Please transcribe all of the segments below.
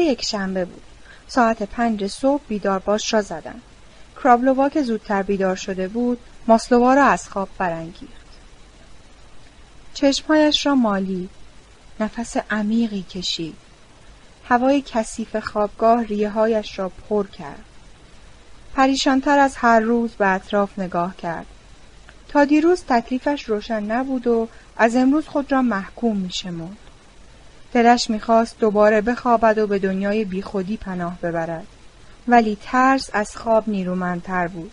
یک شنبه بود. ساعت پنج صبح بیدار باش را زدن. کرابلووا که زودتر بیدار شده بود ماسلووا را از خواب برانگیخت. چشمهایش را مالی نفس عمیقی کشید. هوای کثیف خوابگاه ریه هایش را پر کرد. پریشانتر از هر روز به اطراف نگاه کرد. تا دیروز تکلیفش روشن نبود و از امروز خود را محکوم می شمود. دلش می‌خواست دوباره بخوابد و به دنیای بیخودی پناه ببرد. ولی ترس از خواب نیرومندتر بود.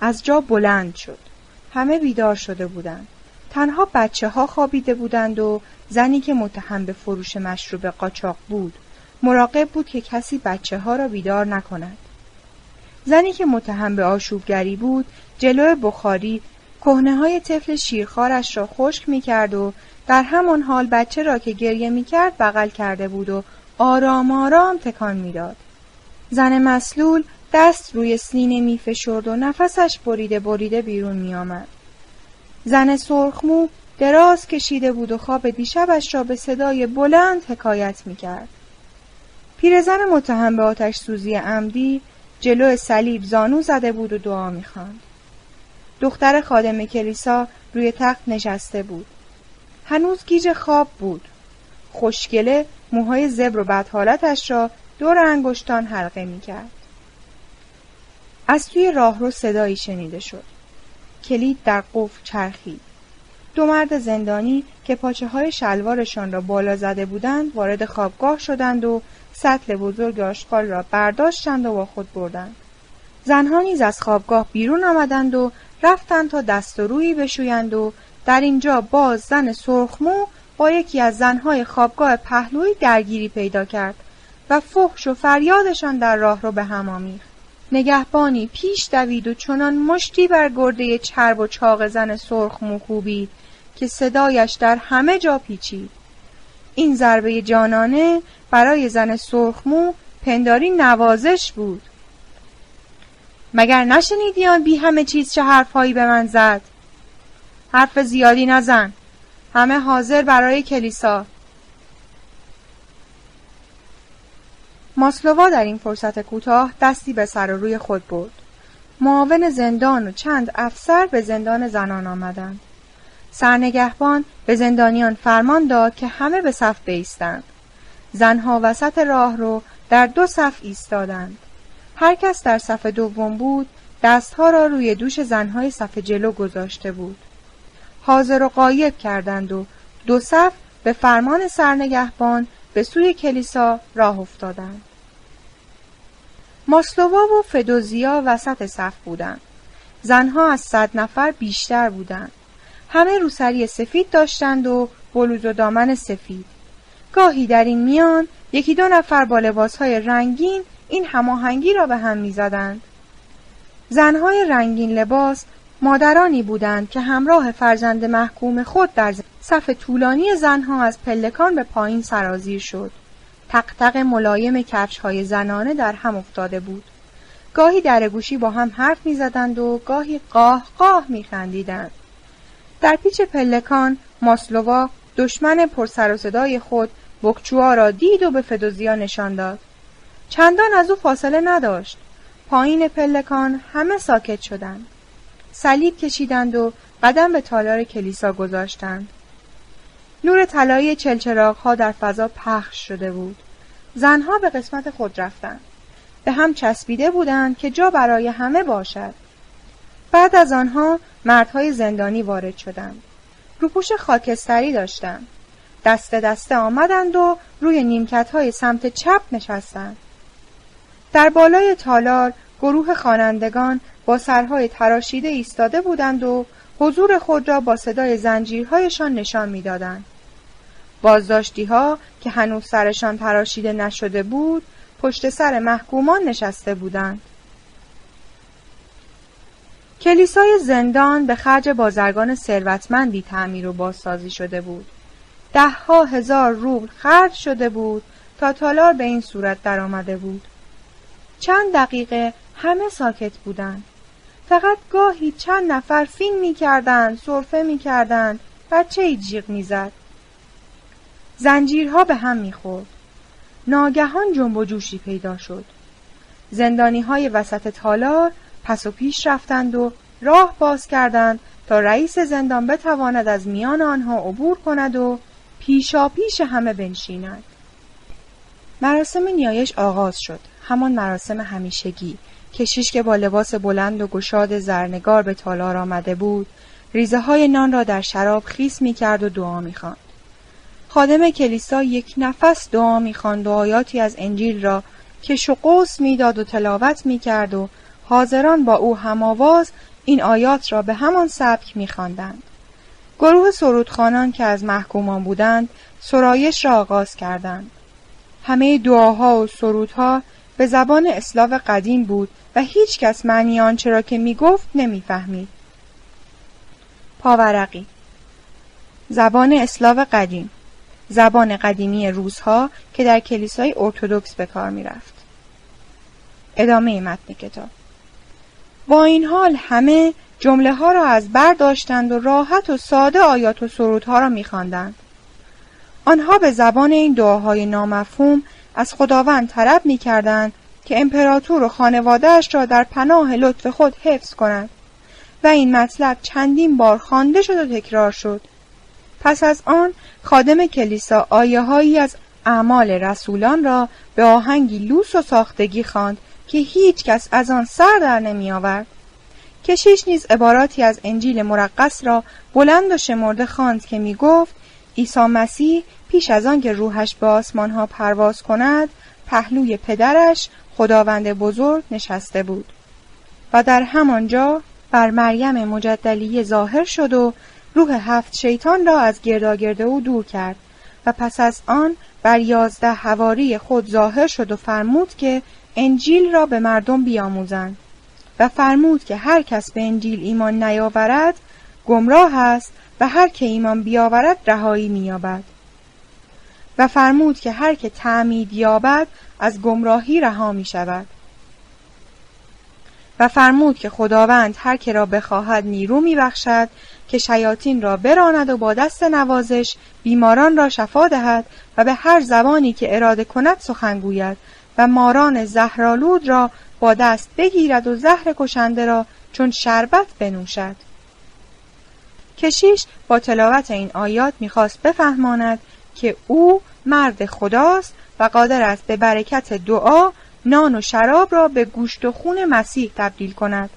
از جا بلند شد. همه بیدار شده بودند. تنها بچه ها خوابیده بودند و زنی که متهم به فروش مشروب قاچاق بود مراقب بود که کسی بچه ها را بیدار نکند. زنی که متهم به آشوبگری بود جلو بخاری کهنه های طفل شیرخوارش را خشک می کرد و در همان حال بچه را که گریه می کرد بغل کرده بود و آرام آرام تکان می‌داد. زن مسلول دست روی سینه می فشرد و نفسش بریده بریده بیرون می آمد. زن سرخمو دراز کشیده بود و خواب دیشبش را به صدای بلند حکایت می کرد. پیرزن متهم به آتش سوزی عمدی جلو صلیب زانو زده بود و دعا می‌خواند. دختر خادم کلیسا روی تخت نشسته بود. هنوز گیج خواب بود. خوشگله موهای زبر و بدحالتش را دور انگشتان حلقه می‌کرد. از توی راهرو صدایی شنیده شد. کلید در قفل چرخید. دو مرد زندانی که پاچه های شلوارشان را بالا زده بودند وارد خوابگاه شدند و سطل بزرگ آشغال را برداشتند و با خود بردند. زنها نیز از خوابگاه بیرون آمدند و رفتند تا دست و روی بشویند و در اینجا باز زن سرخمو با یکی از زنهای خوابگاه پهلوی درگیری پیدا کرد و فحش و فریادشان در راه رو به هم آمیخت. نگهبانی پیش دوید و چنان مشتی بر گرده چرب و چاق زن سرخمو کوبید که صدایش در همه جا پیچید. این ضربه جانانه برای زن سرخمو پنداری نوازش بود. مگر نشنیدی آن بی همه چیز چه حرفهایی به من زد؟ حرف زیادی نزن. همه حاضر برای کلیسا. ماسلووا در این فرصت کوتاه دستی به سر و روی خود برد. معاون زندان و چند افسر به زندان زنان آمدند. سرنگهبان به زندانیان فرمان داد که همه به صف بیستند. زنها وسط راه رو در دو صف ایستادند. هر کس در صف دوم بود دستها را روی دوش زنهای صف جلو گذاشته بود. حاضر و قایب کردند و دو صف به فرمان سرنگهبان به سوی کلیسا راه افتادند. ماسلووا و فدوزیا وسط صف بودند. زنها از صد نفر بیشتر بودند. همه روسری سفید داشتند و بلوز و دامن سفید. گاهی در این میان یکی دو نفر با لباسهای رنگین این هماهنگی را به هم می‌زدند. زنهای رنگین لباس مادرانی بودند که همراه فرزند محکوم خود در صف طولانی زنها از پلکان به پایین سرازیر شد. تقتق ملایم کفش های زنانه در هم افتاده بود. گاهی در گوشی با هم حرف می‌زدند و گاهی قاه قاه میخندیدند. در پیچ پلکان ماسلووا دشمن پرسر و صدای خود بکچوها را دید و به فدوزیا نشان داد. چندان از او فاصله نداشت. پایین پلکان همه ساکت شدند. صلیب کشیدند و قدم به تالار کلیسا گذاشتند. نور طلایی چلچراغ ها در فضا پخش شده بود. زنها به قسمت خود رفتند. به هم چسبیده بودند که جا برای همه باشد. بعد از آنها مردهای زندانی وارد شدند. روپوش خاکستری داشتند. دست دسته آمدند و روی نیمکت های سمت چپ نشستند. در بالای تالار گروه خوانندگان با سرهای تراشیده ایستاده بودند و حضور خود را با صدای زنجیرهایشان نشان می‌دادند. بازداشتی ها که هنوز سرشان تراشیده نشده بود پشت سر محکومان نشسته بودند. کلیسای زندان به خرج بازرگان ثروتمندی تعمیر و بازسازی شده بود. دهها هزار روبل خرج شده بود تا تالار به این صورت درآمده بود. چند دقیقه همه ساکت بودند. فقط گاهی چند نفر فین می کردند، صرفه می کردند، بچه ای جیغ می زد. زنجیرها به هم می خورد. ناگهان جنب و جوشی پیدا شد زندانی های وسط تالار پس و پیش رفتند و راه باز کردند تا رئیس زندان بتواند از میان آنها عبور کند و پیشا پیش همه بنشیند مراسم نیایش آغاز شد همان مراسم همیشگی کشیش که با لباس بلند و گشاد زرنگار به تالار آمده بود ریزه های نان را در شراب خیس می کرد و دعا می خاند. خادم کلیسا یک نفس دعا می خواند و آیاتی از انجیل را که شقوس می‌داد و تلاوت می کرد و حاضران با او هماواز این آیات را به همان سبک می خواندند. گروه سرودخانان که از محکومان بودند سرایش را آغاز کردند. همه دعاها و سرودها به زبان اسلاو قدیم بود و هیچ کس معنی آنچه را که نمی فهمید. پاورقی زبان اسلاو قدیم زبان قدیمی روزها که در کلیسای ارتودکس به کار می رفت. ادامه متن کتاب با این حال همه جمله ها را از بر داشتند و راحت و ساده آیات و سرودها را میخواندند. آنها به زبان این دعاهای نامفهوم از خداوند طلب می‌کردند که امپراتور و خانوادهش را در پناه لطف خود حفظ کند و این مطلب چندین بار خوانده شد و تکرار شد پس از آن خادم کلیسا آیه هایی از اعمال رسولان را به آهنگی لوس و ساختگی خواند که هیچ کس از آن سر در نمی آورد. کشیش نیز عباراتی از انجیل مرقس را بلند و شمرده خواند که می گفت عیسی مسیح پیش از آن که روحش به آسمان ها پرواز کند پهلوی پدرش خداوند بزرگ نشسته بود. و در همانجا بر مریم مجدلی ظاهر شد و روح هفت شیطان را از گرداگرد او دور کرد و پس از آن بر یازده هواری خود ظاهر شد و فرمود که انجیل را به مردم بیاموزند و فرمود که هر کس به انجیل ایمان نیاورد گمراه است و هر که ایمان بیاورد رهایی مییابد. و فرمود که هر که تعمید یابد از گمراهی رها می شود و فرمود که خداوند هر که را بخواهد نیرو می بخشد که شیاطین را براند و با دست نوازش بیماران را شفا دهد و به هر زبانی که اراده کند سخن گوید و ماران زهرالود را با دست بگیرد و زهر کشنده را چون شربت بنوشد. کشیش با تلاوت این آیات می‌خواست بفهماند که او مرد خداست و قادر است به برکت دعا نان و شراب را به گوشت و خون مسیح تبدیل کند.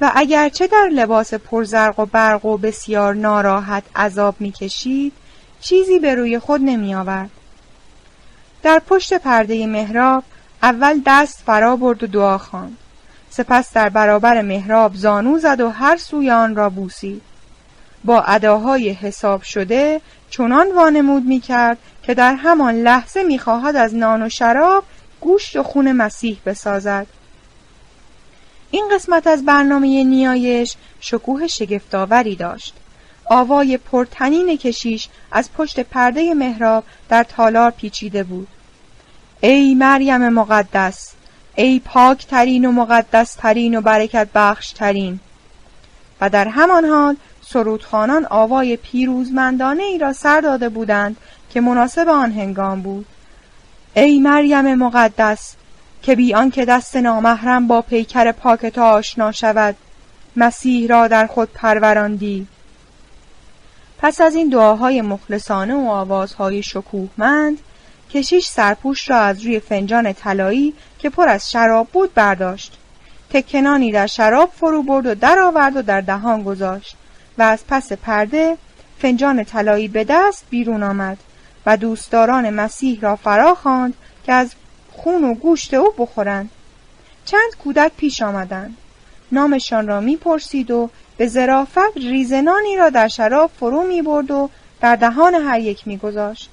و اگرچه در لباس پرزرق و برق و بسیار ناراحت عذاب می‌کشید چیزی به روی خود نمی آورد. در پشت پرده محراب اول دست فرا برد و دعا خواند. سپس در برابر محراب زانو زد و هر سوی آن را بوسید. با اداهای حساب شده چنان وانمود می کرد که در همان لحظه می خواهد از نان و شراب گوشت و خون مسیح بسازد. این قسمت از برنامه نیایش شکوه شگفتآوری داشت. آوای پرتنین کشیش از پشت پرده محراب در تالار پیچیده بود. ای مریم مقدس ای پاک ترین و مقدس ترین و برکت بخش ترین و در همان حال سرودخانان آوای پیروزمندانه ای را سر داده بودند که مناسب آن هنگام بود. ای مریم مقدس که بی آنکه دست نامحرم با پیکر پاک آشنا شود مسیح را در خود پروراندی. پس از این دعاهای مخلصانه و آوازهای شکوهمند کشیش سرپوش را از روی فنجان طلایی که پر از شراب بود برداشت. تکنانی در شراب فرو برد و درآورد و در دهان گذاشت. از پس پرده فنجان طلایی به دست بیرون آمد و دوستداران مسیح را فرا خواند که از خون و گوشت او بخورند. چند کودک پیش آمدند. نامشان را می‌پرسید و به ظرافت ریزنانی را در شراب فرو می برد و در دهان هر یک میگذاشت.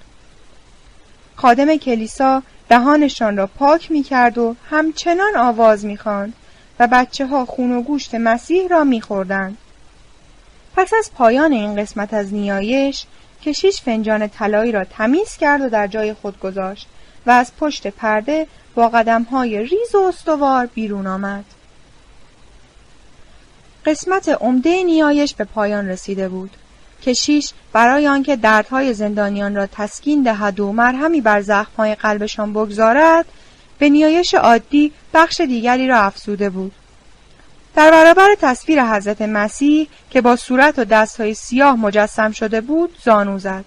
خادم کلیسا دهانشان را پاک می کرد و همچنان آواز می و بچه ها خون و گوشت مسیح را می خوردن. پس از پایان این قسمت از نیایش کشیش فنجان طلایی را تمیز کرد و در جای خود گذاشت و از پشت پرده با قدم های ریز و استوار بیرون آمد. قسمت عمده نیایش به پایان رسیده بود. کشیش برای آنکه دردهای زندانیان را تسکین دهد و مرهمی بر زخمهای قلبشان بگذارد به نیایش عادی بخش دیگری را افسوده بود در برابر تصویر حضرت مسیح که با صورت و دستهای سیاه مجسم شده بود زانو زد.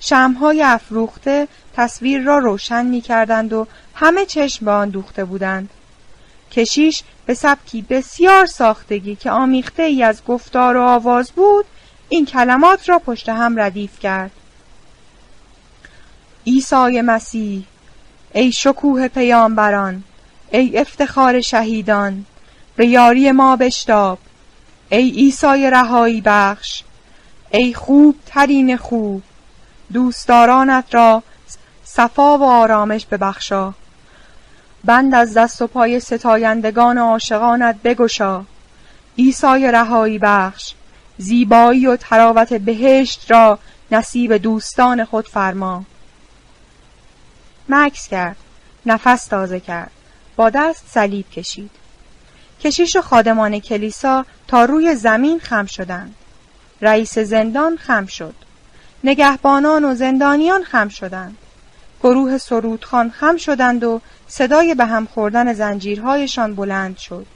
شمهای افروخته تصویر را روشن می کردند و همه چشم به آن دوخته بودند. کشیش به سبکی بسیار ساختگی که آمیخته ای از گفتار و آواز بود این کلمات را پشت هم ردیف کرد. عیسی مسیح ای شکوه پیامبران ای افتخار شهیدان به یاری ما بشتاب. ای عیسی رهایی بخش ای خوب ترین خوب دوستدارانت را صفا و آرامش ببخشا. بند از دست و پای ستایندگان عاشقانت بگشا. عیسی رهایی بخش زیبایی و تراوت بهشت را نصیب دوستان خود فرما. مکس کرد نفس تازه کرد با دست صلیب کشید. کشیش و خادمان کلیسا تا روی زمین خم شدند. رئیس زندان خم شد. نگهبانان و زندانیان خم شدند. گروه سرودخان خم شدند و صدای به هم خوردن زنجیرهایشان بلند شد.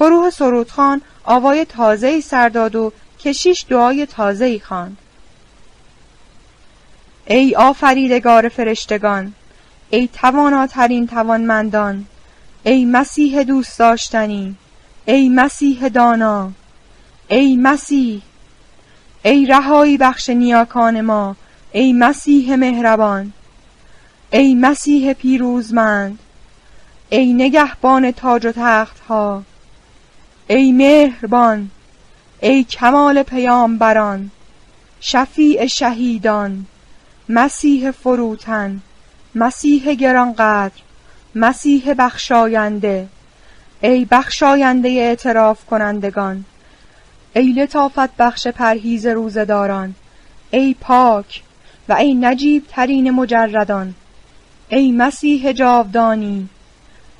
گروه سرودخان آوای تازه‌ای سر داد و کشیش دعای تازه‌ای خواند. ای آفریدگار فرشتگان ای تواناترین توانمندان ای مسیح دوست داشتنی ای مسیح دانا ای مسیح ای رهایی بخش نیاکان ما ای مسیح مهربان ای مسیح پیروزمند ای نگهبان تاج و تخت ها ای مهربان ای کمال پیامبران شفیع شهیدان مسیح فروتن مسیح گرانقدر. مسیح بخشاینده. ای بخشاینده اعتراف کنندگان. ای لطافت بخش پرهیز روزداران ای پاک و ای نجیب ترین مجردان. ای مسیح جاودانی.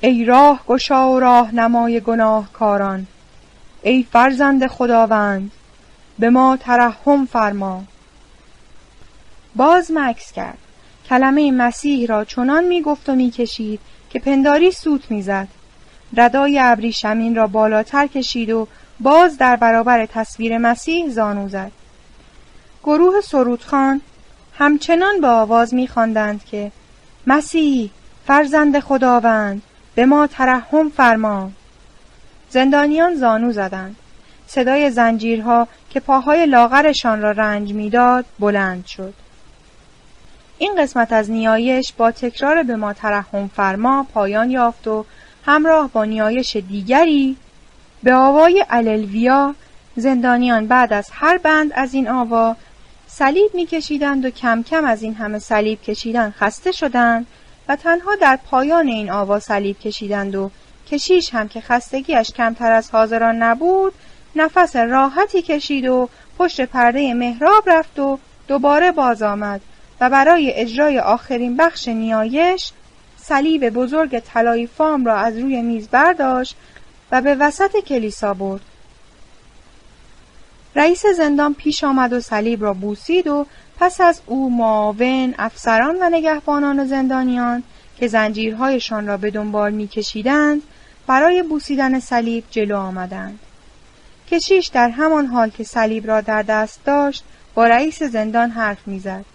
ای راه گشا و راه نمای گناهکاران. ای فرزند خداوند به ما ترحم فرما. باز مکس کرد. کلمه مسیح را چنان می گفت و می کشید که پنداری سوت می‌زد. ردای ابریشمین را بالاتر کشید و باز در برابر تصویر مسیح زانو زد. گروه سرودخان همچنان با آواز میخواندند که مسیح فرزند خداوند به ما ترحم فرما زندانیان زانو زدند صدای زنجیرها که پاهای لاغرشان را رنج می‌داد بلند شد این قسمت از نیایش با تکرار به ما ترحم فرما پایان یافت و همراه با نیایش دیگری به آوای اللویا زندانیان بعد از هر بند از این آوا صلیب میکشیدند و کم کم از این همه صلیب کشیدن خسته شدند و تنها در پایان این آوا صلیب کشیدند و کشیش هم که خستگیش کمتر از حاضران نبود نفس راحتی کشید و پشت پرده محراب رفت و دوباره باز آمد. و برای اجرای آخرین بخش نیایش صلیب بزرگ طلایی فام را از روی میز برداشت و به وسط کلیسا برد. رئیس زندان پیش آمد و صلیب را بوسید و پس از او معاون، افسران و نگهبانان زندانیان که زنجیرهایشان را به دنبال میکشیدند برای بوسیدن صلیب جلو آمدند. کشیش در همان حال که صلیب را در دست داشت با رئیس زندان حرف می‌زد.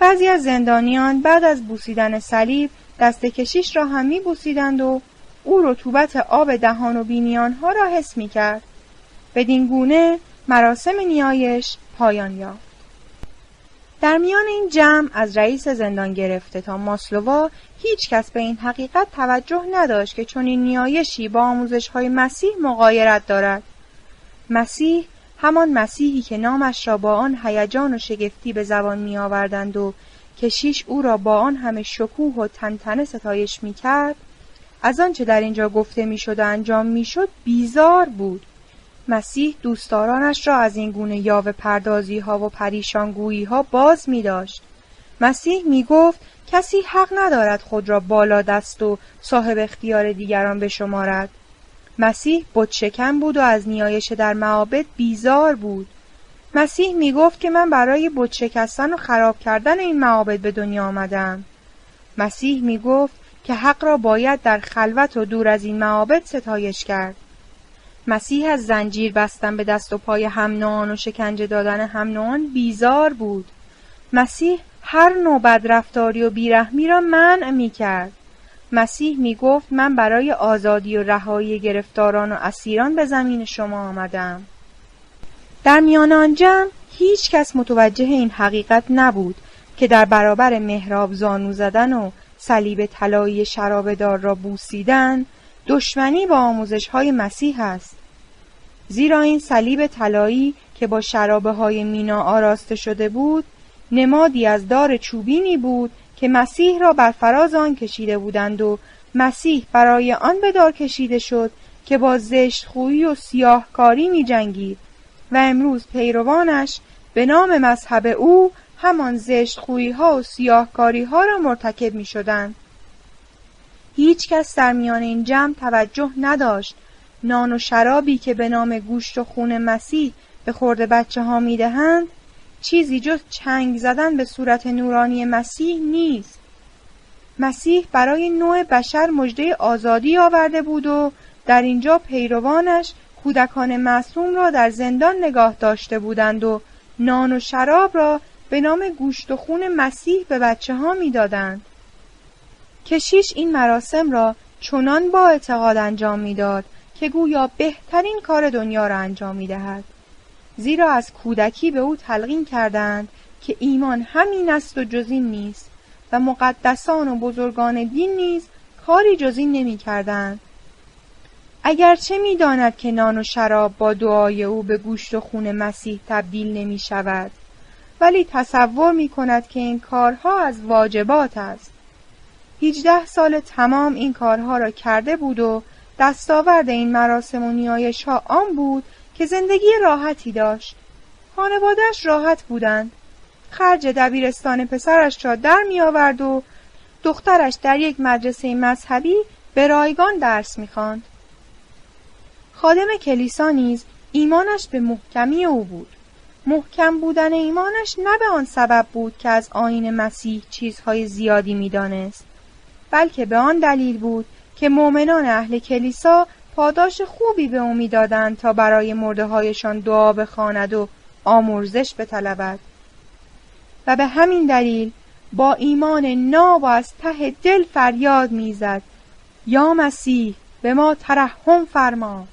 بعضی از زندانیان بعد از بوسیدن صلیب دست کشیش را هم می بوسیدند و او رطوبت آب دهان و بینیان ها را حس می کرد. بدین گونه مراسم نیایش پایان یافت. در میان این جمع از رئیس زندان گرفته تا ماسلووا هیچ کس به این حقیقت توجه نداشت که این نیایشی با آموزش های مسیح مقایرت دارد. مسیح همان مسیحی که نامش را با آن هیجان و شگفتی به زبان می آوردند و کشیش او را با آن همه شکوه و تنتنه ستایش می کرد از آنچه در اینجا گفته می شد و انجام می شد بیزار بود مسیح دوستدارانش را از این گونه یاوه پردازی ها و پریشانگویی ها باز می داشت. مسیح می گفت کسی حق ندارد خود را بالا دست و صاحب اختیار دیگران بشمارد. مسیح شکم بود و از نیایش در معابد بیزار بود. مسیح می گفت که من برای بت شکستن و خراب کردن این معابد به دنیا آمدم. مسیح می گفت که حق را باید در خلوت و دور از این معابد ستایش کرد. مسیح از زنجیر بستن به دست و پای هم و شکنجه دادن هم بیزار بود. مسیح هر نوع بدرفتاری و بیرحمی را منع می کرد مسیح می گفت من برای آزادی و رهایی گرفتاران و اسیران به زمین شما آمدم. در میان آن جمع هیچ کس متوجه این حقیقت نبود که در برابر محراب زانو زدن و صلیب طلایی شرابدار را بوسیدن دشمنی با آموزش های مسیح است. زیرا این صلیب طلایی که با شرابه های مینا آراسته شده بود نمادی از دار چوبینی بود که مسیح را بر فراز آن کشیده بودند و مسیح برای آن به دار کشیده شد که با زشت خویی و سیاهکاری می جنگید و امروز پیروانش به نام مذهب او همان زشت خویی ها و سیاهکاری ها را مرتکب می شدند. هیچ کس در میان این جمع توجه نداشت نان و شرابی که به نام گوشت و خون مسیح به خورده بچه ها می دهند چیزی جز چنگ زدن به صورت نورانی مسیح نیست مسیح برای نوع بشر مژده آزادی آورده بود و در اینجا پیروانش کودکان معصوم را در زندان نگاه داشته بودند و نان و شراب را به نام گوشت و خون مسیح به بچه ها می دادند. کشیش این مراسم را چنان با اعتقاد انجام می‌داد که گویا بهترین کار دنیا را انجام می دهد. زیرا از کودکی به او تلقین کردند که ایمان همین است و جزین نیست و مقدسان و بزرگان دین نیز کاری جزین نمی کردند. اگرچه می‌داند که نان و شراب با دعای او به گوشت و خون مسیح تبدیل نمی شود ولی تصور می کند که این کارها از واجبات است. هیچده سال تمام این کارها را کرده بود و دستاورد این مراسم و نیایش ها آن بود که زندگی راحتی داشت خانوادهش راحت بودند خرج دبیرستان پسرش را در می آورد و دخترش در یک مدرسه مذهبی به رایگان درس می‌خواند. خادم کلیسا نیز ایمانش به محکمی او بود. محکم بودن ایمانش نه به آن سبب بود که از آین مسیح چیزهای زیادی می‌دانست بلکه به آن دلیل بود که مؤمنان اهل کلیسا پاداش خوبی به او می‌دادند تا برای مرده هایشان دعا بخواند و آمرزش بطلبد. و به همین دلیل با ایمان ناب از ته دل فریاد می‌زد. یا مسیح به ما ترحم فرما.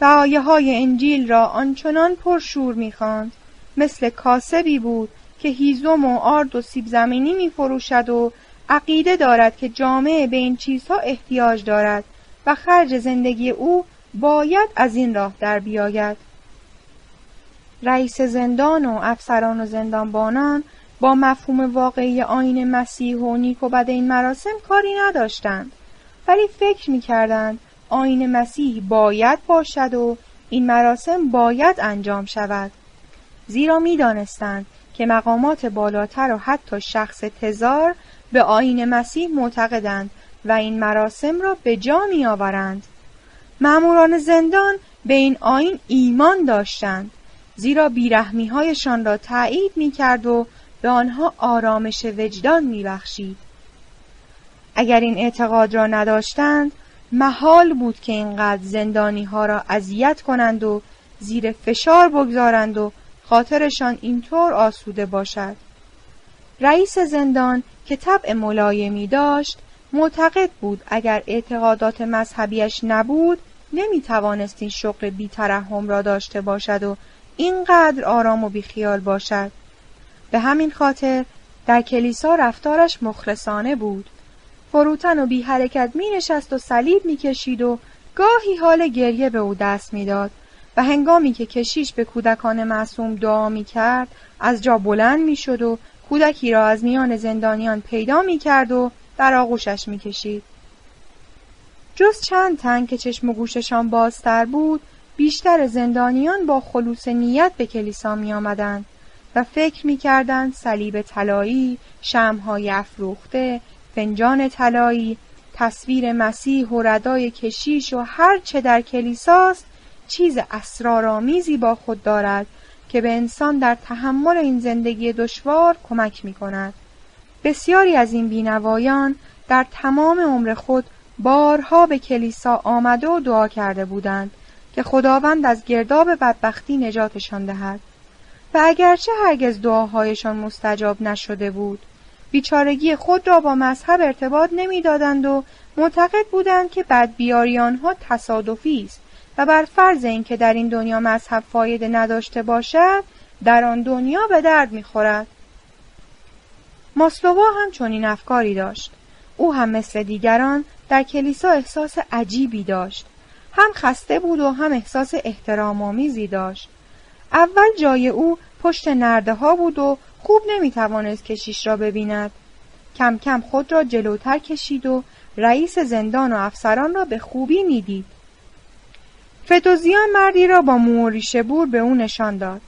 و آیه های انجیل را آنچنان پرشور می‌خواند مثل کاسبی بود که هیزم و آرد و سیب زمینی میفروشد و عقیده دارد که جامعه به این چیزها احتیاج دارد. و خرج زندگی او باید از این راه در بیاید. رئیس زندان و افسران و زندانبانان با مفهوم واقعی آین مسیح و نیک و بد این مراسم کاری نداشتند ولی فکر می‌کردند آین مسیح باید باشد و این مراسم باید انجام شود. زیرا می‌دانستند که مقامات بالاتر و حتی شخص تزار به آین مسیح معتقدند و این مراسم را به جا می آورند. ماموران زندان به این آین ایمان داشتند زیرا بیرحمی هایشان را تایید می کرد و به آنها آرامش وجدان می بخشید. اگر این اعتقاد را نداشتند محال بود که اینقدر زندانی ها را اذیت کنند و زیر فشار بگذارند و خاطرشان اینطور آسوده باشد رئیس زندان که طبع ملایمی داشت معتقد بود اگر اعتقادات مذهبیش نبود نمی توانست این شغل بیترحم را داشته باشد و اینقدر آرام و بیخیال باشد. به همین خاطر در کلیسا رفتارش مخلصانه بود. فروتن و بی حرکت می نشست و صلیب می کشید و گاهی حال گریه به او دست می‌داد و هنگامی که کشیش به کودکان معصوم دعا می کرد از جا بلند می شد و کودکی را از میان زندانیان پیدا می کرد و در آغوشش می کشید. جز چند تن که چشم و گوششان بازتر بود بیشتر زندانیان با خلوص نیت به کلیسا می آمدند و فکر می کردند صلیب طلایی، شمهای افروخته، فنجان طلایی، تصویر مسیح و ردای کشیش و هر چه در کلیساست چیز اسرارآمیزی با خود دارد که به انسان در تحمل این زندگی دشوار کمک می کند. بسیاری از این بینوایان در تمام عمر خود بارها به کلیسا آمده و دعا کرده بودند که خداوند از گرداب بدبختی نجاتشان دهد. و اگرچه هرگز دعاهایشان مستجاب نشده بود بیچارگی خود را با مذهب ارتباط نمی‌دادند و معتقد بودند که بدبیاری آنها تصادفی است و بر فرض اینکه در این دنیا مذهب فایده نداشته باشد در آن دنیا به درد می‌خورد. ماسلووا هم چنین افکاری داشت. او هم مثل دیگران در کلیسا احساس عجیبی داشت. هم خسته بود و هم احساس احترام آمیزی داشت. اول جای او پشت نرده ها بود و خوب نمی توانست کشیش را ببیند. کم کم خود را جلوتر کشید و رئیس زندان و افسران را به خوبی می‌دید. فدوزیا مردی را با موریشه بور به او نشان داد.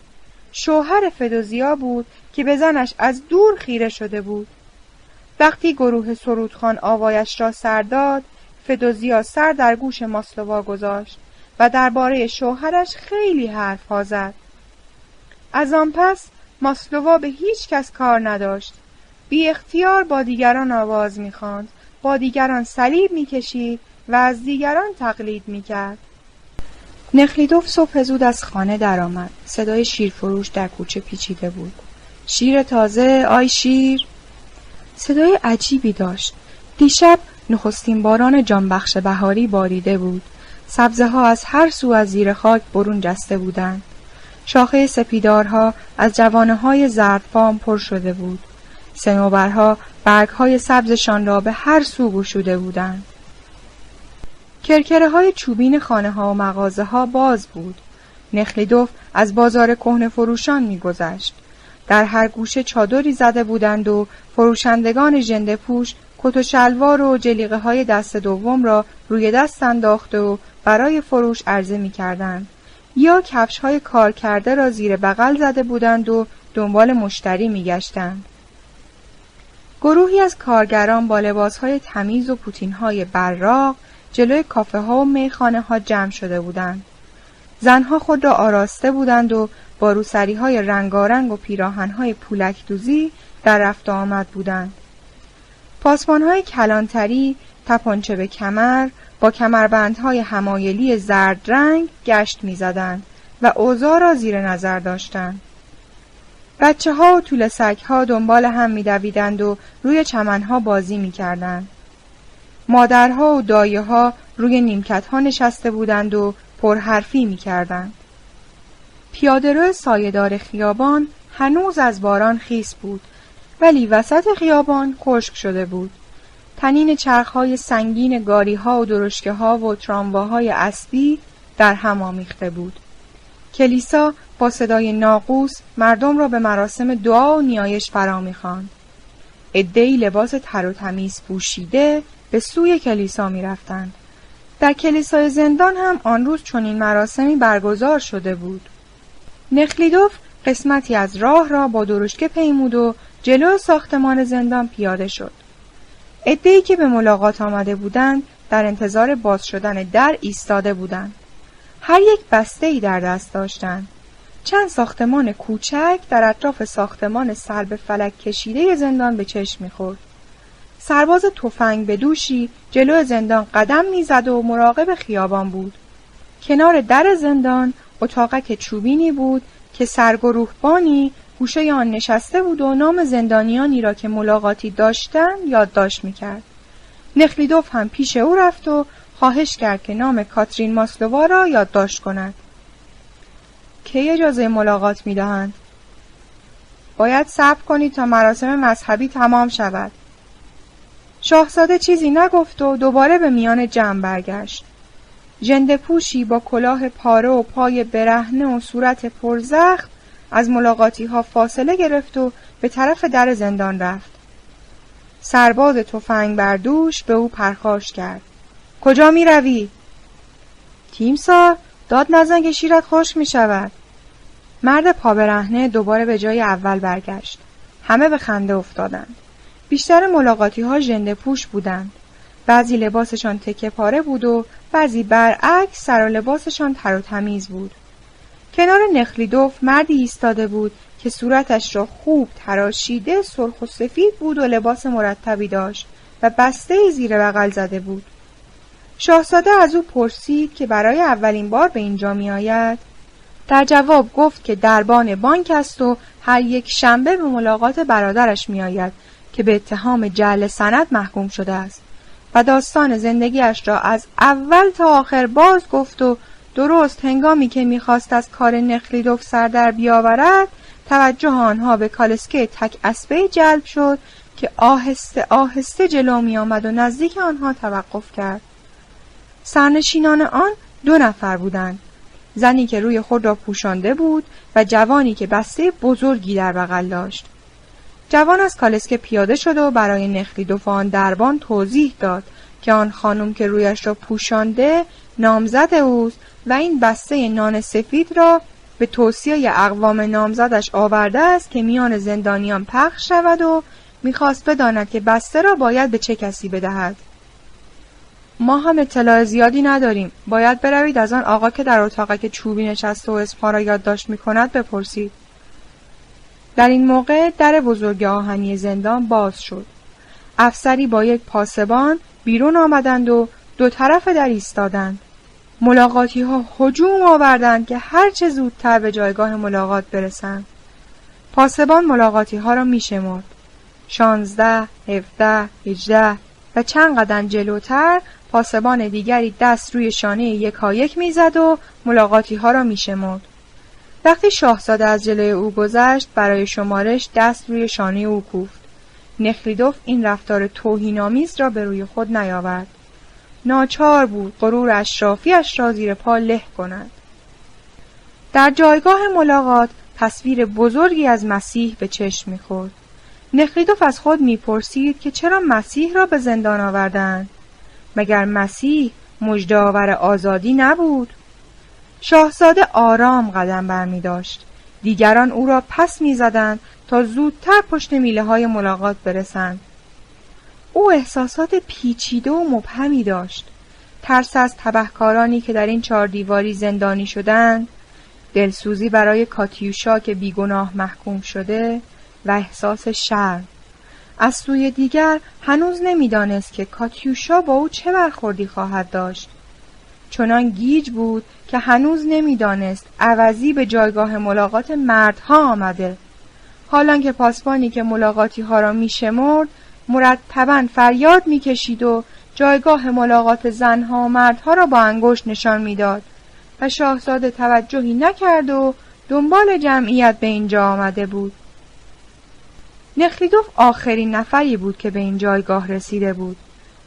شوهر فدوزیا بود که به زنش از دور خیره شده بود. وقتی گروه سرودخان آوایش را سر داد فدوزیا سر در گوش ماسلوا گذاشت و درباره شوهرش خیلی حرف زد. از آن پس ماسلوا به هیچ کس کار نداشت. بی اختیار با دیگران آواز می‌خواند با دیگران صلیب می‌کشید و از دیگران تقلید می‌کرد نخلیدوف صبح زود از خانه درآمد. صدای شیرفروش در کوچه پیچیده بود. شیر تازه آی شیر. صدای عجیبی داشت. دیشب نخستین باران جانبخش بهاری باریده بود. سبزه ها از هر سو از زیر خاک برون جسته بودند. شاخه سپیدارها از جوانه های زردفام پر شده بود. سنوبرها برگ های سبزشان را به هر سو گشوده بودند. کرکره های چوبین خانه ها و مغازه ها باز بود. نخلیدوف از بازار کهنه فروشان میگذشت. در هر گوشه چادری زده بودند و فروشندگان ژنده پوش کت و شلوار و جلیقه های دست دوم را روی دست انداخته و برای فروش عرضه می کردند. یا کفش های کار کرده را زیر بغل زده بودند و دنبال مشتری می گشتند. گروهی از کارگران با لباس های تمیز و پوتین های براق جلوی کافه ها و میخانه ها جمع شده بودند. زنها خود را آراسته بودند و با روسری های رنگارنگ و پیراهن های پولک دوزی در رفت آمد بودند. پاسمان های کلانتری تپانچه به کمر با کمربندهای همایلی زرد رنگ گشت می‌زدند و اوضاع را زیر نظر داشتند. بچه ها و طول سگ ها دنبال هم میدویدند و روی چمنها بازی می‌کردند. مادرها و دایه ها روی نیمکت ها نشسته بودند و پرحرفی می‌کردند. پیادهرو سایهدار خیابان هنوز از باران خیس بود ولی وسط خیابان خشک شده بود. تنین چرخهای سنگین گاریها و درشکه ها و ترامواهای اسبی در هم آمیخته بود. کلیسا با صدای ناقوس مردم را به مراسم دعا و نیایش فرا می‌خواند. عدهای لباس تر و تمیز پوشیده به سوی کلیسا می‌رفتند. در کلیسای زندان هم آن روز چنین مراسمی برگزار شده بود. نخلیدوف قسمتی از راه را با درشکه پیمود و جلو ساختمان زندان پیاده شد. عدهای که به ملاقات آمده بودند در انتظار باز شدن در ایستاده بودند. هر یک بسته ای در دست داشتند. چند ساختمان کوچک در اطراف ساختمان سر به فلک کشیده زندان به چشم می‌خورد. سرباز تفنگ به دوشی جلو زندان قدم می‌زد و مراقب خیابان بود. کنار در زندان اتاقک چوبینی بود که سرگروهبانی گوشه آن نشسته بود و نام زندانیانی را که ملاقاتی داشتن یادداشت می‌کرد. نخلیدوف هم پیش او رفت و خواهش کرد که نام کاترین ماسلووا را یادداشت کند. کی اجازه ملاقات می‌دهند؟ باید صبر کنید تا مراسم مذهبی تمام شود. شاهزاده چیزی نگفت و دوباره به میان جمع برگشت. جنده پوشی با کلاه پاره و پای برهنه و صورت پرزخم از ملاقاتی ها فاصله گرفت و به طرف در زندان رفت. سرباز تفنگ بردوش به او پرخاش کرد. کجا می روی؟ تیمسا داد نزن که شیرت خوش می شود. مرد پابرهنه دوباره به جای اول برگشت. همه به خنده افتادند. بیشتر ملاقاتی ها جنده پوش بودند. بعضی لباسشان تکه پاره بود و بعضی برعکس سر و لباسشان تر و تمیز بود. کنار نخلیدوف مردی ایستاده بود که صورتش را خوب تراشیده سرخ و سفید بود و لباس مرتبی داشت و بسته زیر بغل زده بود شاهزاده از او پرسید که برای اولین بار به اینجا می آید در جواب گفت که دربان بانک است و هر یک شنبه به ملاقات برادرش می آید که به اتهام جعل سند محکوم شده است و داستان زندگیش را از اول تا آخر باز گفت و درست هنگامی که می‌خواست از کار نخلیدوف سر در بیاورد توجه آنها به کالسکه تک اسبه جلب شد که آهسته آهسته جلو می آمد و نزدیک آنها توقف کرد. سرنشینان آن دو نفر بودند. زنی که روی خود را پوشانده بود و جوانی که بسته بزرگی در بغل داشت. جوان از کالسکه پیاده شد و برای نخلیدوف آن دربان توضیح داد که آن خانم که رویش را پوشانده نامزد اوست و این بسته نان سفید را به توصیه اقوام نامزدش آورده است که میان زندانیان پخش شود و می‌خواست بداند که بسته را باید به چه کسی بدهد. ما هم اطلاع زیادی نداریم. باید بروید از آن آقا که در اتاقک چوبی نشسته و اسمها را یادداشت می‌کند بپرسید. در این موقع در بزرگ آهنی زندان باز شد. افسری با یک پاسبان بیرون آمدند و دو طرف در ایستادند. ملاقاتی ها حجوم آوردند که هرچه زودتر به جایگاه ملاقات برسند. پاسبان ملاقاتی ها را می شمرد شانزده، هفده، هجده و چند قدم جلوتر پاسبان دیگری دست روی شانه یکایک می‌زد و ملاقاتی ها را می شمرد. وقتی شاهزاده از جلوی او گذشت برای شمارش دست روی شانه او کوفت. نخلیدوف این رفتار توهینآمیز را به روی خود نیاورد. ناچار بود غرور اشرافیش را زیر پا له کند. در جایگاه ملاقات تصویر بزرگی از مسیح به چشم می‌خورد. نخلیدوف از خود می‌پرسید که چرا مسیح را به زندان آوردند مگر مسیح مجداور آزادی نبود شاهزاده آرام قدم برمی داشت. دیگران او را پس می‌زدند تا زودتر پشت میله های ملاقات برسند. او احساسات پیچیده و مبهمی داشت. ترس از تبهکارانی که در این چهار دیواری زندانی شدند، دلسوزی برای کاتیوشا که بیگناه محکوم شده و احساس شرم. از سوی دیگر هنوز نمی‌دانست که کاتیوشا با او چه برخوردی خواهد داشت. چنان گیج بود که هنوز نمی‌دانست عوضی به جایگاه ملاقات مردها آمده. حالان که پاسبانی که ملاقاتی ها را می شمرد مرتبا فریاد می کشید و جایگاه ملاقات زنها و مردها را با انگشت نشان می‌داد و شاهزاده توجهی نکرد و دنبال جمعیت به اینجا آمده بود. نخلیدوف آخرین نفری بود که به این جایگاه رسیده بود.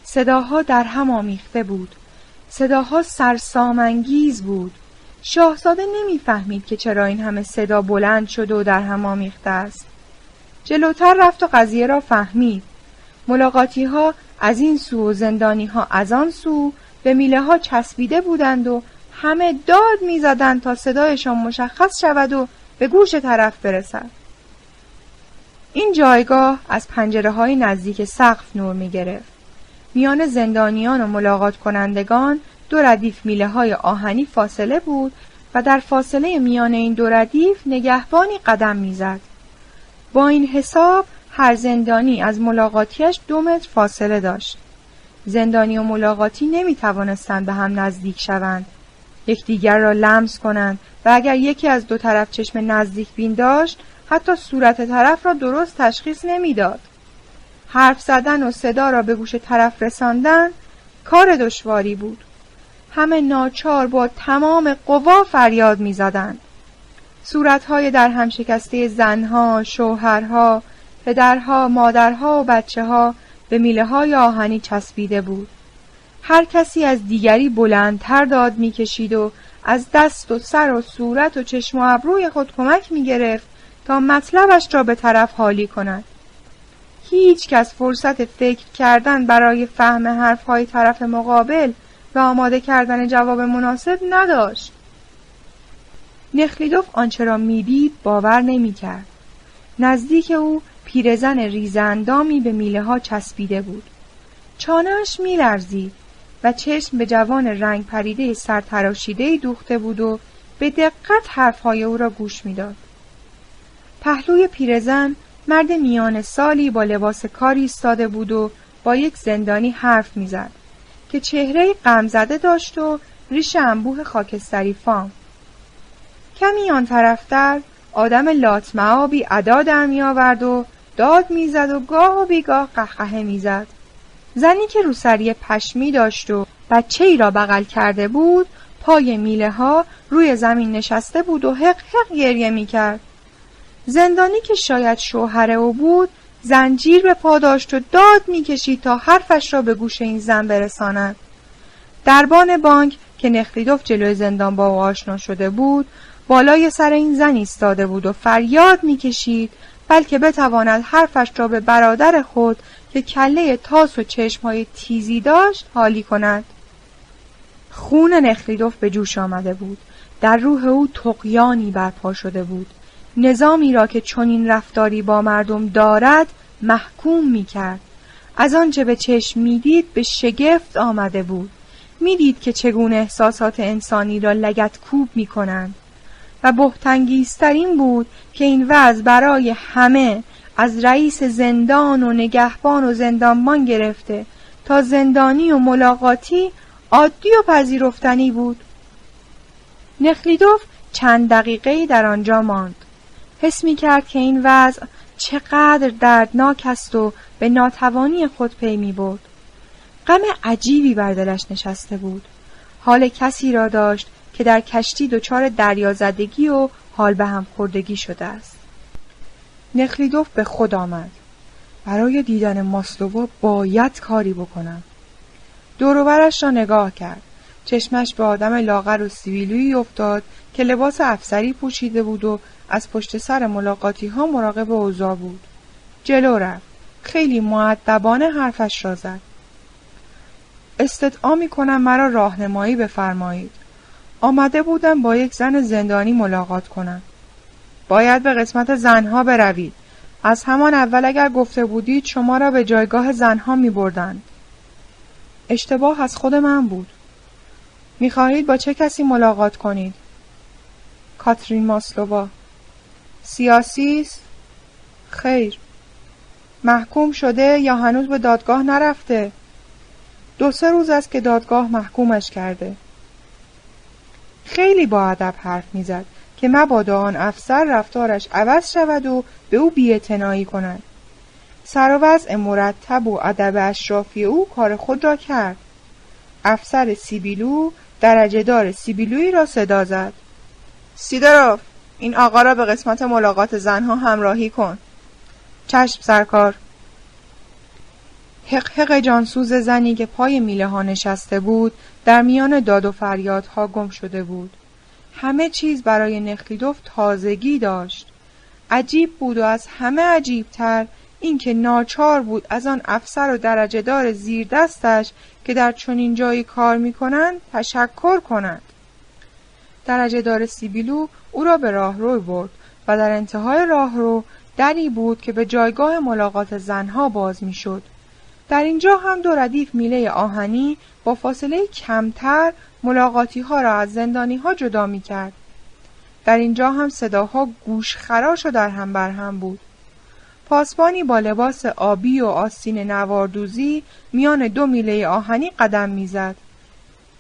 صداها در هم آمیخته بود. صداها سرسامانگیز بود. شاهزاده نمی‌فهمید که چرا این همه صدا بلند شده و در هم آمیخته است. جلوتر رفت و قضیه را فهمید. ملاقاتی ها از این سو و زندانی ها از آن سو به میله ها چسبیده بودند و همه داد می‌زدند تا صدایشان مشخص شود و به گوش طرف برسد. این جایگاه از پنجره های نزدیک سقف نور می گرفت. میان زندانیان و ملاقات کنندگان دو ردیف میله های آهنی فاصله بود و در فاصله میان این دو ردیف نگهبانی قدم می‌زد. با این حساب هر زندانی از ملاقاتیش دو متر فاصله داشت. زندانی و ملاقاتی نمی توانستند به هم نزدیک شوند. یکدیگر را لمس کنند و اگر یکی از دو طرف چشم نزدیک بین داشت حتی صورت طرف را درست تشخیص نمی‌داد. حرف زدن و صدا را به گوش طرف رساندن کار دشواری بود. همه ناچار با تمام قوا فریاد می‌زدند. صورتهای در هم شکسته زنها، شوهرها، پدرها، مادرها و بچه ها به میله های آهنی چسبیده بود. هر کسی از دیگری بلندتر داد می‌کشید و از دست و سر و صورت و چشم و ابروی خود کمک می گرفت تا مطلبش را به طرف حالی کند. هیچ کس فرصت فکر کردن برای فهم حرفهای طرف مقابل و آماده کردن جواب مناسب نداشت. نخلیدوف آنچه را می‌دید باور نمی‌کرد. نزدیک او پیرزن ریزندامی به میله ها چسبیده بود. چانهش میلرزید و چشم به جوان رنگ پریده سرتراشیده دوخته بود و به دقت حرفهای او را گوش می‌داد. پهلوی پیرزن مرد میان سالی با لباس کاری ایستاده بود و با یک زندانی حرف می‌زد که چهره غمزده داشت و ریش انبوه خاکستری فام کمی آن طرفتر آدم لاتمعابی ادا در می آورد و داد می‌زد و گاه و بیگاه قهقهه می‌زد زنی که روسری پشمی داشت و بچه ای را بغل کرده بود پای میله ها روی زمین نشسته بود و حق حق گریه می کرد. زندانی که شاید شوهر او بود زنجیر به پا داشت و داد می‌کشید تا حرفش را به گوش این زن برساند. دربان بانک که نخلیدوف جلوی زندان با او آشنا شده بود بالای سر این زن ایستاده بود و فریاد می‌کشید بلکه بتواند حرفش را به برادر خود که کله تاس و چشمهای تیزی داشت حالی کند. خون نخلیدوف به جوش آمده بود. در روح او تقیانی برپا شده بود. نظامی را که چنین رفتاری با مردم دارد محکوم می کرد از آنچه به چشم می‌دید به شگفت آمده بود. می‌دید که چگونه احساسات انسانی را لگت کوب می کنند و بهتنگیسترین بود که این وضع برای همه از رئیس زندان و نگهبان و زندانبان گرفته تا زندانی و ملاقاتی عادی و پذیرفتنی بود. نخلیدوف چند دقیقه در آنجا ماند. حس می کرد که این وضع چقدر دردناک است و به ناتوانی خود پی می بود. غم عجیبی بر دلش نشسته بود. حال کسی را داشت که در کشتی دچار دریازدگی و حال به هم خوردگی شده است. نخلیدوف به خود آمد. برای دیدن ماسلووا باید کاری بکنم. دوروبرش را نگاه کرد. چشمش به آدم لاغر و سیویلویی افتاد که لباس افسری پوشیده بود و از پشت سر ملاقاتی ها مراقب اوضاع بود. جلو رفت. خیلی معدبانه حرفش را زد. استدعا می کنم مرا راهنمایی بفرمایید. آمده بودم با یک زن زندانی ملاقات کنم. باید به قسمت زنها بروید. از همان اول اگر گفته بودید شما را به جایگاه زنها می بردند. اشتباه از خود من بود. می خواهید با چه کسی ملاقات کنید؟ کاترین ماسلووا سیاسی است؟ خیر. محکوم شده یا هنوز به دادگاه نرفته؟ دو سه روز است که دادگاه محکومش کرده. خیلی با ادب حرف می‌زد که مبادا آن افسر رفتارش عوض شود و به او بیاعتنایی کند. سر و وضع مرتب و ادب اشرافی او کار خود را کرد. افسر سیبیلو درجه دار سیبیلویی را صدا زد. سیدروف این آقا را به قسمت ملاقات زنها همراهی کن. چشم سرکار. حق حق جانسوز زنی که پای میله ها نشسته بود در میان داد و فریادها گم شده بود. همه چیز برای نخلیدوف تازگی داشت. عجیب بود و از همه عجیبتر اینکه ناچار بود از آن افسر و درجه دار زیر دستش که در چنین جایی کار می‌کنند تشکر کنند درجه دار سیبیلو او را به راهرو برد و در انتهای راهرو دری بود که به جایگاه ملاقات زنها باز می‌شد. در اینجا هم دو ردیف میله آهنی با فاصله کمتر ملاقاتی ها را از زندانی ها جدا می کرد. در اینجا هم صداها گوشخراش و در هم بر هم بود. پاسبانی با لباس آبی و آستین نواردوزی میان دو میله آهنی قدم می‌زد.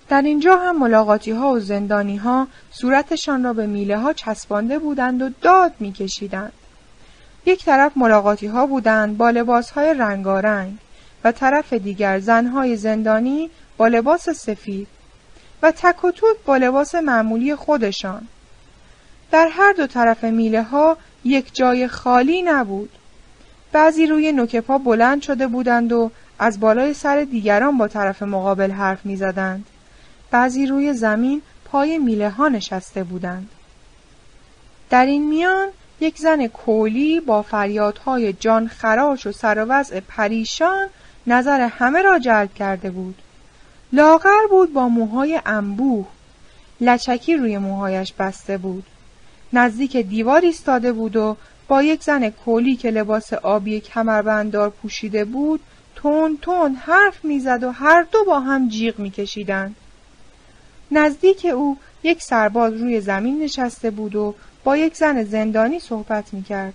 در اینجا هم ملاقاتی ها و زندانی ها صورتشان را به میله ها چسبانده بودند و داد میکشیدند. یک طرف ملاقاتی ها بودند با لباس های رنگارنگ و طرف دیگر زنهای زندانی با لباس سفید و تک و توک با لباس معمولی خودشان. در هر دو طرف میله ها یک جای خالی نبود. بعضی روی نوک پا بلند شده بودند و از بالای سر دیگران با طرف مقابل حرف می زدند. بعضی روی زمین پای میله ها نشسته بودند. در این میان یک زن کولی با فریادهای جان خراش و سر پریشان نظر همه را جلب کرده بود. لاغر بود با موهای انبوه. لچکی روی موهایش بسته بود. نزدیک دیوار ایستاده بود و با یک زن کولی که لباس آبی کمربنددار پوشیده بود تون تون حرف می‌زد و هر دو با هم جیغ میکشیدند. نزدیک او یک سرباز روی زمین نشسته بود و با یک زن زندانی صحبت می کرد.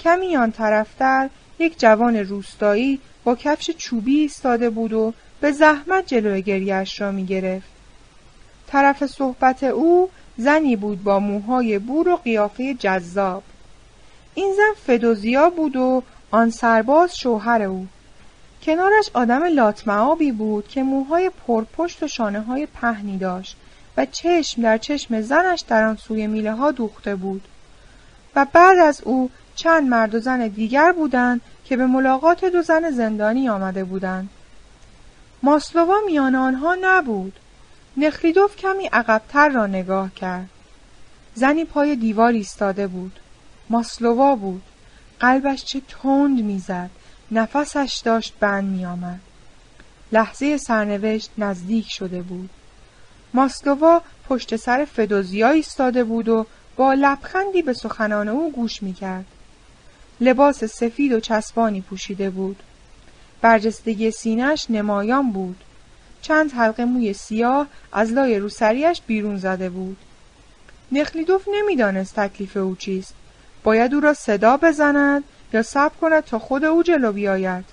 کمی آن طرفتر یک جوان روستایی با کفش چوبی ایستاده بود و به زحمت جلوی گریهش را می گرفت. طرف صحبت او زنی بود با موهای بور و قیافه جذاب. این زن فدوزیا بود و آن سرباز شوهر او. کنارش آدم لاتمعابی بود که موهای پرپشت و شانه های پهنی داشت و چشم در چشم زنش در آن سوی میله ها دوخته بود. و بعد از او چند مرد و زن دیگر بودند که به ملاقات دو زن زندانی آمده بودند. ماسلووا میان آنها نبود. نخلیدوف کمی عقبتر را نگاه کرد. زنی پای دیوار ایستاده بود. ماسلووا بود. قلبش چه تند می‌زد. نفسش داشت بند میآمد. لحظه سرنوشت نزدیک شده بود. ماسلووا پشت سر فدوزیا ایستاده بود و با لبخندی به سخنان او گوش می‌کرد. لباس سفید و چسبانی پوشیده بود. برجستگی سینهش نمایان بود. چند حلقه موی سیاه از لای روسریش بیرون زده بود. نخلیدوف نمی‌دانست تکلیف او چیست. باید او را صدا بزند یا صبر کند تا خود او جلو بیاید.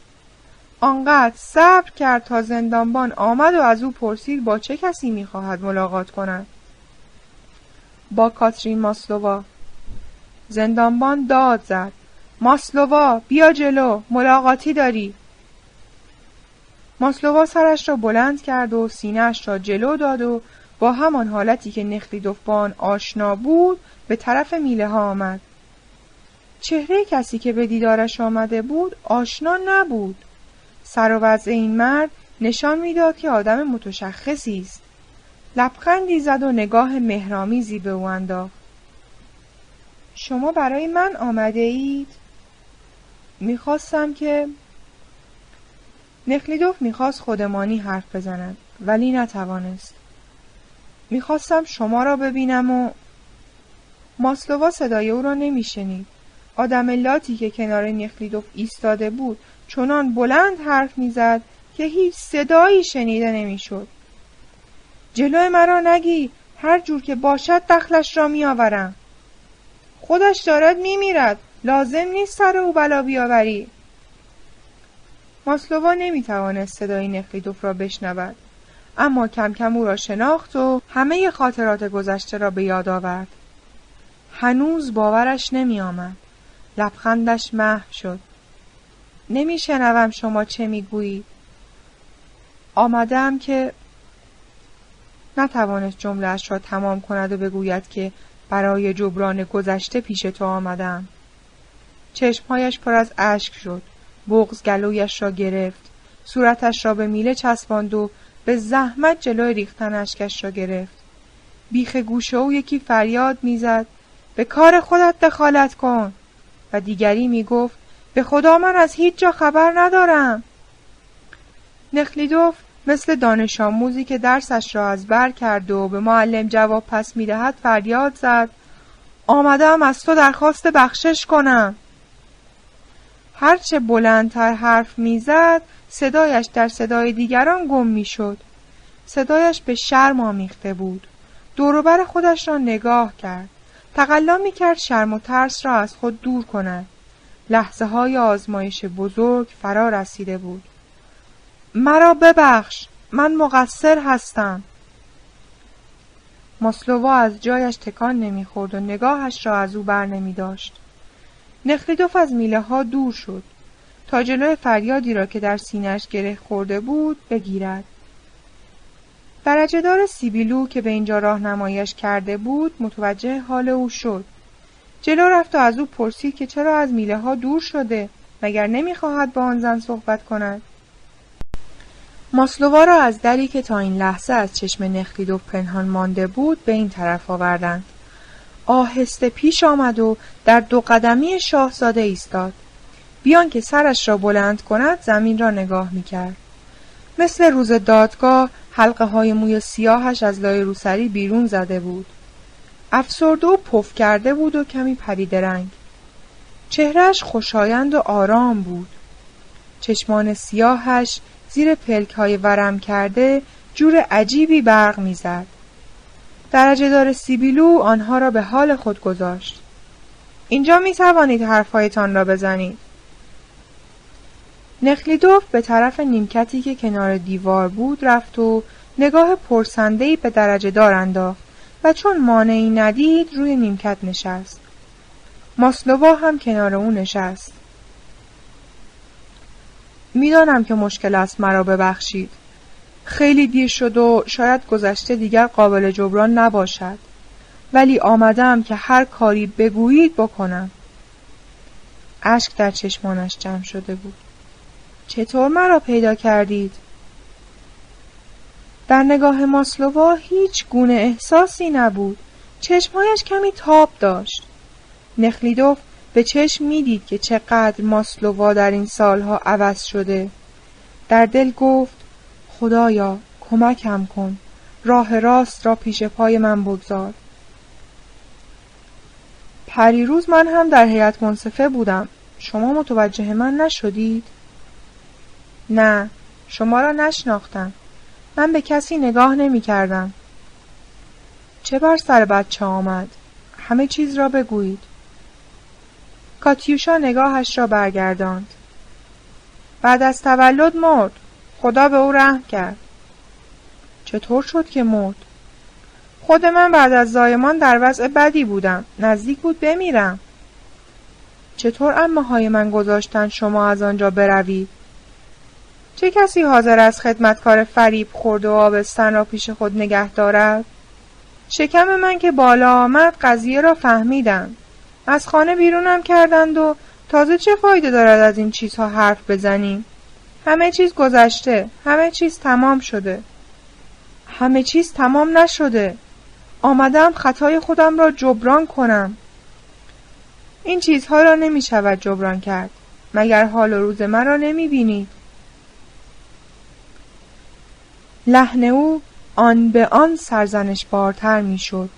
آنقدر صبر کرد تا زندانبان آمد و از او پرسید با چه کسی می‌خواهد ملاقات کند. با کاترین ماسلووا زندانبان داد زد. ماسلووا بیا جلو ملاقاتی داری. ماسلووا سرش را بلند کرد و سینهاش را جلو داد و با همان حالتی که نخلی با آشنا بود به طرف میله ها آمد. چهره کسی که به دیدارش آمده بود آشنا نبود. سر و وضع این مرد نشان می‌داد که آدم متشخصی است. لبخندی زد و نگاه مهرامیزی به او انداخت. شما برای من آمده اید؟ می‌خواستم که نخلیدوف می‌خواست خودمانی حرف بزند ولی نتوانست. می‌خواستم شما را ببینم و ماسلووا صدای او را نمیشنید. آدم لاتی که کنار نخلیدوف ایستاده بود چنان بلند حرف می‌زد که هیچ صدایی شنیده نمی‌شد. جلو مرا نگی هر جور که باشد دخلش را میآورم. خودش دارد میمیرد لازم نیست سر او بلا بیاوری. ماسلووا نمی‌توانست صدای نخلیدوف را بشنود. اما کم کم او را شناخت و همه خاطرات گذشته را به یاد آورد. هنوز باورش نمیآمد. لبخندش محو شد. نمیشنوم شما چه می‌گویید آمدم که نتوانست جملهاش را تمام کند و بگوید که برای جبران گذشته پیش تو آمدم چشمهایش پر از اشک شد. بغز گلویش را گرفت. صورتش را به میله چسباند و به زحمت جلوی ریختن اشکش را گرفت. بیخ گوشه او یکی فریاد می‌زد. به کار خودت دخالت کن. و دیگری می‌گفت به خدا من از هیچ جا خبر ندارم. نخلیدوف مثل دانش آموزی که درسش را از بر کرد و به معلم جواب پس می‌دهد فریاد زد آمدم از تو درخواست بخشش کنم. هرچه بلندتر حرف می‌زد صدایش در صدای دیگران گم می‌شد. صدایش به شرم آمیخته بود. دوروبر خودش را نگاه کرد. تقلا می‌کرد شرم و ترس را از خود دور کند لحظه های آزمایش بزرگ فرا رسیده بود مرا ببخش من مقصر هستم ماسلووا از جایش تکان نمی‌خورد و نگاهش را از او بر نمی داشت. نخلیدوف از میله ها دور شد تا جلوی فریادی را که در سینهش گره خورده بود بگیرد. درجهدار سیبیلو که به اینجا راهنماییش کرده بود متوجه حال او شد. جلو رفت و از او پرسید که چرا از میله ها دور شده مگر نمی‌خواهد با آن زن صحبت کند. ماسلووا را از دری که تا این لحظه از چشم نخلیدوف پنهان مانده بود به این طرف آوردند. آهسته پیش آمد و در دو قدمی شاهزاده ایستاد. بیان که سرش را بلند کند زمین را نگاه می‌کرد. مثل روز دادگاه حلقه های موی سیاهش از لای روسری بیرون زده بود. افسرده و پف کرده بود و کمی پریدرنگ چهرش خوشایند و آرام بود. چشمان سیاهش زیر پلک های ورم کرده جور عجیبی برق می‌زد. درجه دار سیبیلو آنها را به حال خود گذاشت. اینجا می توانید حرفهایتان را بزنید. نخلیدوف به طرف نیمکتی که کنار دیوار بود رفت و نگاه پرسندهای به درجه دار انداخت و چون مانعی ندید روی نیمکت نشست. ماسلووا هم کنار او نشست. می‌دانم که مشکل است مرا ببخشید. خیلی دیر شد و شاید گذشته دیگر قابل جبران نباشد. ولی آمدم که هر کاری بگویید بکنم. اشک در چشمانش جمع شده بود. چطور مرا پیدا کردید؟ در نگاه ماسلووا هیچ گونه احساسی نبود. چشمهایش کمی تاب داشت. نخلیدوف به چشم می‌دید که چقدر ماسلووا در این سالها عوض شده. در دل گفت خدایا کمکم کن. راه راست را پیش پای من بگذار. پریروز من هم در هیئت منصفه بودم. شما متوجه من نشدید؟ نه شما را نشناختم. من به کسی نگاه نمی کردم. چه بر سر بچه آمد؟ همه چیز را بگویید. کاتیوشا نگاهش را برگرداند. بعد از تولد مرد. خدا به او رحم کرد. چطور شد که مرد؟ خود من بعد از زایمان در وضع بدی بودم. نزدیک بود بمیرم. چطور امه های من گذاشتن شما از آنجا بروید؟ چه کسی حاضر است خدمتکار فریب خورد و آبستن را پیش خود نگه دارد؟ شکم من که بالا آمد قضیه را فهمیدم. از خانه بیرونم کردند و تازه چه فایده دارد از این چیزها حرف بزنیم؟ همه چیز گذشته همه چیز تمام شده. همه چیز تمام نشده. آمدم خطای خودم را جبران کنم. این چیزها را نمی شود جبران کرد. مگر حال و روز مرا نمی بینید لحن او آن به آن سرزنش بارتر می شد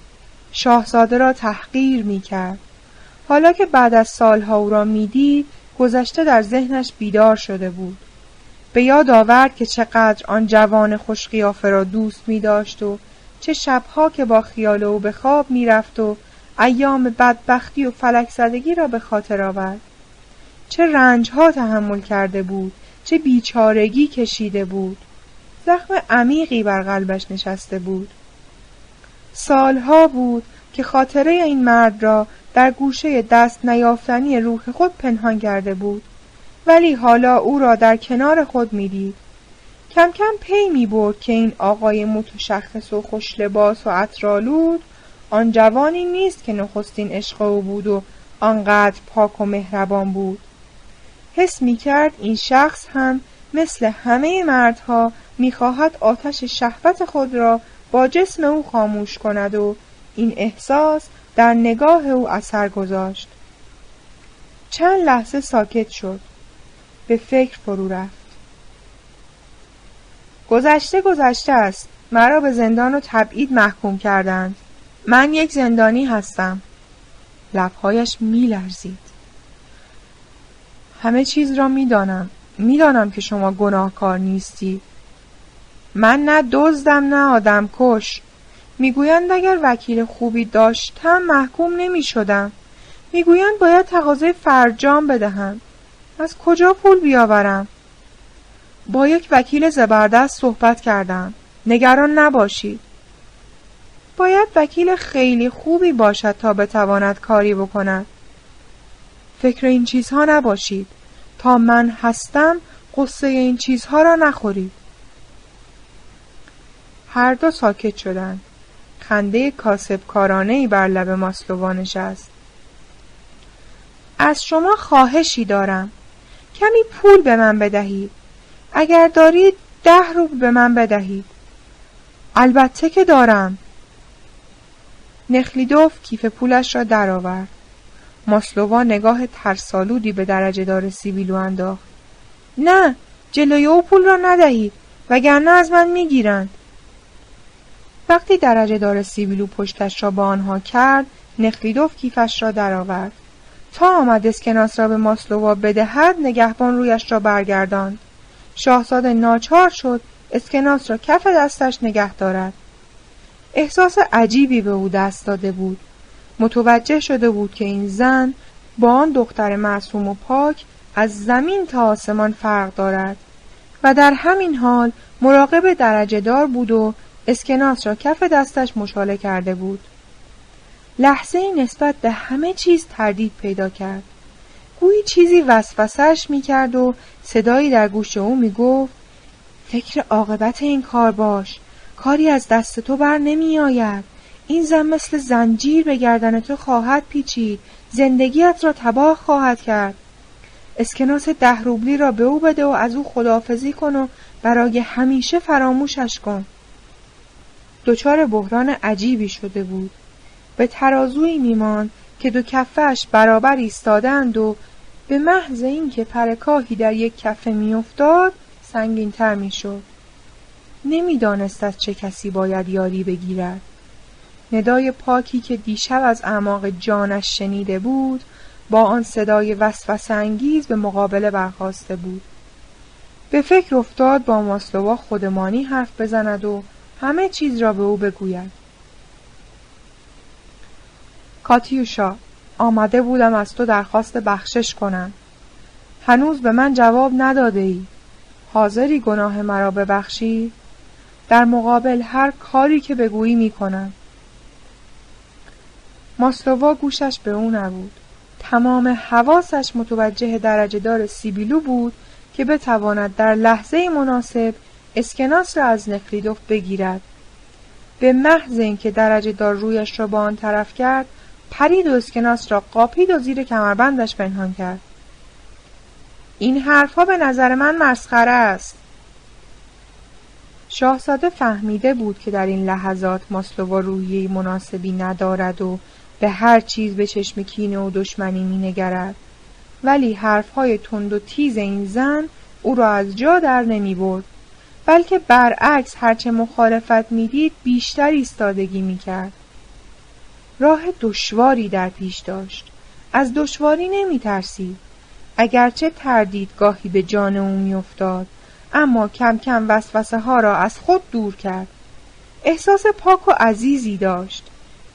شاهزاده را تحقیر می کرد حالا که بعد از سالها او را می‌دید گذشته در ذهنش بیدار شده بود. به یاد آورد که چقدر آن جوان خوشقیافه را دوست می داشت و چه شبها که با خیال او به خواب می رفت و ایام بدبختی و فلک زدگی را به خاطر آورد. چه رنجها تحمل کرده بود چه بیچارگی کشیده بود. زخم عمیقی بر قلبش نشسته بود. سالها بود که خاطره این مرد را در گوشه دست نیافتنی روح خود پنهان کرده بود. ولی حالا او را در کنار خود می‌دید. کم کم پی می برد که این آقای متشخص و خوش لباس و اطرالود آن جوانی نیست که نخستین عشق او بود و آنقدر پاک و مهربان بود. حس می کرد این شخص هم مثل همه مردها می‌خواهد آتش شهوت خود را با جسم او خاموش کند و این احساس در نگاه او اثر گذاشت. چند لحظه ساکت شد. به فکر فرو رفت. گذشته گذشته است. مرا به زندان و تبعید محکوم کردند. من یک زندانی هستم. لبهایش میلرزید. همه چیز را می‌دانم. می‌دانم که شما گناهکار نیستی. من نه دزدم نه آدم کش. می‌گویند اگر وکیل خوبی داشتم محکوم نمی شدم می‌گویند باید تقاضای فرجام بدهم. از کجا پول بیاورم؟ با یک وکیل زبردست صحبت کردم. نگران نباشید. باید وکیل خیلی خوبی باشد تا بتواند کاری بکند. فکر این چیزها نباشید. تا من هستم قصه این چیزها را نخورید. هر دو ساکت شدند. خنده کاسبکارانه ای بر لب ماسلووا نشست. از شما خواهشی دارم. کمی پول به من بدهید. اگر دارید ده روبل به من بدهید. البته که دارم. نخلیدوف کیف پولش را درآورد. ماسلووا نگاه ترسالودی به درجه دار سیبیلو انداخت. نه جلوی او پول را ندهید وگرنه از من می‌گیرند. وقتی درجه دار سیبیلو پشتش را با آنها کرد نخلیدوف کیفش را درآورد. تا آمد اسکناس را به ماسلووا بدهد نگهبان رویش را برگرداند. شاهزاده ناچار شد اسکناس را کف دستش نگه دارد. احساس عجیبی به او دست داده بود. متوجه شده بود که این زن با آن دختر معصوم و پاک از زمین تا آسمان فرق دارد و در همین حال مراقب درجه دار بود و اسکناس را کف دستش مشاله کرده بود. لحظه نسبت به همه چیز تردید پیدا کرد. گویی چیزی وسوسش می کرد و صدایی در گوش او می گفت فکر عاقبت این کار باش کاری از دست تو بر نمی آید این زن مثل زنجیر به گردن تو خواهد پیچید. زندگیت را تباه خواهد کرد. اسکناس ده روبلی را به او بده و از او خداحافظی کن و برای همیشه فراموشش کن. دچار بحران عجیبی شده بود. به ترازوی میمان که دو کفش برابر ایستادند و به محض اینکه پرکاهی در یک کفه میافتاد سنگینتر می‌شد. نمی‌دانست از چه کسی باید یاری بگیرد. ندای پاکی که دیشب از اعماق جانش شنیده بود با آن صدای وسوسه انگیز به مقابله برخواسته بود. به فکر افتاد با ماسلوا خودمانی حرف بزند و همه چیز را به او بگوید. کاتیوشا آمده بودم از تو درخواست بخشش کنم. هنوز به من جواب نداده ای. حاضری گناه مرا ببخشی؟ در مقابل هر کاری که بگویی می‌کنم. ماسلووا گوشش به او نبود. تمام حواسش متوجه درجه دار سیبیلو بود که بتواند در لحظه مناسب اسکناس را از نخلیدوف بگیرد. به محض اینکه درجه دار رویش را با آن طرف کرد پرید و اسکناس را قاپید و زیر کمربندش پنهان کرد. این حرفها به نظر من مسخره است. شاهزاده فهمیده بود که در این لحظات ماسلووا روحیه مناسبی ندارد و به هر چیز به چشم کینه و دشمنی مینگرد ولی حرفهای تند و تیز این زن او را از جا در نمی برد. بلکه برعکس هرچه مخالفت می‌دید بیشتر ایستادگی می‌کرد راه دشواری در پیش داشت. از دشواری نمی ترسید. اگرچه تردید گاهی به جان او میافتاد اما کم کم وسوسه ها را از خود دور کرد. احساس پاک و عزیزی داشت.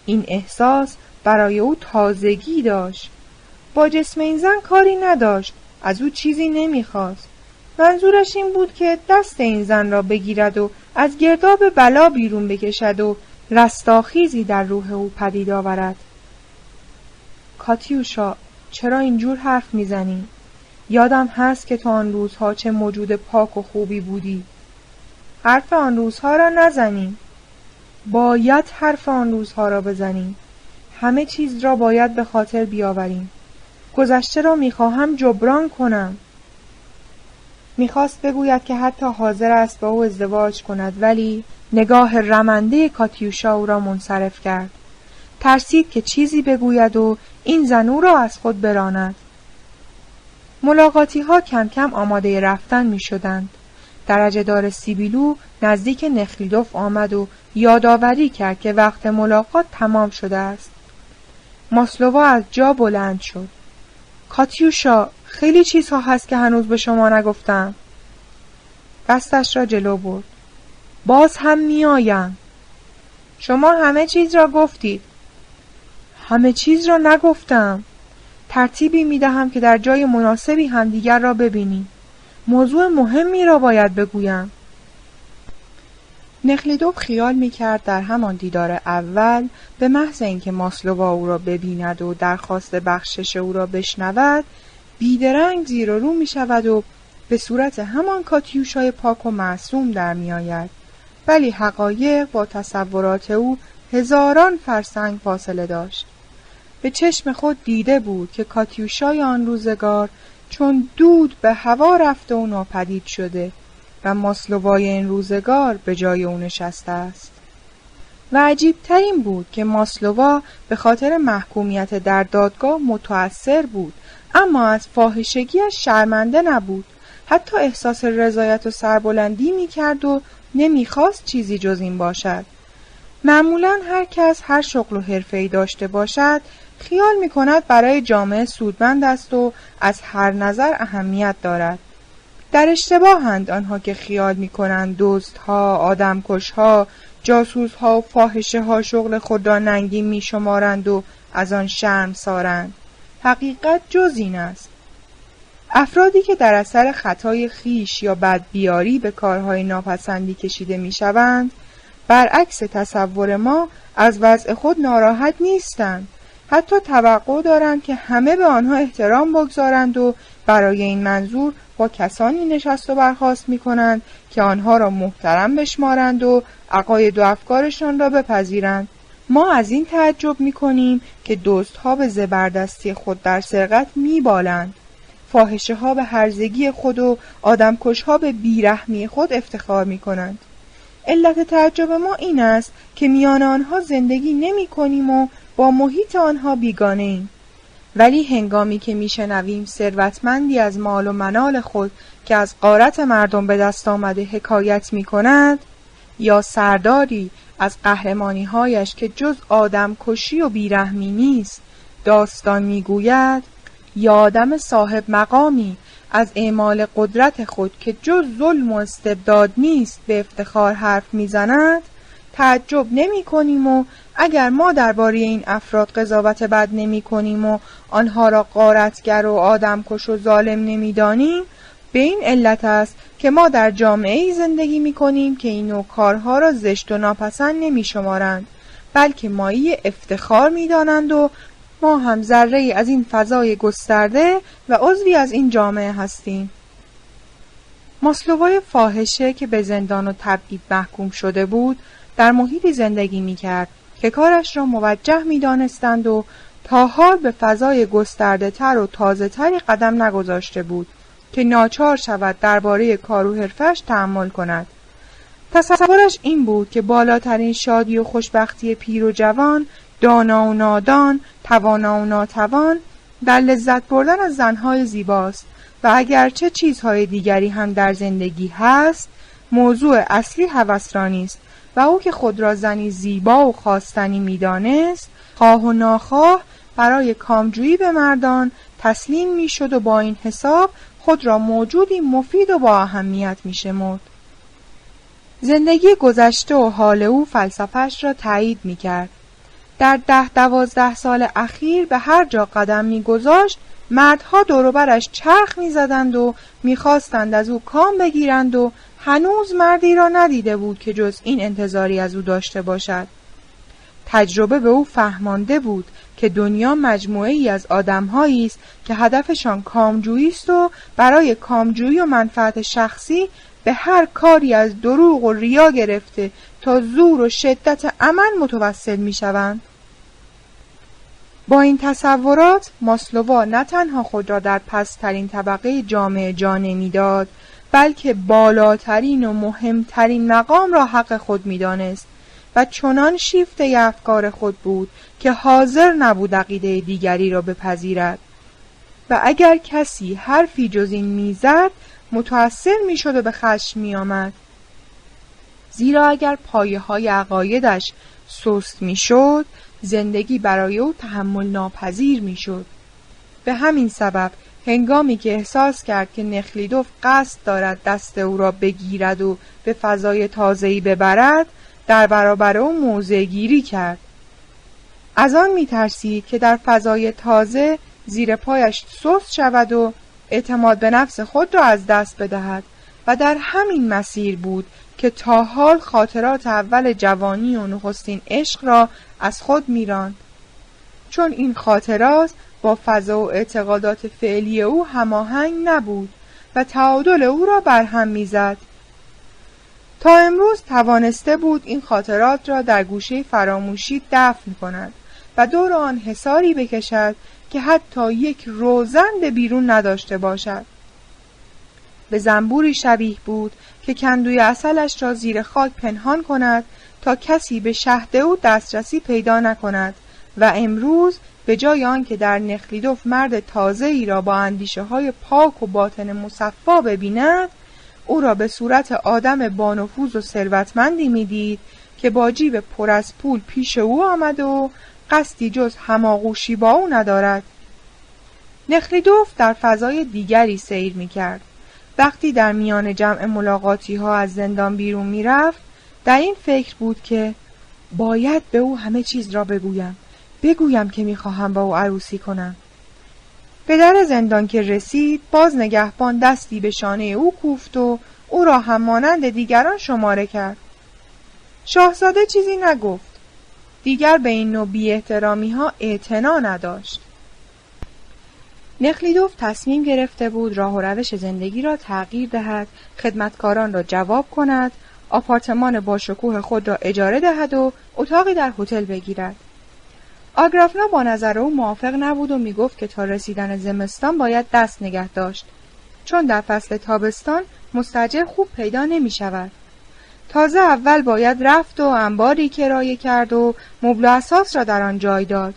این احساس برای او تازگی داشت. با جسم این زن کاری نداشت. از او چیزی نمی‌خواست. منظورش این بود که دست این زن را بگیرد و از گرداب بلا بیرون بکشد و رستاخیزی در روح او پدید آورد. کاتیوشا چرا اینجور حرف می‌زنی؟ یادم هست که تو آن روزها چه موجود پاک و خوبی بودی. حرف آن روزها را نزنیم باید حرف آن روزها را بزنیم همه چیز را باید به خاطر بیاوریم گذشته را می‌خواهم جبران کنم می‌خواست بگوید که حتی حاضر است با او ازدواج کند ولی نگاه رمنده کاتیوشا او را منصرف کرد ترسید که چیزی بگوید و این زن او را از خود براند ملاقاتی ها کم کم آماده رفتن می شدند. درجه دار سیبیلو نزدیک نخلیدوف آمد و یادآوری کرد که وقت ملاقات تمام شده است. ماسلووا از جا بلند شد. کاتیوشا خیلی چیزها هست که هنوز به شما نگفتم. دستش را جلو برد. باز هم میآیم. شما همه چیز را گفتید. همه چیز را نگفتم. ترتیبی می دهم که در جای مناسبی همدیگر را ببینیم. موضوع مهمی را باید بگویم. نخلیدوف خیال می کرد در همان دیدار اول به محض اینکه ماسلووا او را ببیند و درخواست بخشش او را بشنود بیدرنگ زیر و رو می شود و به صورت همان کاتیوشای پاک و معصوم در می آید. ولی حقایق با تصورات او هزاران فرسنگ فاصله داشت. به چشم خود دیده بود که کاتیوشای آن روزگار چون دود به هوا رفته و ناپدید شده و ماسلووای این روزگار به جای او نشسته است. و عجیب ترین بود که ماسلووا به خاطر محکومیت در دادگاه متأثر بود اما از فاحشگیش شرمنده نبود. حتی احساس رضایت و سربلندی می کرد و نمی‌خواست چیزی جز این باشد. معمولا هر کس هر شغل و حرفه‌ای داشته باشد خیال می کند برای جامعه سودمند است و از هر نظر اهمیت دارد. در اشتباهند آنها که خیال می کنند دوستها، آدمکشها، جاسوس ها و فاحشه ها شغل خود را ننگی می شمارند و از آن شرم سارند. حقیقت جز این است. افرادی که در اثر خطای خیش یا بدبیاری به کارهای ناپسندی کشیده می شوند برعکس تصور ما از وضع خود ناراحت نیستند. حتی توقع دارند که همه به آنها احترام بگذارند و برای این منظور با کسانی نشست و برخواست می کنند که آنها را محترم بشمارند و عقاید و افکارشان را بپذیرند. ما از این تعجب می کنیم که ها به زبردستی خود در سرقت می بالند فاحشه ها به هرزگی خود و آدمکش ها به بیرحمی خود افتخار می کنند علت تعجب ما این است که میان آنها زندگی نمی کنیم و با محیط آنها بیگانه ایم. ولی هنگامی که میشنویم ثروتمندی از مال و منال خود که از قارت مردم به دست آمده حکایت می کند یا سرداری از هایش که جز آدم کشی و بیرحمی نیست داستان می‌گوید یا آدم صاحب مقامی از اعمال قدرت خود که جز ظلم و استبداد نیست به افتخار حرف می‌زند تعجب نمی کنیم و اگر ما درباره این افراد قضاوت بد نمی کنیم و آنها را قارتگر و آدمکش و ظالم نمی‌دانیم به این علت است که ما در جامعه ای زندگی می کنیم که این نوع کارها را زشت و ناپسند نمی شمارند بلکه مایی افتخار می دانند و ما هم ذره از این فضای گسترده و عضوی از این جامعه هستیم. ماسلوای فاحشه که به زندان و تبعید محکوم شده بود در محیطی زندگی می کرد. که کارش را موجه می دانستند و تا حال به فضای گسترده تر و تازه تری قدم نگذاشته بود که ناچار شود درباره کار و حرفش تحمل کند. تصورش این بود که بالاترین شادی و خوشبختی پیر و جوان دانا و نادان توانا و ناتوان در لذت بردن از زنهای زیباست و اگرچه چیزهای دیگری هم در زندگی هست موضوع اصلی هوسرانی است. و او که خود را زنی زیبا و خواستنی می‌دانست خواه و ناخواه برای کامجویی به مردان تسلیم می‌شد و با این حساب خود را موجودی مفید و با اهمیت میشمرد. زندگی گذشته و حال او فلسفهش را تایید می‌کرد. در ده دوازده سال اخیر به هر جا قدم میگذاشت مردها دوروبرش چرخ می‌زدند و می‌خواستند از او کام بگیرند و هنوز مردی را ندیده بود که جز این انتظاری از او داشته باشد تجربه به او فهمانده بود که دنیا مجموعه ای از آدمهایی است که هدفشان کامجویی است و برای کامجویی و منفعت شخصی به هر کاری از دروغ و ریا گرفته تا زور و شدت عمل متوسل می شوند. با این تصورات ماسلووا نه تنها خود را در پسترین طبقه جامعه جا نمی‌داد بلکه بالاترین و مهمترین مقام را حق خود می‌دانست و چنان شیفته افکار خود بود که حاضر نبود عقیده دیگری را بپذیرد. و اگر کسی حرفی جز این می‌زد متأثر می‌شد و به خشم میآمد. زیرا اگر پایه های عقایدش سست می‌شد زندگی برای او تحمل ناپذیر می‌شد. به همین سبب هنگامی که احساس کرد که نخلیدوف قصد دارد دست او را بگیرد و به فضای تازه‌ای ببرد در برابر او موضع گیری کرد. از آن میترسید که در فضای تازه زیر پایش سست شود و اعتماد به نفس خود را از دست بدهد و در همین مسیر بود که تا حال خاطرات اول جوانی و نخستین عشق را از خود میراند. چون این خاطرات با فضا و اعتقادات فعلی او هماهنگ نبود و تعادل او را برهم می‌زد. تا امروز توانسته بود این خاطرات را در گوشه فراموشی دفن کند و دور آن حساری بکشد که حتی یک روزن به بیرون نداشته باشد. به زنبوری شبیه بود که کندوی اصلش را زیر خاک پنهان کند تا کسی به شهد او دسترسی پیدا نکند و امروز به جای آنکه در نخلیدوف مرد تازه ای را با اندیشه های پاک و باطن مصفا ببیند او را به صورت آدم بانفوذ و ثروتمندی می‌دید که با جیب پر از پول پیش او آمد و قصدی جز هماغوشی با او ندارد نخلیدوف در فضای دیگری سیر می کرد. وقتی در میان جمع ملاقاتی ها از زندان بیرون می رفت در این فکر بود که باید به او همه چیز را بگویم بگویم که می‌خواهم با او عروسی کنم. به در زندان که رسید باز نگهبان دستی به شانه او کوفت و او را هم مانند دیگران شماره کرد. شاهزاده چیزی نگفت. دیگر به این نوع بی احترامی ها اعتنا نداشت. نخلیدوف تصمیم گرفته بود راه و روش زندگی را تغییر دهد خدمتکاران را جواب کند آپارتمان با شکوه خود را اجاره دهد و اتاقی در هتل بگیرد. آگرافنا با نظر او موافق نبود و می‌گفت که تا رسیدن زمستان باید دست نگه داشت چون در فصل تابستان مستجر خوب پیدا نمی شود. تازه اول باید رفت و انباری کرایه کرد و مبل اساس را در آن جای داد.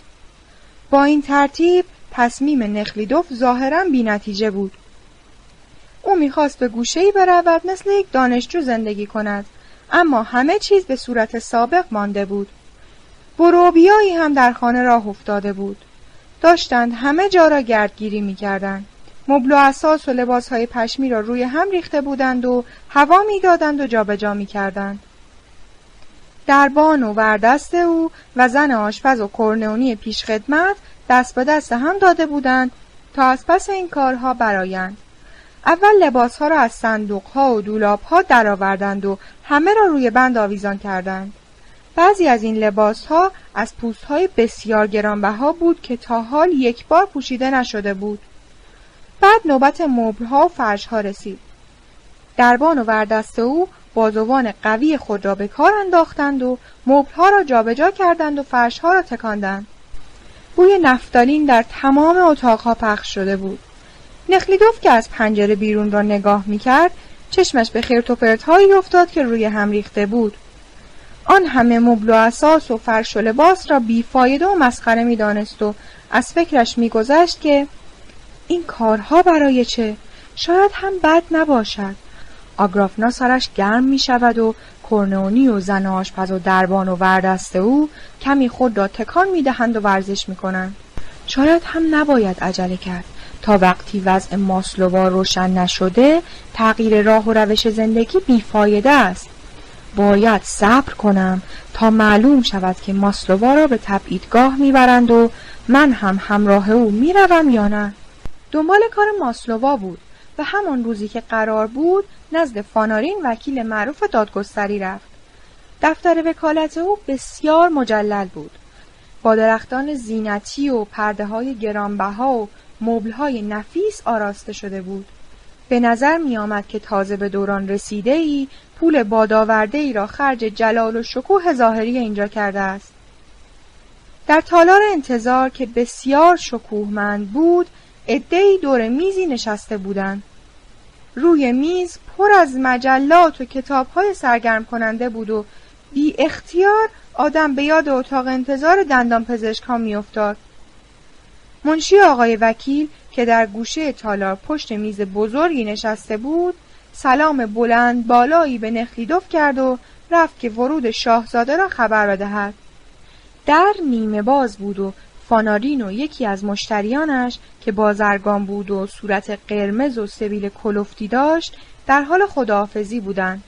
با این ترتیب تصمیم نخلیدوف ظاهرا نتیجه بود. او می‌خواست به گوشهای برود مثل یک دانشجو زندگی کند اما همه چیز به صورت سابق مانده بود. بروبیایی هم در خانه راه افتاده بود. داشتند همه جا را گردگیری می‌کردند. مبل و اساس و لباسهای پشمی را روی هم ریخته بودند و هوا می‌دادند و جابجا می‌کردند. دربان و وردست او و زن آشپز و کرنونی پیشخدمت دست به دست هم داده بودند تا از پس این کارها برایند. اول لباسها را از صندوقها و دولابها درآوردند و همه را روی بند آویزان کردند. بعضی از این لباسها از پوستهای بسیار گرانبها بود که تا حال یک بار پوشیده نشده بود. بعد نوبت مبلها و فرشها رسید. دربان و وردست او بازوان قوی خود را به کار انداختند و مبلها را جابجا کردند و فرشها را تکاندند. بوی نفتالین در تمام اتاقها پخش شده بود. نخلیدوف که از پنجره بیرون را نگاه می‌کرد چشمش به خیرت و هایی افتاد که روی هم ریخته بود. آن همه مبل و اساس و فرش و لباس را بیفایده و مسخره می‌دانست و از فکرش میگذشت که این کارها برای چه؟ شاید هم بد نباشد. آگرافنا سرش گرم می شود و کرنونی و زن آشپز و دربان و وردست او کمی خود را تکان می دهند و ورزش می کنند. شاید هم نباید عجله کرد تا وقتی وضع ماسلووا روشن نشده تغییر راه و روش زندگی بیفایده است. باید صبر کنم تا معلوم شود که ماسلووا را به تبعیدگاه می‌برند و من هم همراه او می‌روم یا نه. دنبال کار ماسلووا بود. و همان روزی که قرار بود نزد فانارین وکیل معروف دادگستری رفت. دفتر وکالت او بسیار مجلل بود. با درختان زینتی و پرده های گرانبها و مبل های نفیس آراسته شده بود. به نظر می آمد که تازه به دوران رسیده ای پول بادآورده ای را خرج جلال و شکوه ظاهری اینجا کرده است. در تالار انتظار که بسیار شکوهمند بود عدهای دور میزی نشسته بودند. روی میز پر از مجلات و کتابهای سرگرم کننده بود و بی اختیار آدم به یاد اتاق انتظار دندان پزشک ها میافتاد. منشی آقای وکیل که در گوشه تالار پشت میز بزرگی نشسته بود سلام بلند بالایی به نخلیدوف کرد و رفت که ورود شاهزاده را خبر بدهد. در نیمه باز بود و فانارین و یکی از مشتریانش که بازرگان بود و صورت قرمز و سبیل کلفتی داشت در حال خداحافظی بودند.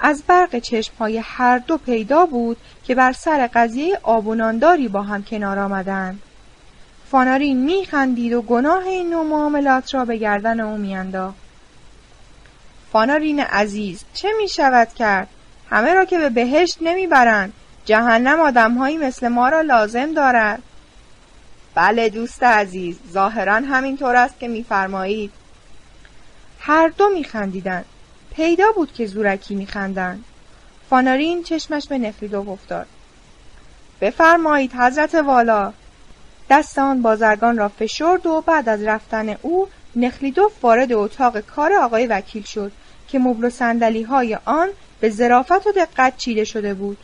از برق چشمهای هر دو پیدا بود که بر سر قضیه آب و نانداری با هم کنار آمدند. فانارین میخندید و گناه این نوع معاملات را به گردن او میانداخت. فانارین عزیز چه می شود کرد؟ همه را که به بهشت نمی‌برند جهنم آدمهایی مثل ما را لازم دارد. بله دوست عزیز ظاهرا همینطور است که میفرمایید. هر دو میخندیدند پیدا بود که زورکی میخندند فانارین چشمش به نفریدوف افتاد بفرمایید حضرت والا. دست آن بازرگان را فشرد و بعد از رفتن او نخلیدوف وارد اتاق کار آقای وکیل شد. که مبل و سندلی های آن به ظرافت و دقت چیده شده بود.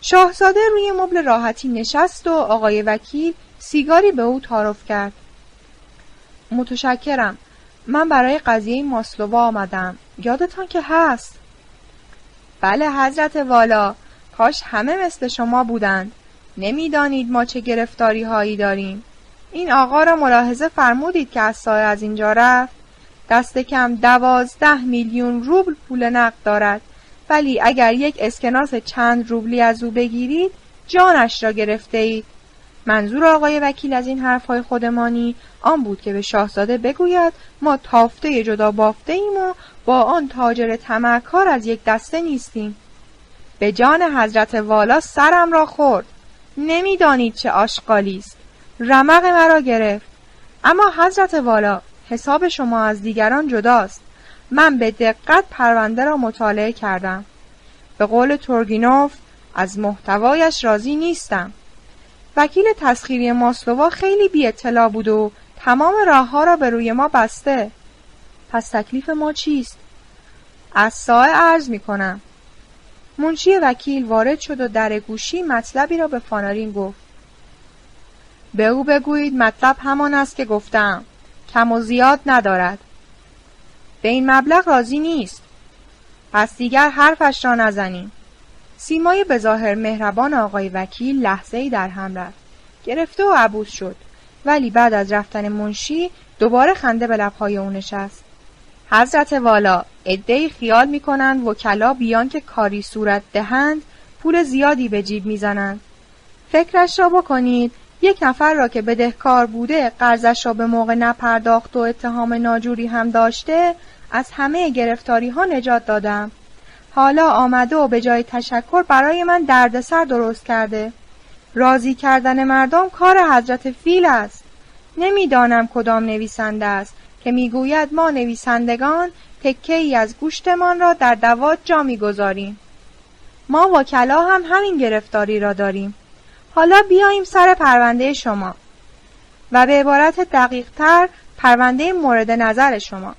شاهزاده روی مبل راحتی نشست و آقای وکیل سیگاری به او تعارف کرد. متشکرم. من برای قضیه ماسلووا آمدم. یادتان که هست. بله حضرت والا. کاش همه مثل شما بودند. نمی‌دانید ما چه گرفتاری هایی داریم. این آقا را ملاحظه فرمودید که از سایه از اینجا رفت. دست کم دوازده میلیون روبل پول نقد دارد. ولی اگر یک اسکناس چند روبلی از او بگیرید جانش را گرفته اید منظور آقای وکیل از این حرفهای خودمانی آن بود که به شاهزاده بگوید ما تافته جدا بافته ایم و با آن تاجر تمکار از یک دسته نیستیم. به جان حضرت والا سرم را خورد. نمی‌دانید چه آشغالی است. رمق مرا گرفت. اما حضرت والا حساب شما از دیگران جداست. من به دقت پرونده را مطالعه کردم. به قول تورگینوف از محتوایش راضی نیستم. وکیل تسخیری ماسلووا خیلی بی اطلاع بود و تمام راهها را به روی ما بسته. پس تکلیف ما چیست؟ از سایه عرض می کنم منشی وکیل وارد شد و در گوشی مطلبی را به فانارین گفت. به او بگویید مطلب همان است که گفتم. کم و زیاد ندارد. به این مبلغ راضی نیست. پس دیگر حرفش را نزنیم. سیمای بظاهر مهربان آقای وکیل لحظه ای در هم رفت. گرفته و عبوس شد. ولی بعد از رفتن منشی دوباره خنده به لبهای او نشست. حضرت والا عدهای خیال می‌کنند وکلا بیان که کاری صورت دهند پول زیادی به جیب می‌زنند. فکرش را بکنید یک نفر را که بدهکار بوده قرضش را به موقع نپرداخت و اتهام ناجوری هم داشته از همه گرفتاری ها نجات دادم. حالا آمده و به جای تشکر برای من دردسر درست کرده. راضی کردن مردم کار حضرت فیل است. نمی‌دانم کدام نویسنده است که می‌گوید ما نویسندگان تکه ای از گوشتمان را در دوات جا می‌گذاریم. ما وکلا هم همین گرفتاری را داریم. حالا بیاییم سر پرونده شما و به عبارت دقیق تر پرونده مورد نظر شما.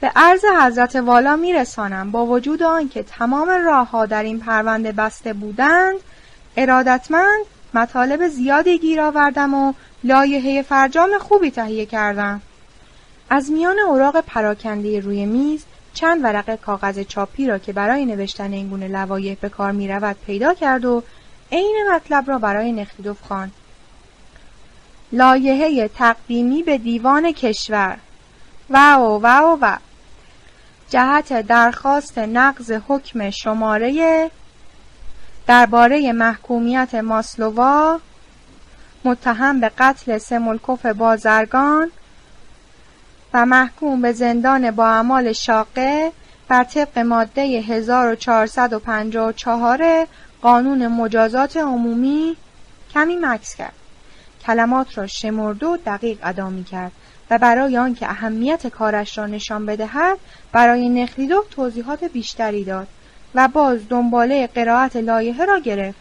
به عرض حضرت والا میرسانم با وجود آنکه تمام راهها در این پرونده بسته بودند ارادتمند مطالب زیادی گیر آوردم و لایحه فرجام خوبی تهیه کردم. از میان اوراق پراکنده روی میز چند ورقه کاغذ چاپی را که برای نوشتن این گونه لوایح به کار می رود پیدا کرد و عین مطلب را برای نخیدوف خواند. لایحه تقدیمی به دیوان کشور و و و و جهت درخواست نقض حکم شماره درباره محکومیت ماسلووا متهم به قتل سمولکوف بازرگان و محکوم به زندان با اعمال شاقه بر طبق ماده 1454 قانون مجازات عمومی کمی مکس کرد. کلمات را شمرد و دقیق ادا می کرد و برای آنکه اهمیت کارش را نشان بدهد برای نخلیدوف توضیحات بیشتری داد و باز دنباله قرائت لایحه را گرفت.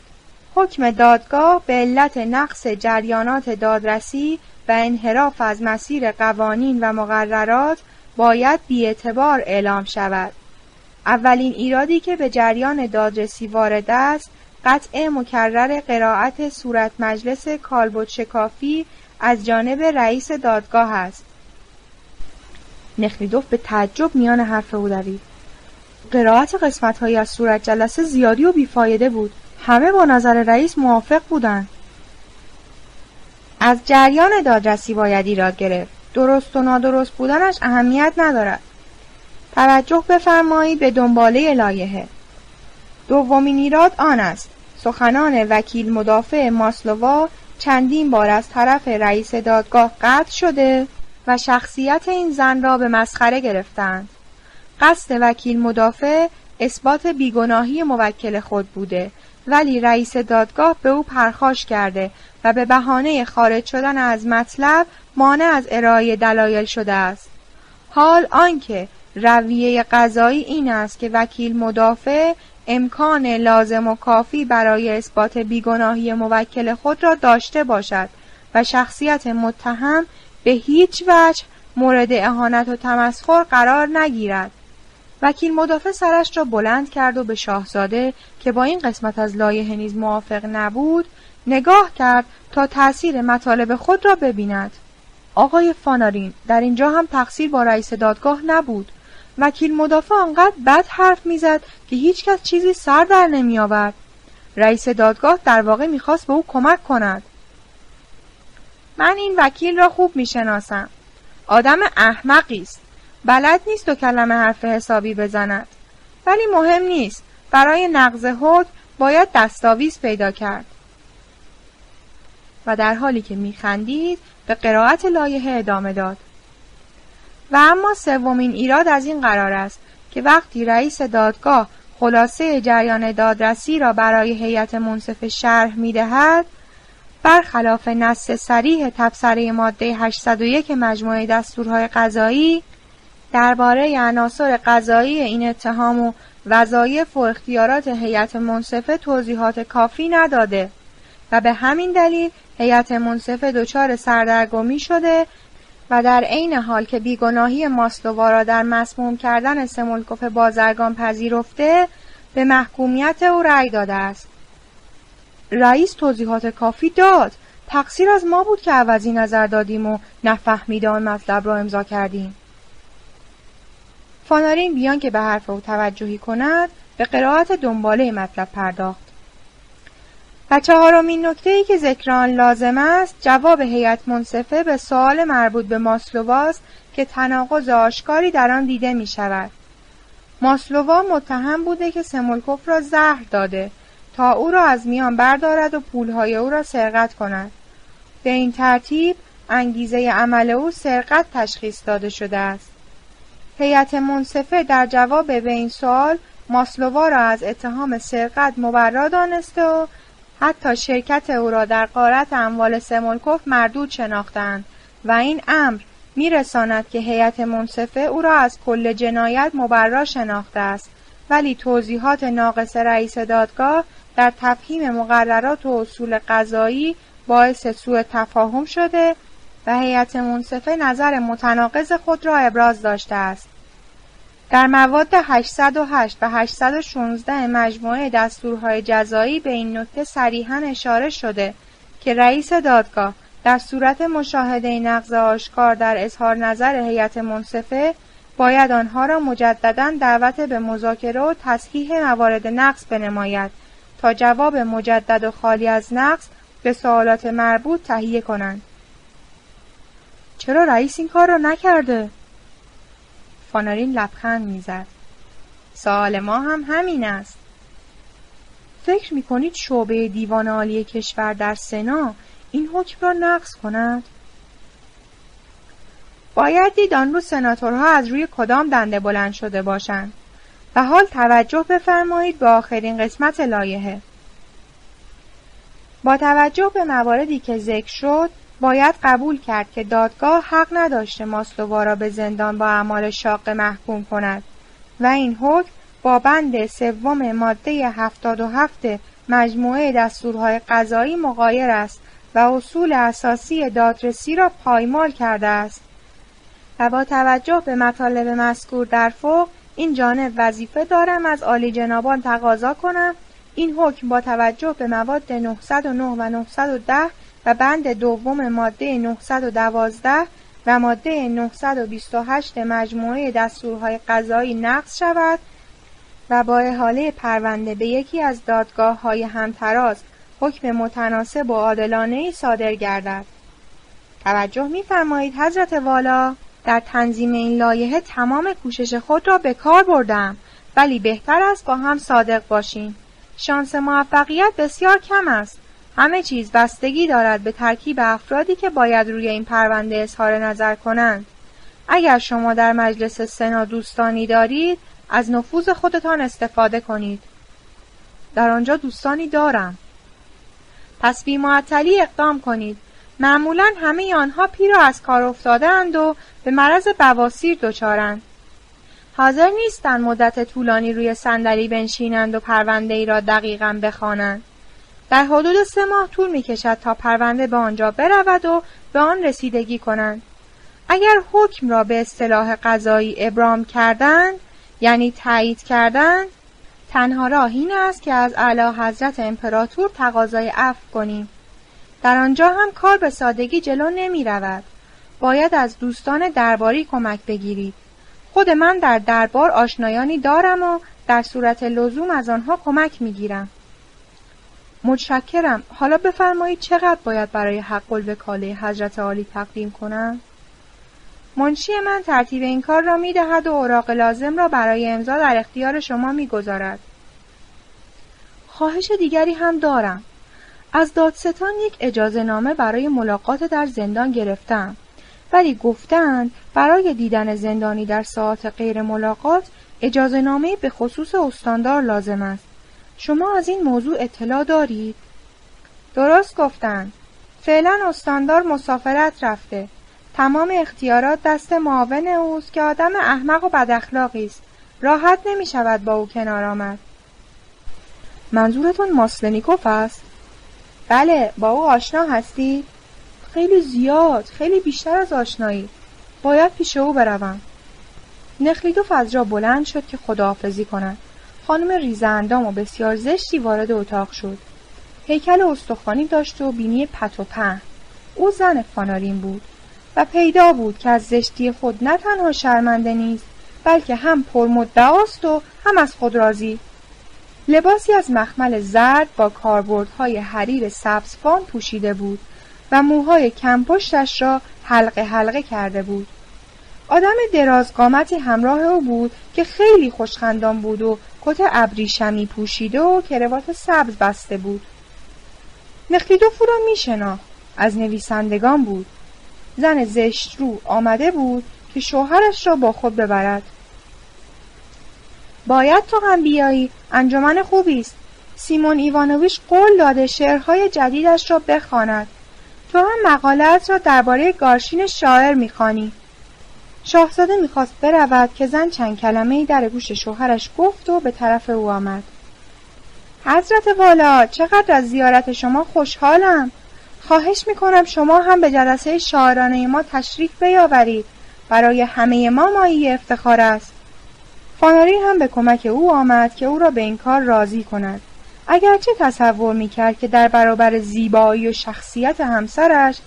حکم دادگاه به علت نقص جریانات دادرسی و انحراف از مسیر قوانین و مقررات باید بیاعتبار اعلام شود. اولین ایرادی که به جریان دادرسی وارد است قطع مکرر قرائت صورت مجلس کالبد شکافی از جانب رئیس دادگاه است. نخلیدوف به تعجب میان حرف او دوید. قرائت قسمتهایی از صورت جلسه زیادی و بیفایده بود. همه با نظر رئیس موافق بودند. از جریان دادرسی باید ایراد گرفت. درست و نادرست بودنش اهمیت ندارد. توجه بفرمایید به دنباله لایحه دومین ایراد آن است. سخنان وکیل مدافع ماسلووا چندین بار از طرف رئیس دادگاه قطع شده و شخصیت این زن را به مسخره گرفتند. قصد وکیل مدافع اثبات بیگناهی موکل خود بوده ولی رئیس دادگاه به او پرخاش کرده و به بهانه خارج شدن از مطلب مانع از ارائه دلایل شده است. حال آنکه رویه قضایی این است که وکیل مدافع امکان لازم و کافی برای اثبات بیگناهی موکل خود را داشته باشد و شخصیت متهم به هیچ وجه مورد اهانت و تمسخر قرار نگیرد. وکیل مدافع سرش را بلند کرد و به شاهزاده که با این قسمت از لایحه نیز موافق نبود نگاه کرد تا تأثیر مطالب خود را ببیند. آقای فانارین در اینجا هم تقصیر با رئیس دادگاه نبود. وکیل مدافع آنقدر بد حرف می‌زد که هیچکس چیزی سر در نمی آورد. رئیس دادگاه در واقع می‌خواست به او کمک کند. من این وکیل را خوب می‌شناسم. آدم احمقی است. بلد نیست و کلمه حرف حسابی بزند. ولی مهم نیست برای نقض حکم باید دستاویز پیدا کرد و در حالی که میخندید به قرائت لایحه ادامه داد و اما سومین ایراد از این قرار است که وقتی رئیس دادگاه خلاصه جریان دادرسی را برای هیئت منصف شرح می‌دهد برخلاف نص سریح تبصره ماده 801 مجموعه دستورهای قضایی درباره عناصر قضایی این اتهام و وظایف و اختیارات هیئت منصفه توضیحات کافی نداده و به همین دلیل هیئت منصفه دچار سردرگمی شده و در عین حال که بیگناهی ماسلووا را در مسموم کردن سمولکوف بازرگان پذیرفته به محکومیت او رأی داده است. رئیس توضیحات کافی داد. تقصیر از ما بود که عوضی نظر دادیم و نفهمیده آن مطلب را امضا کردیم. فانارین بیان که به حرف او توجهی کند به قرائت دنباله مطلب پرداخت. و چهارمین نکته ای که ذکر آن لازم است جواب هیئت منصفه به سوال مربوط به ماسلوواست که تناقض آشکاری در آن دیده می شود ماسلووا متهم بوده که سمولکوف را زهر داده تا او را از میان بردارد و پولهای او را سرقت کند. به این ترتیب انگیزه عمل او سرقت تشخیص داده شده است. هیئت منصفه در جواب به این سوال ماسلووا را از اتهام سرقت مبرا دانسته و حتی شرکت او را در قارت اموال سمولکوف مردود شناختند و این امر میرساند که هیئت منصفه او را از کل جنایت مبرا شناخته است. ولی توضیحات ناقص رئیس دادگاه در تفهیم مقررات و اصول قضایی باعث سوء تفاهم شده و هیئت منصفه نظر متناقض خود را ابراز داشته است. در مواد 808 و 816 مجموعه دستورهای جزایی به این نکته صریحا اشاره شده که رئیس دادگاه در صورت مشاهده نقض آشکار در اظهار نظر هیئت منصفه باید آنها را مجددا دعوت به مذاکره و تصحیح موارد نقص بنماید تا جواب مجدد و خالی از نقص به سوالات مربوط تهیه کنند. چرا رئیس این کار را نکرده؟ فانارین لبخند می‌زد. سوال ما هم همین است. فکر می‌کنید شعبه دیوان عالی کشور در سنا این حکم را نقض کند؟ باید دید آن روز سناتورها از روی کدام دنده بلند شده باشند. و حال توجه بفرمایید به آخرین قسمت لایحه. با توجه به مواردی که ذکر شد باید قبول کرد که دادگاه حق نداشته ماسلووا را به زندان با اعمال شاق محکوم کند. و این حکم با بند سوم ماده 77 مجموعه دستورهای قضایی مقایر است و اصول اساسی دادرسی را پایمال کرده است. و با توجه به مطالب مذکور در فوق این جانب وظیفه دارم از عالی جنابان تقاضا کنم. این حکم با توجه به مواد 909 و 910 و بند دوم ماده 912 و ماده 928 مجموعه دستورهای قضایی نقض شود و با احاله پرونده به یکی از دادگاه های همتراز حکم متناسب و عادلانه صادر گردد. توجه می‌فرمایید حضرت والا در تنظیم این لایحه تمام کوشش خود را به کار بردم ولی بهتر است با هم صادق باشیم. شانس موفقیت بسیار کم است. همه چیز بستگی دارد به ترکیب افرادی که باید روی این پرونده اظهار نظر کنند. اگر شما در مجلس سنا دوستانی دارید از نفوذ خودتان استفاده کنید. در آنجا دوستانی دارم. پس بی معطلی اقدام کنید. معمولا همه آنها پیر از کار افتاده اند و به مرض بواسیر دچارند. حاضر نیستند مدت طولانی روی صندلی بنشینند و پرونده ای را دقیقا بخوانند. در حدود سه ماه طول می کشد تا پرونده به آنجا برود و به آن رسیدگی کنند اگر حکم را به اصطلاح قضایی ابرام کردند یعنی تایید کردند تنها راه این است که از اعلی حضرت امپراتور تقاضای عفو کنیم در آنجا هم کار به سادگی جلو نمی رود. باید از دوستان درباری کمک بگیرید. خود من در دربار آشنایانی دارم و در صورت لزوم از آنها کمک می گیرم. متشکرم. حالا بفرمایید چقدر باید برای حق الوکاله حضرت عالی تقدیم کنم؟ منشی من ترتیب این کار را می دهد و اوراق لازم را برای امضا در اختیار شما می گذارد. خواهش دیگری هم دارم. از دادستان یک اجازه نامه برای ملاقات در زندان گرفتم. ولی گفتند برای دیدن زندانی در ساعت غیر ملاقات اجازه نامه به خصوص استاندار لازم است. شما از این موضوع اطلاع دارید؟ درست گفتند. فعلا استاندار مسافرت رفته. تمام اختیارات دست معاون اوست که آدم احمق و بداخلاقی است. راحت نمی شود با او کنار آمد. منظورتون ماسلنیکوف است؟ بله با او آشنا هستی؟ خیلی زیاد خیلی بیشتر از آشنایی باید پیش او بروم نخلیدوف از جا بلند شد که خداحافظی کند خانم ریزه و بسیار زشتی وارد اتاق شد. هیکل استخوانی داشت و بینی پت و پهن. او زن فانارین بود و پیدا بود که از زشتی خود نه تنها شرمنده نیست بلکه هم پرمدعاست و هم از خود راضی. لباسی از مخمل زرد با کاربردهای حریر سبزفام پوشیده بود و موهای کمپشتش را حلقه حلقه کرده بود. آدم درازقامتی همراه او بود که خیلی خوشخندان بود و کت ابریشمی پوشیده و کروات سبز بسته بود. نخلیدوف او را میشناخت از نویسندگان بود. زن زشت رو آمده بود که شوهرش را با خود ببرد. باید تو هم بیایی. انجمن خوبی است. سیمون ایوانویش قول داده شعرهای جدیدش را بخواند. تو هم مقالت را درباره گارشین شاعر می‌خوانی. شاهزاده می‌خواست برود که زن چند کلمه ای در گوش شوهرش گفت و به طرف او آمد. حضرت والا چقدر از زیارت شما خوشحالم. خواهش می‌کنم شما هم به جلسه شاعرانه ما تشریف بیاورید. برای همه ما مایی افتخار است. فاناری هم به کمک او آمد که او را به این کار راضی کند. اگرچه تصور می‌کرد که در برابر زیبایی و شخصیت همسرش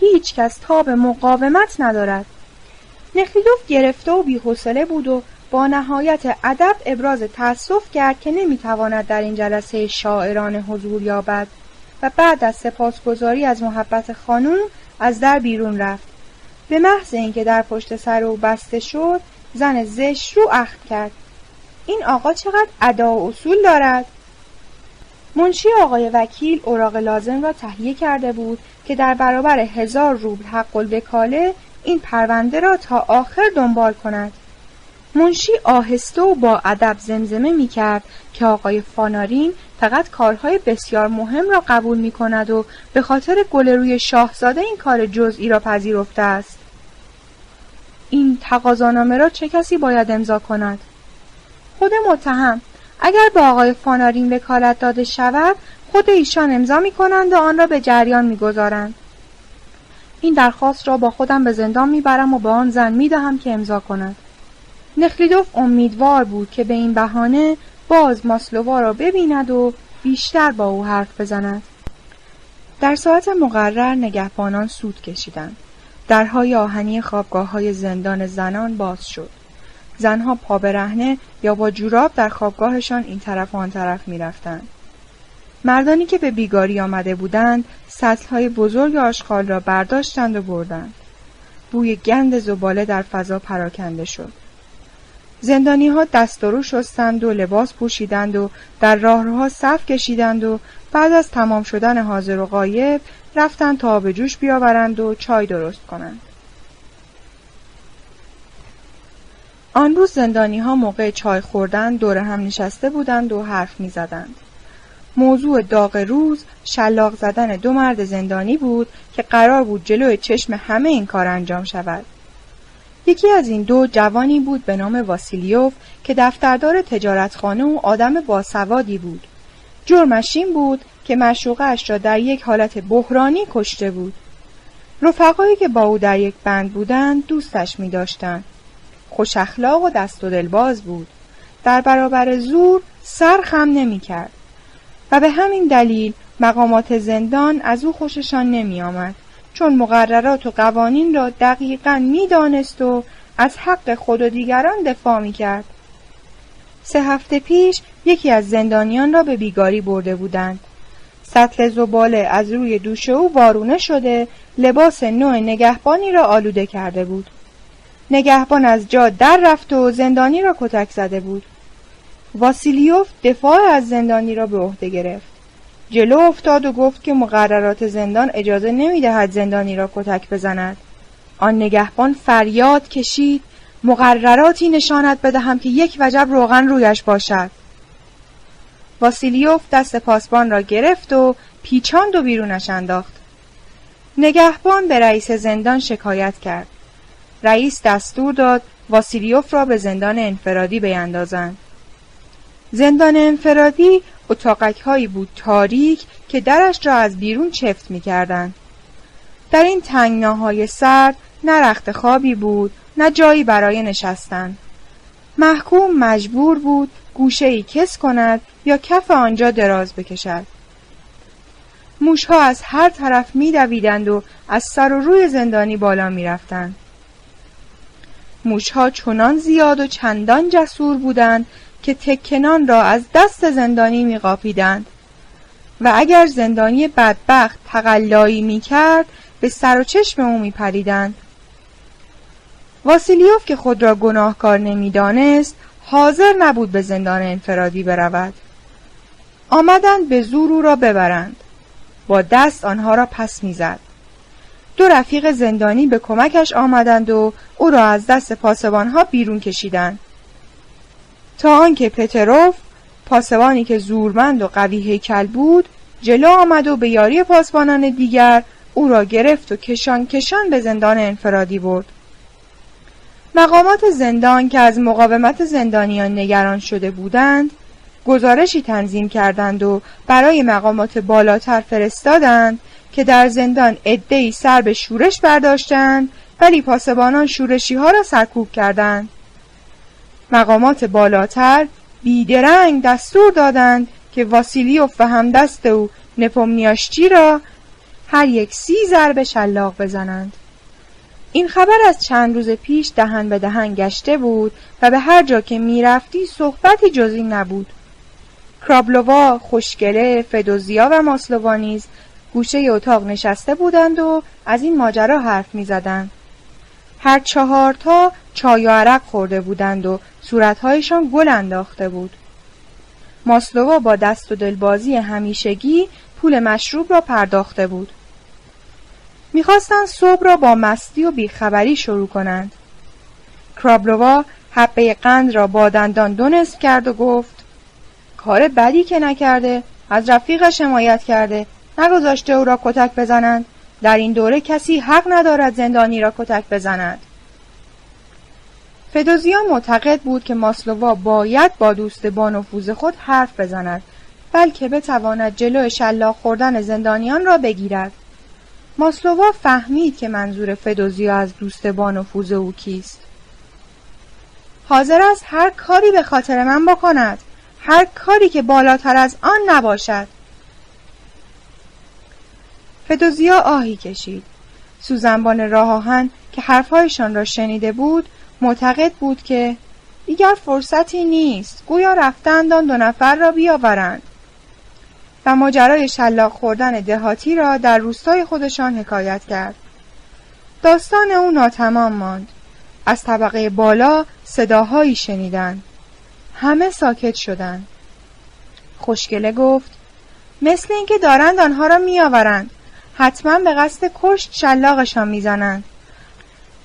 هیچ کس تاب مقاومت ندارد. نخلیدوف گرفته و بیحوصله بود و با نهایت ادب ابراز تأسف کرد که نمی‌تواند در این جلسه شاعران حضور یابد و بعد از سپاسگزاری از محبت خانوم از در بیرون رفت. به محض اینکه در پشت سر او بسته شد زن زشت رو اخت کرد. این آقا چقدر ادا و اصول دارد؟ منشی آقای وکیل اوراق لازم را تهیه کرده بود که در برابر هزار روبل حق الوکاله این پرونده را تا آخر دنبال کند منشی آهسته و با ادب زمزمه می کرد که آقای فانارین فقط کارهای بسیار مهم را قبول می کند و به خاطر گل روی شاهزاده این کار جزئی را پذیرفته است. این تقاضانامه را چه کسی باید امضا کند؟ خود متهم اگر به آقای فانارین وکالت داده شود خود ایشان امضا می کنند و آن را به جریان می گذارند. این درخواست را با خودم به زندان می‌برم و به آن زن می‌دهم که امضا کند. نخلیدوف امیدوار بود که به این بهانه باز ماسلووا را ببیند و بیشتر با او حرف بزند. در ساعت مقرر نگهبانان سود کشیدند. درهای آهنی خوابگاه های زندان زنان باز شد. زنها پا برهنه یا با جوراب در خوابگاهشان این طرف و آن طرف می‌رفتند. مردانی که به بیگاری آمده بودند سطلهای بزرگ آشغال را برداشتند و بردند بوی گند زباله در فضا پراکنده شد زندانی ها دست و رو شستند و لباس پوشیدند و در راهروها صف کشیدند و بعد از تمام شدن حاضر و غایب رفتند تا آب جوش بیاورند و چای درست کنند. آن روز زندانی ها موقع چای خوردن دور هم نشسته بودند و حرف می زدند. موضوع داغ روز شلاق زدن دو مرد زندانی بود که قرار بود جلوی چشم همه این کار انجام شود. یکی از این دو جوانی بود به نام واسیلیوف که دفتردار تجارتخانه و آدم باسوادی بود. جرمش این بود که مشوقش را در یک حالت بحرانی کشته بود. رفقایی که با او در یک بند بودند دوستش می داشتن. خوش اخلاق و دست و دلباز بود. در برابر زور سر خم نمی کرد. و به همین دلیل مقامات زندان از او خوششان نمی آمد چون مقررات و قوانین را دقیقا می دانست و از حق خود و دیگران دفاع می کرد. سه هفته پیش یکی از زندانیان را به بیگاری برده بودند. سطل زباله از روی دوش او وارونه شده لباس نوع نگهبانی را آلوده کرده بود. نگهبان از جا در رفت و زندانی را کتک زده بود واسیلیوف دفاع از زندانی را به عهده گرفت. جلو افتاد و گفت که مقررات زندان اجازه نمی‌دهد زندانی را کتک بزند. آن نگهبان فریاد کشید مقرراتی نشانت بدهم که یک وجب روغن رویش باشد. واسیلیوف دست پاسبان را گرفت و پیچاند و بیرونش انداخت. نگهبان به رئیس زندان شکایت کرد. رئیس دستور داد واسیلیوف را به زندان انفرادی بیندازند زندان انفرادی اتاقک هایی بود تاریک که درش را از بیرون چفت می کردن. در این تنگناهای سرد نه رخت خوابی بود نه جایی برای نشستن. محکوم مجبور بود گوشه ای کس کند یا کف آنجا دراز بکشد. موشها از هر طرف میدویدند و از سر و روی زندانی بالا می‌رفتند. موشها چنان زیاد و چندان جسور بودند که تکنان را از دست زندانی میقاپیدند. و اگر زندانی بدبخت تقلایی می‌کرد به سر و چشم او میپریدند. واسیلیوف که خود را گناهکار نمی‌دانست حاضر نبود به زندان انفرادی برود. آمدند به زور او را ببرند. با دست آنها را پس می‌زد. دو رفیق زندانی به کمکش آمدند و او را از دست پاسبانها بیرون کشیدند. تا آنکه پتروف پاسبانی که زورمند و قوی هیکل بود جلو آمد و به یاری پاسبانان دیگر او را گرفت و کشان کشان به زندان انفرادی برد. مقامات زندان که از مقاومت زندانیان نگران شده بودند گزارشی تنظیم کردند و برای مقامات بالاتر فرستادند که در زندان عدهای سر به شورش برداشتند ولی پاسبانان شورشی ها را سرکوب کردند. مقامات بالاتر بیدرنگ دستور دادند که واسیلیوف و همدست او نپومنیاشچی را هر یک سی ضرب شلاق بزنند. این خبر از چند روز پیش دهن به دهن گشته بود و به هر جا که می‌رفتی صحبتی جز این نبود. کرابلووا خوشگله فدوزیا و ماسلووا نیز گوشه اتاق نشسته بودند و از این ماجرا حرف می‌زدند. هر چهارتا چای و عرق خورده بودند و صورتهایشان گل انداخته بود. ماسلووا با دست و دلبازی همیشگی پول مشروب را پرداخته بود. می‌خواستند صبح را با مستی و بیخبری شروع کنند. کرابلووا حبه قند را با دندان دو کرد و گفت کار بدی که نکرده از رفیقش حمایت کرده نگذاشته او را کتک بزنند. در این دوره کسی حق ندارد زندانی را کتک بزند. فدوزیا معتقد بود که ماسلووا باید با دوست با نفوذ خود حرف بزند بلکه بتواند جلو شلاق خوردن زندانیان را بگیرد. ماسلووا فهمید که منظور فدوزیا از دوست با نفوذ او کیست. حاضر است هر کاری به خاطر من بکند هر کاری که بالاتر از آن نباشد. فدوزیا آهی کشید. سوزنبان راه آهن که حرفهایشان را شنیده بود معتقد بود که دیگر فرصتی نیست. گویا رفتند آن دو نفر را بیاورند. و ماجرای شلاق خوردن دهاتی را در روستای خودشان حکایت کرد. داستان او ناتمام ماند. از طبقه بالا صداهایی شنیدند. همه ساکت شدند. خوشگله گفت مثل اینکه دارند آنها را میآورند. حتما به قصد کشت شلاقشان می‌زنند.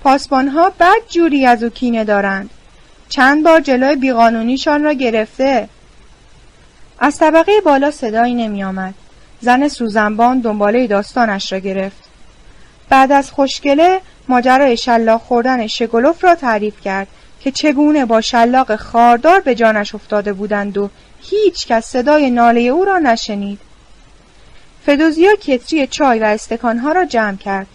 پاسبانها بد جوری از او کینه دارند چند بار جلوی بیقانونیشان را گرفته از طبقه بالا صدایی نمی آمد. زن سوزنبان دنباله داستانش را گرفت. بعد از خوشگله ماجرای شلاق خوردن شگلوف را تعریف کرد که چگونه با شلاق خاردار به جانش افتاده بودند و هیچ کس صدای ناله او را نشنید. فدوزیا کتری چای و استکانها را جمع کرد.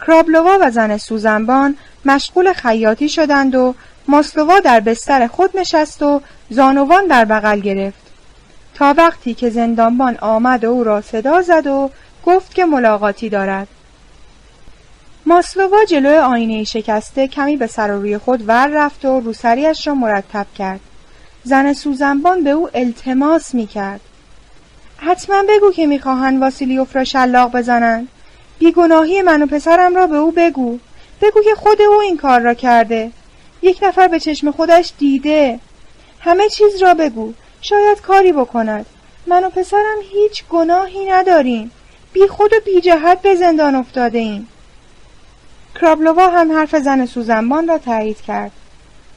کرابلووا و زن سوزنبان مشغول خیاطی شدند و ماسلووا در بستر خود نشست و زانوان در بغل گرفت. تا وقتی که زندانبان آمد و او را صدا زد و گفت که ملاقاتی دارد. ماسلووا جلوی آینه شکسته کمی به سر روی خود ور رفت و روسریش را مرتب کرد. زن سوزنبان به او التماس می کرد حتما بگو که می‌خواهند واسیلیوف را شلاق بزنند. بیگناهی من و پسرم را به او بگو. بگو که خود او این کار را کرده. یک نفر به چشم خودش دیده. همه چیز را بگو. شاید کاری بکند. من و پسرم هیچ گناهی نداریم. بی خود و بی جهت به زندان افتاده ایم. کرابلووا هم حرف زن سوزنبان را تایید کرد.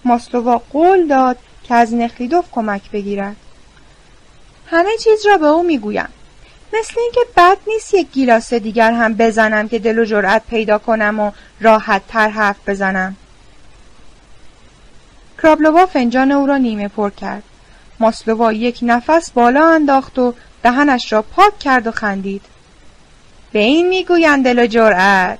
ماسلووا قول داد که از نخلیدوف کمک بگیرد. همه چیز را به او می‌گویم مثل اینکه بد نیست یک گیلاس دیگر هم بزنم که دل و جرأت پیدا کنم و راحت تر حرف بزنم. کرابلووا فنجان او را نیمه پر کرد. ماسلووا یک نفس بالا انداخت و دهنش را پاک کرد و خندید. به این می‌گویند دل و جرأت.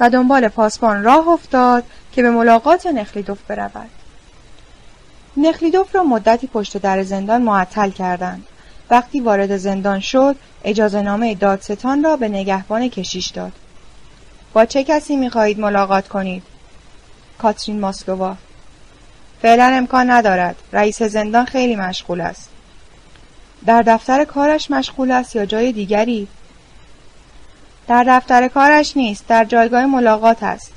و دنبال پاسبان راه افتاد که به ملاقات نخلیدوف برود. نخلیدوف را مدتی پشت در زندان معطل کردند. وقتی وارد زندان شد اجازه نامه دادستان را به نگهبان کشیش داد. با چه کسی می‌خواهید ملاقات کنید؟ کاترین ماسلووا فعلا امکان ندارد. رئیس زندان خیلی مشغول است. در دفتر کارش مشغول است یا جای دیگری؟ در دفتر کارش نیست. در جایگاه ملاقات است.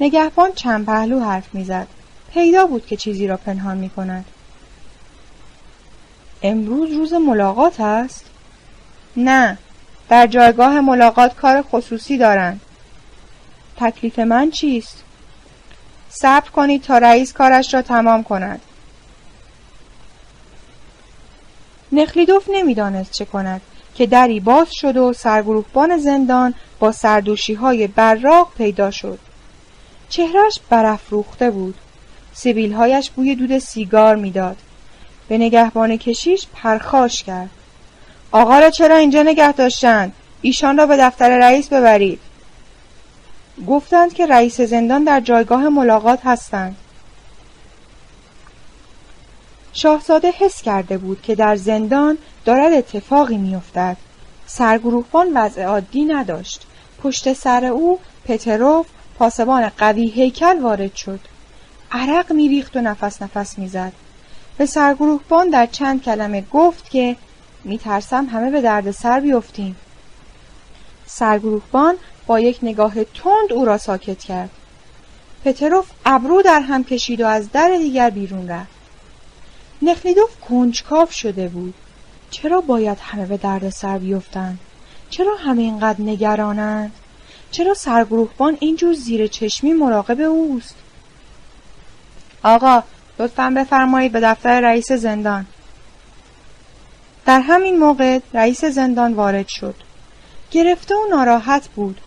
نگهبان چند پهلو حرف می‌زد. پیدا بود که چیزی را پنهان می کند امروز روز ملاقات است؟ نه. در جایگاه ملاقات کار خصوصی دارند تکلیف من چیست؟ صبر کنید تا رئیس کارش را تمام کند. نخلیدوف نمی‌دانست چه کند که دری باز شد و سرگروهبان زندان با سردوشی های براق پیدا شد. چهرش برافروخته بود. سیبیلهایش بوی دود سیگار می‌داد. به نگهبان کشیش پرخاش کرد. آقا را چرا اینجا نگه داشتند ایشان را به دفتر رئیس ببرید. گفتند که رئیس زندان در جایگاه ملاقات هستند. شاهزاده حس کرده بود که در زندان دارد اتفاقی میافتد. سرگروهبان وضع عادی نداشت. پشت سر او پتروف پاسبان قوی هیکل وارد شد. عرق میریخت و نفس نفس می‌زد. به سرگروهبان در چند کلمه گفت که میترسم همه به درد سر بیفتیم. سرگروهبان با یک نگاه تند او را ساکت کرد. پتروف ابرو در هم کشید و از در دیگر بیرون رفت. نخلیدوف کنجکاف شده بود. چرا باید همه به درد سر بیفتند؟ چرا همه اینقدر نگرانند؟ چرا سرگروهبان اینجور زیر چشمی مراقب اوست؟ آقا لطفا بفرمایید به دفتر رئیس زندان. در همین موقع رئیس زندان وارد شد. گرفته و ناراحت بود.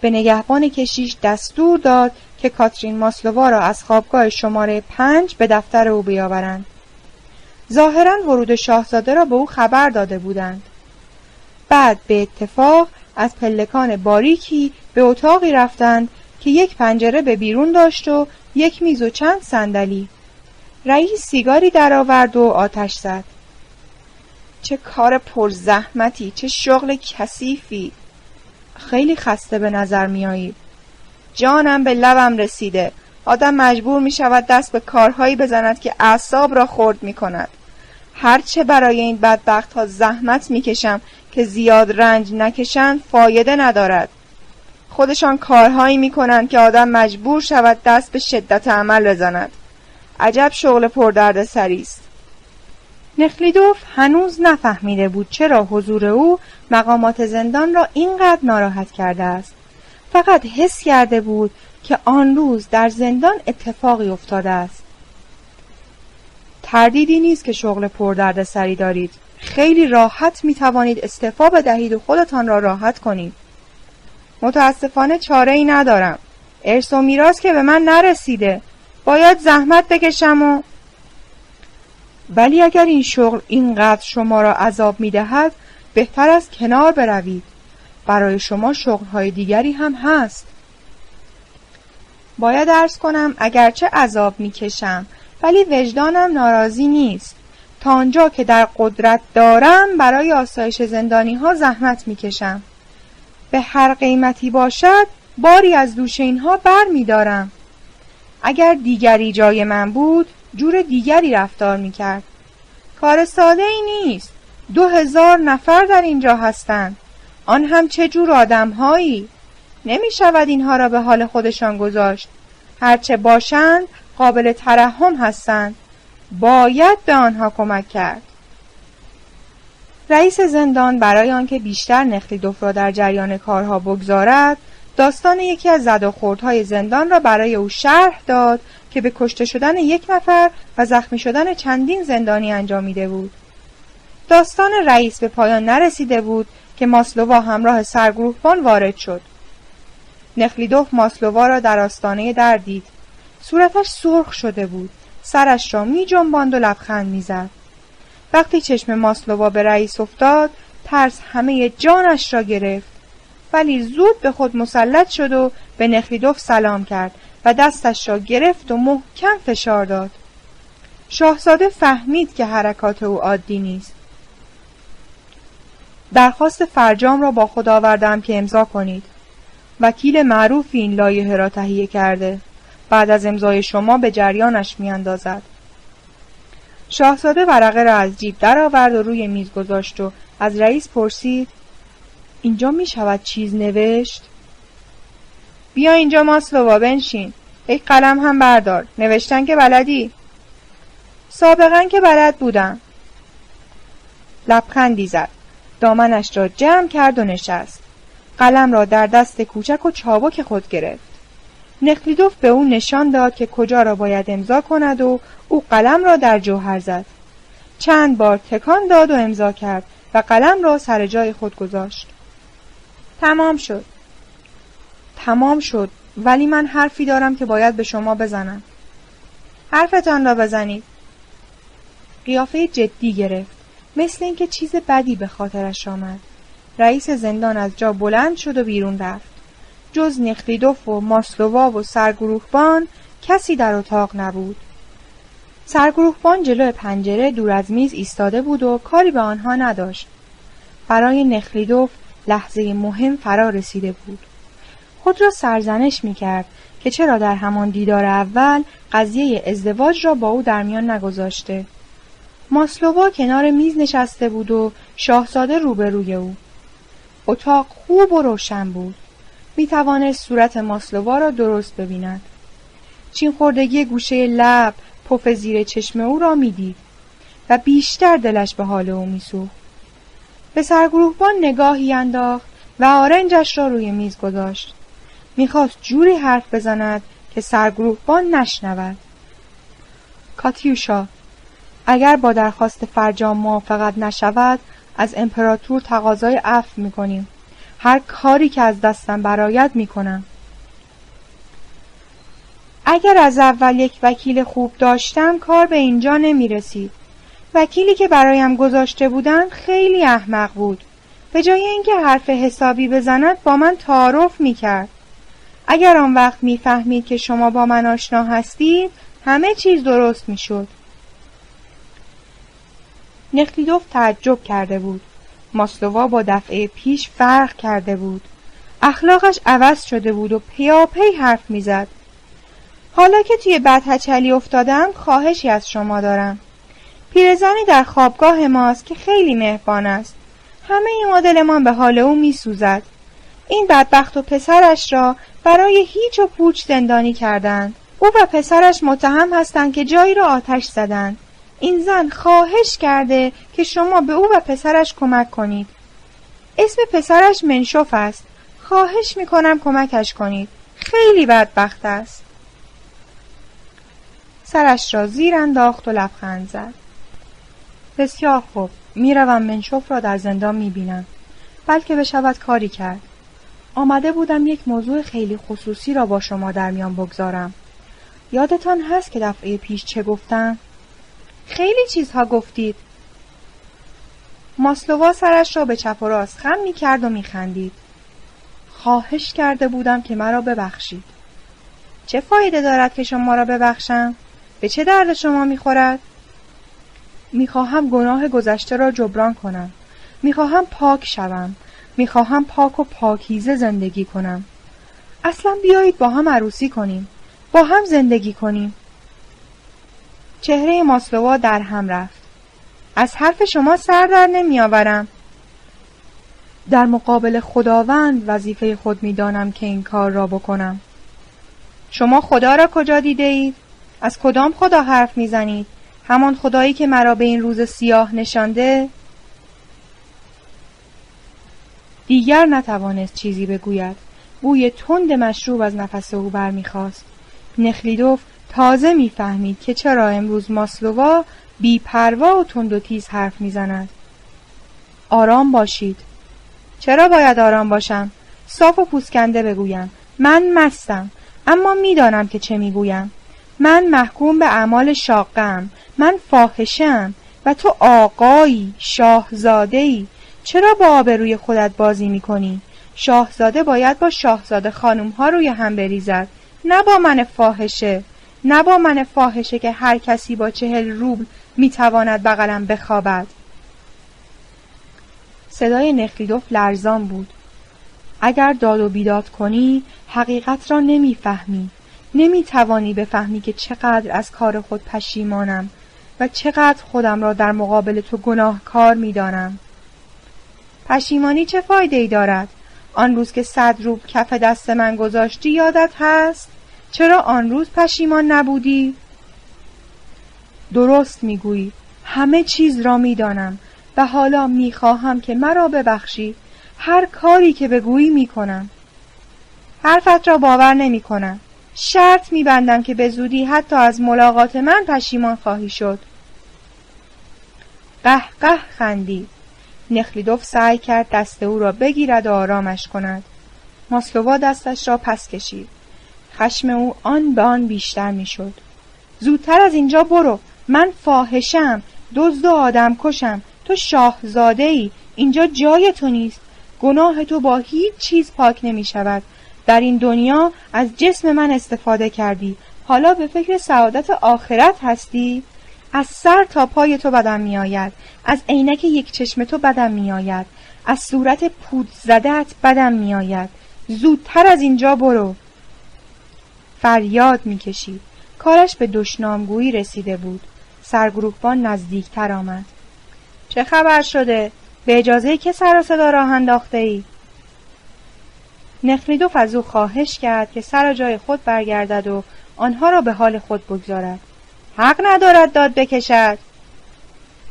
به نگهبان کشیش دستور داد که کاترین ماسلووا را از خوابگاه شماره پنج به دفتر او بیاورند. ظاهرا ورود شاهزاده را به او خبر داده بودند. بعد به اتفاق از پلکان باریکی به اتاقی رفتند که یک پنجره به بیرون داشت و یک میز و چند صندلی. رئیس سیگاری درآورد و آتش زد. چه کار پرزحمتی چه شغل کثیفی. خیلی خسته به نظر میایید جانم به لبم رسیده. آدم مجبور می شود دست به کارهایی بزند که اعصاب را خرد می کند هرچه برای این بدبخت ها زحمت می کشم که زیاد رنج نکشند فایده ندارد. خودشان کارهایی می کنند که آدم مجبور شود دست به شدت عمل بزند. عجب شغل پردرد سری است. نخلیدوف هنوز نفهمیده بود چرا حضور او مقامات زندان را اینقدر ناراحت کرده است. فقط حس کرده بود که آن روز در زندان اتفاقی افتاده است. تردیدی نیست که شغل پردرد سری دارید. خیلی راحت می توانید استعفا بدهید و خودتان را راحت کنید. متاسفانه چاره ای ندارم. ارث و میراث که به من نرسیده. باید زحمت بکشم و ولی اگر این شغل اینقدر شما را عذاب می دهد بهتر است کنار بروید. برای شما شغلهای دیگری هم هست. باید ارز کنم اگرچه عذاب می‌کشم ولی وجدانم ناراضی نیست. تا آنجا که در قدرت دارم برای آسایش زندانی ها زحمت می‌کشم. به هر قیمتی باشد باری از دوش اینها بر می دارم. اگر دیگری جای من بود جور دیگری رفتار می کرد. کار ساده ای نیست. دو هزار نفر در اینجا هستند. آن هم چه جور آدم هایی نمی شود اینها را به حال خودشان گذاشت. هرچه باشند قابل ترحم هستند. باید به آنها کمک کرد. رئیس زندان برای آنکه بیشتر نخلیدوف را در جریان کارها بگذارد داستان یکی از زد و خوردهای زندان را برای او شرح داد که به کشته شدن یک نفر و زخمی شدن چندین زندانی انجامیده بود. داستان رئیس به پایان نرسیده بود که ماسلووا همراه سرگروهبان وارد شد. نخلیدوف ماسلووا را در آستانه در دید. صورتش سرخ شده بود. سرش را می جنباند و لبخند می‌زد وقتی چشم ماسلووا به رئیس افتاد ترس همه جانش را گرفت. ولی زود به خود مسلط شد و به نخلیدوف سلام کرد و دستش را گرفت و محکم فشار داد. شاهزاده فهمید که حرکات او عادی نیست. درخواست فرجام را با خود آوردم که امضا کنید. وکیل معروفی این لایحه را تهیه کرده. بعد از امضای شما به جریانش میاندازد. شاهزاده ورقه را از جیب درآورد و روی میز گذاشت و از رئیس پرسید اینجا می شود چیز نوشت؟ بیا اینجا ماسلووا بنشین. یک قلم هم بردار. نوشتن که بلدی؟ سابقا که بلد بودم. لبخندی زد. دامنش را جمع کرد و نشست. قلم را در دست کوچک و چابک خود گرفت. نخلیدوف به او نشان داد که کجا را باید امضا کند و او قلم را در جوهر زد. چند بار تکان داد و امضا کرد و قلم را سر جای خود گذاشت. تمام شد. تمام شد. ولی من حرفی دارم که باید به شما بزنم. حرفتان را بزنید. قیافه جدی گرفت. مثل اینکه چیز بدی به خاطرش آمد. رئیس زندان از جا بلند شد و بیرون رفت. جز نخلیدوف و ماسلووا و سرگروهبان کسی در اتاق نبود. سرگروهبان جلو پنجره دور از میز ایستاده بود و کاری به آنها نداشت. برای نخلیدوف لحظه مهم فرا رسیده بود. خود را سرزنش می کرد که چرا در همان دیدار اول قضیه ازدواج را با او در میان نگذاشته. ماسلووا کنار میز نشسته بود و شاهزاده روبروی او. اتاق خوب و روشن بود. می توانست صورت ماسلووا را درست ببیند. چین خوردگی گوشه لب پف زیر چشم او را می‌دید و بیشتر دلش به حال او میسوخت. به سرگروهبان نگاهی انداخت و آرنجش را روی میز گذاشت. می‌خواست جوری حرف بزند که سرگروهبان نشنود. کاتیوشا اگر با درخواست فرجام موافقت نشود از امپراتور تقاضای عفو می‌کنیم. هر کاری که از دستم برایت می‌کنم. اگر از اول یک وکیل خوب داشتم کار به اینجا نمی رسید. وکیلی که برایم گذاشته بودن خیلی احمق بود. به جای اینکه حرف حسابی بزند با من تعارف می کرد. اگر آن وقت می‌فهمید که شما با من آشنا هستید همه چیز درست می شد. نخلیدوف تعجب کرده بود. ماسلووا با دفعه پیش فرق کرده بود. اخلاقش عوض شده بود و پیاپی حرف می‌زد. حالا که توی بد هچلی افتادم خواهشی از شما دارم. پیرزنی در خوابگاه ماست که خیلی مهربان است. همه مدلمان به حال او میسوزد. این بدبخت و پسرش را برای هیچ و پوچ زندانی کردند. او و پسرش متهم هستند که جایی را آتش زدند. این زن خواهش کرده که شما به او و پسرش کمک کنید. اسم پسرش منشوف است. خواهش می‌کنم کمکش کنید. خیلی بدبخت است. سرش را زیر انداخت و لبخند زد. بسیار خوب. می‌روم منشوف را در زندان می‌بینم. بلکه بشود کاری کرد. آمده بودم یک موضوع خیلی خصوصی را با شما در میان بگذارم. یادتان هست که دفعه پیش چه گفتم؟ خیلی چیزها گفتید ماسلووا سرش را به چپ و راست خم می کرد و می خندید. خواهش کرده بودم که مرا ببخشید چه فایده دارد که شما را ببخشم؟ به چه درد شما می خورد؟ می خواهم گناه گذشته را جبران کنم می خواهم پاک شوم می خواهم پاک و پاکیزه زندگی کنم اصلا بیایید با هم عروسی کنیم با هم زندگی کنیم چهره ماسلووا در هم رفت. از حرف شما سر در نمی آورم. در مقابل خداوند وظیفه خود می‌دانم که این کار را بکنم شما خدا را کجا دیده؟ از کدام خدا حرف می‌زنید؟ همان خدایی که مرا به این روز سیاه نشانده؟ دیگر نتوانست چیزی بگوید. بوی تند مشروب از نفس او برمیخواست نخلیدوف تازه می‌فهمید که چرا امروز ماسلووا بی پروا و تند و تیز حرف می‌زند. آرام باشید. چرا باید آرام باشم؟ صاف و پوسکنده بگویم. من مستم اما می‌دانم که چه می‌گویم. من محکوم به اعمال شاقم من فاحشم و تو آقایی شاهزادهی چرا با آبروی خودت بازی می‌کنی؟ شاهزاده باید با شاهزاده خانم ها روی هم بریزد نه با من فاحشه نه با من فاحشه که هر کسی با چهل روبل می‌تواند بغلم بخوابد. صدای نخلیدوف لرزان بود. اگر داد و بیداد کنی حقیقت را نمی‌فهمی. نمی‌توانی بفهمی که چقدر از کار خود پشیمانم و چقدر خودم را در مقابل تو گناهکار می‌دانم. پشیمانی چه فایده ای دارد؟ آن روز که صد روب کف دست من گذاشتی یادت هست؟ چرا آن روز پشیمان نبودی؟ درست می‌گویی. همه چیز را می‌دانم و حالا می‌خواهم که مرا ببخشی. هر کاری که بگویی می‌کنم. حرفت را باور نمی‌کنم. شرط میبندم که به زودی حتی از ملاقات من پشیمان خواهی شد. قه خندید. نخلیدوف سعی کرد دست او را بگیرد و آرامش کند. ماسلووا دستش را پس کشید. خشم او آن به آن بیشتر می‌شد. زودتر از اینجا برو. من فاحشم. دزد و آدم کشم تو شاهزاده ای اینجا جای تو نیست. گناه تو با هیچ چیز پاک نمی شود در این دنیا از جسم من استفاده کردی. حالا به فکر سعادت آخرت هستی؟ از سر تا پای تو بدم می آید از عینک یک چشم تو بدم می آید از صورت پود زدت بدم می آید زودتر از اینجا برو. فریاد می کشید کارش به دشنامگویی رسیده بود. سرگروهبان نزدیکتر آمد. چه خبر شده؟ به اجازه که سر و صدا راه انداخته ای؟ نخمیدوف از او خواهش کرد که سر جای خود برگردد و آنها را به حال خود بگذارد. حق ندارد داد بکشد.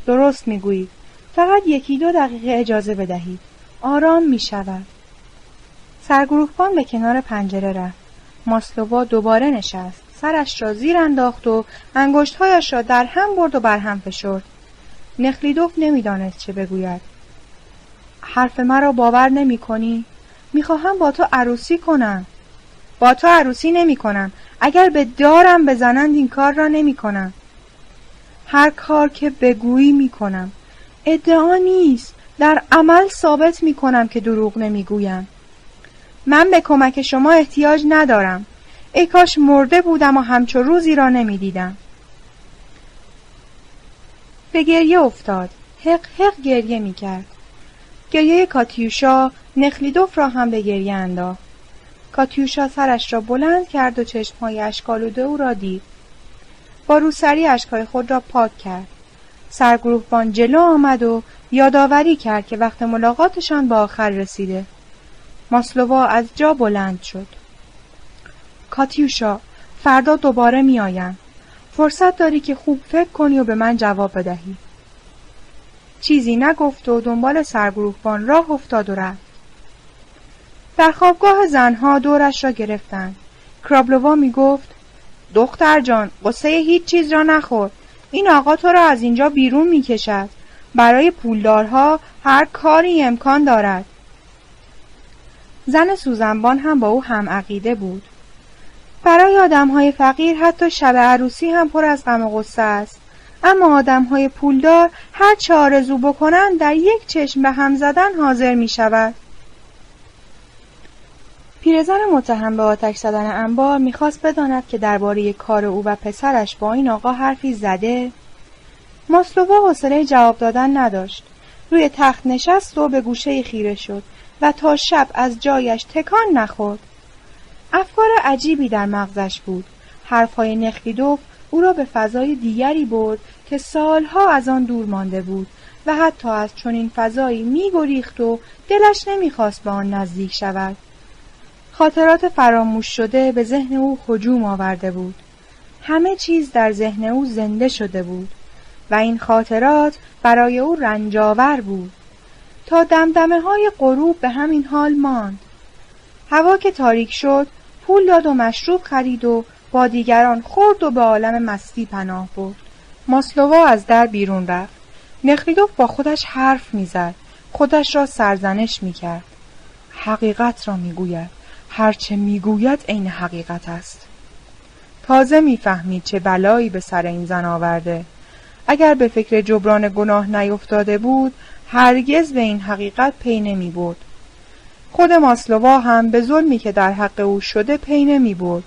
درست می‌گویید. فقط یکی دو دقیقه اجازه بدهید. آرام می شود سرگروهبان به کنار پنجره رفت. ماسلووا دوباره نشست. سرش را زیر انداخت و انگشتهایش را در هم برد و بر هم فشرد. نخلیدوف نمی‌دانست چه بگوید. حرف مرا باور نمی کنی؟ می‌خواهم با تو عروسی کنم. با تو عروسی نمی کنم اگر به دارم بزنند این کار را نمی کنم هر کار که بگویی می کنم ادعا نیست. در عمل ثابت می کنم که دروغ نمی گویم من به کمک شما احتیاج ندارم. ای کاش مرده بودم و همچو روزی را نمی دیدم به گریه افتاد. حق حق گریه می کرد گریه کاتیوشا نخلیدوف را هم به گریه انداخت. کاتیوشا سرش را بلند کرد و چشمهای اشکالوده او را دید. با روسری اشکهای خود را پاک کرد. سرگروهبان جلو آمد و یادآوری کرد که وقت ملاقاتشان با آخر رسیده. ماسلووا از جا بلند شد. کاتیوشا فردا دوباره میآیم فرصت داری که خوب فکر کنی و به من جواب بدهی. چیزی نگفت و دنبال سرگروهبان راه افتاد و رفت. در خوابگاه زنها دورش را گرفتند. کرابلووا می گفت دختر جان قصه هیچ چیز را نخور. این آقا تو را از اینجا بیرون می کشد برای پولدارها هر کاری امکان دارد. زن سوزنبان هم با او هم عقیده بود. برای آدم های فقیر حتی شب عروسی هم پر از غم و غصه است. اما آدم های پولدار هر چه آرزو بکنند در یک چشم به هم زدن حاضر می شود پیرزن متهم به آتش زدن انبار می‌خواست بداند که درباره کار او و پسرش با این آقا حرفی زده. ماسلووا حوصله جواب دادن نداشت. روی تخت نشست و به گوشه خیره شد و تا شب از جایش تکان نخورد. افکار عجیبی در مغزش بود. حرفهای نخلیدوف او را به فضای دیگری برد که سالها از آن دور مانده بود و حتی از چنین فضایی میگریخت و دلش نمی‌خواست به آن نزدیک شود. خاطرات فراموش شده به ذهن او هجوم آورده بود. همه چیز در ذهن او زنده شده بود و این خاطرات برای او رنجاور بود. تا دمدمه های غروب به همین حال ماند. هوا که تاریک شد پول داد و مشروب خرید و با دیگران خورد و به عالم مستی پناه برد. ماسلووا از در بیرون رفت. نخریدوف با خودش حرف می‌زد. خودش را سرزنش می‌کرد. حقیقت را می‌گوید. هرچه می‌گوید عین حقیقت است تازه می‌فهمید چه بلایی به سر این زن آورده اگر به فکر جبران گناه نیفتاده بود هرگز به این حقیقت پی نمی بود. خود ماسلوا هم به ظلمی که در حق او شده پی نمی بود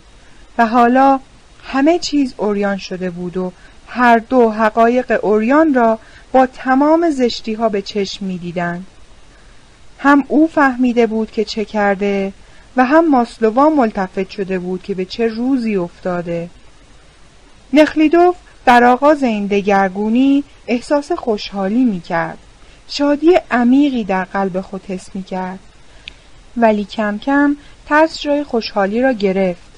و حالا همه چیز اوریان شده بود و هر دو حقایق اوریان را با تمام زشتی ها به چشم می دیدن. هم او فهمیده بود که چه کرده و هم ماسلوا ملتفت شده بود که به چه روزی افتاده. نخلیدوف در آغاز این دگرگونی احساس خوشحالی می کرد شادی عمیقی در قلب خود حس می کرد ولی کم کم ترس جای خوشحالی را گرفت.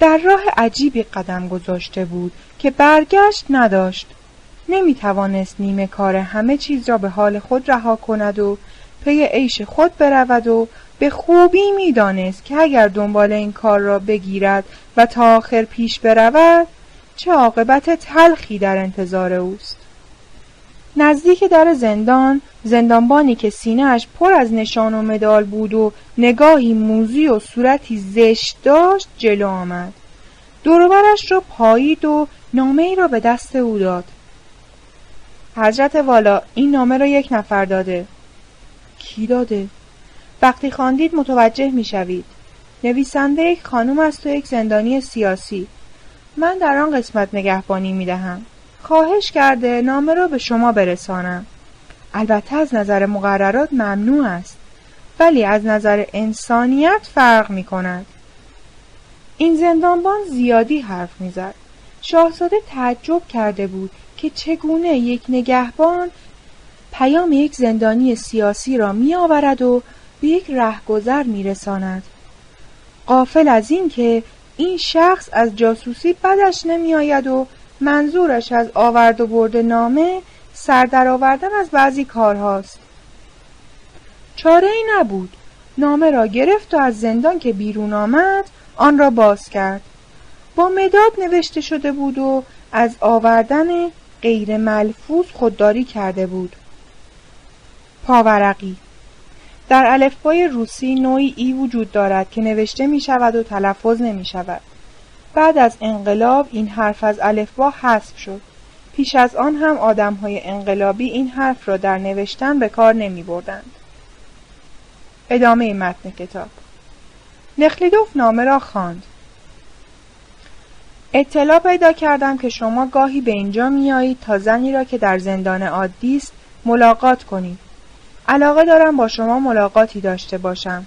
در راه عجیبی قدم گذاشته بود که برگشت نداشت. نمی توانست نیمه کار همه چیز را به حال خود رها کند و پی عیش خود برود و به خوبی می‌دانست که اگر دنبال این کار را بگیرد و تا آخر پیش برود چه عاقبت تلخی در انتظار اوست. نزدیک در زندان زندانبانی که سینهاش پر از نشان و مدال بود و نگاهی موزی و صورتی زشت داشت جلو آمد. دوروبرش را پایید و نامه ای را به دست او داد. حضرت والا این نامه را یک نفر داده. کی داده؟ وقتی خواندید متوجه می‌شوید. نویسنده یک خانم است و یک زندانی سیاسی. من در آن قسمت نگهبانی می دهم. خواهش کرده نامه را به شما برسانم. البته از نظر مقررات ممنوع است ولی از نظر انسانیت فرق می کند این زندانبان زیادی حرف می‌زد. شاهزاده تعجب کرده بود که چگونه یک نگهبان پیام یک زندانی سیاسی را می آورد و به یک رهگذر میرساند. قافل از این که این شخص از جاسوسی بدش نمیآید و منظورش از آورد و برد نامه سردر آوردن از بعضی کارهاست. چاره ای نبود. نامه را گرفت و از زندان که بیرون آمد آن را باز کرد. با مداد نوشته شده بود و از آوردن غیر ملفوظ خودداری کرده بود. پاورقی در الفبای روسی نوعی ای وجود دارد که نوشته می شود و تلفظ نمی شود. بعد از انقلاب این حرف از الفبا حذف شد. پیش از آن هم آدم های انقلابی این حرف را در نوشتن به کار نمی بردند. ادامه متن کتاب نخلیدوف نامه را خواند. اطلاع پیدا کردم که شما گاهی به اینجا میایید تا زنی را که در زندان عادی است ملاقات کنید. علاقه دارم با شما ملاقاتی داشته باشم.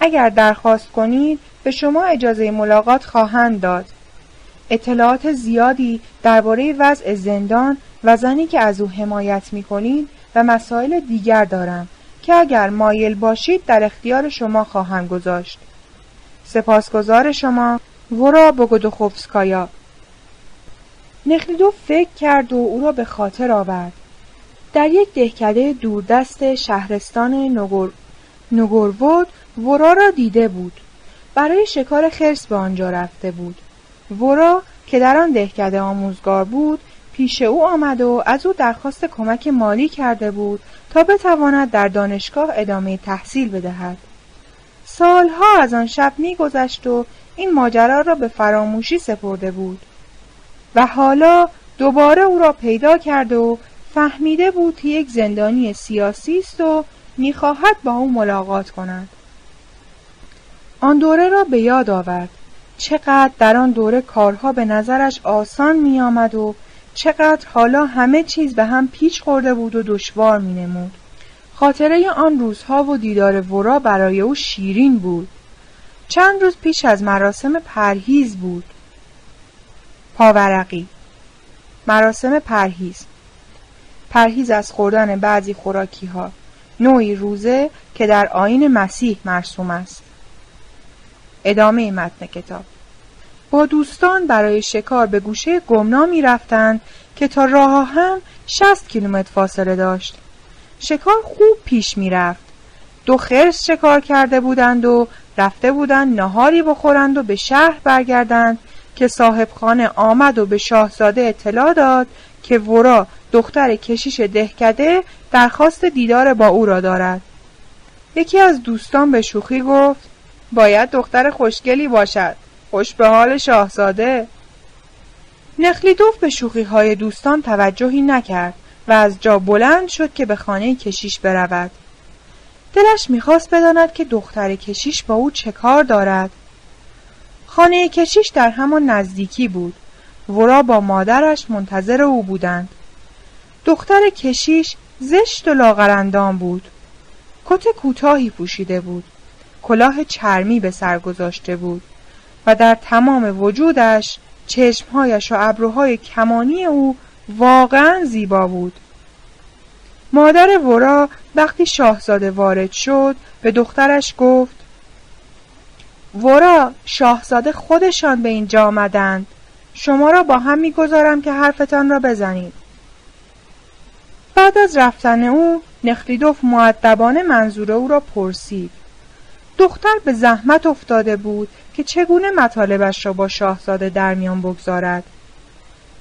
اگر درخواست کنید به شما اجازه ملاقات خواهند داد. اطلاعات زیادی درباره وضع زندان و زنی که از او حمایت می کنید و مسائل دیگر دارم که اگر مایل باشید در اختیار شما خواهم گذاشت. سپاسگزار شما ورا بگودوخوفسکایا نخلیدو فکر کرد و او را به خاطر آورد. در یک دهکده دوردست شهرستان نگور... نگورود ورا را دیده بود. برای شکار خرس به آنجا رفته بود. ورا که در آن دهکده آموزگار بود پیش او آمد و از او درخواست کمک مالی کرده بود تا بتواند در دانشگاه ادامه تحصیل بدهد. سالها از آن شب میگذشت و این ماجرا را به فراموشی سپرده بود. و حالا دوباره او را پیدا کرده و فهمیده بود که یک زندانی سیاسی است و می‌خواهد با او ملاقات کند آن دوره را به یاد آورد چقدر در آن دوره کارها به نظرش آسان می آمد و چقدر حالا همه چیز به هم پیچ خورده بود و دشوار می نمود. خاطره آن روزها و دیدار ورا برای او شیرین بود. چند روز پیش از مراسم پرهیز بود. پاورقی مراسم پرهیز پرهیز از خوردن بعضی خوراکی ها نوعی روزه که در آین مسیح مرسوم است. ادامه متن کتاب. با دوستان برای شکار به گوشه گمنامی رفتند که تا راه هم 60 کیلومتر فاصله داشت. شکار خوب پیش می‌رفت دو خرس شکار کرده بودند و رفته بودند نهاری بخورند و به شهر برگردند که صاحب خانه آمد و به شاهزاده اطلاع داد که ورا دختر کشیش دهکده درخواست دیدار با او را دارد. یکی از دوستان به شوخی گفت باید دختر خوشگلی باشد. خوش به حال شاهزاده. نخلیدوف به شوخی های دوستان توجهی نکرد و از جا بلند شد که به خانه کشیش برود. دلش می‌خواست بداند که دختر کشیش با او چه کار دارد. خانه کشیش در همان نزدیکی بود. ورا با مادرش منتظر او بودند. دختر کشیش زشت و لاغرندام بود. کت کوتاهی پوشیده بود. کلاه چرمی به سر گذاشته بود و در تمام وجودش چشمهایش و ابروهای کمانی او واقعا زیبا بود. مادر ورا وقتی شاهزاده وارد شد به دخترش گفت ورا شاهزاده خودشان به اینجا آمدند. شما را با هم می‌گذارم که حرفتان را بزنید. بعد از رفتن او نخلیدوف معدبانه منظور او را پرسید. دختر به زحمت افتاده بود که چگونه مطالبش را با شاهزاده در میان بگذارد.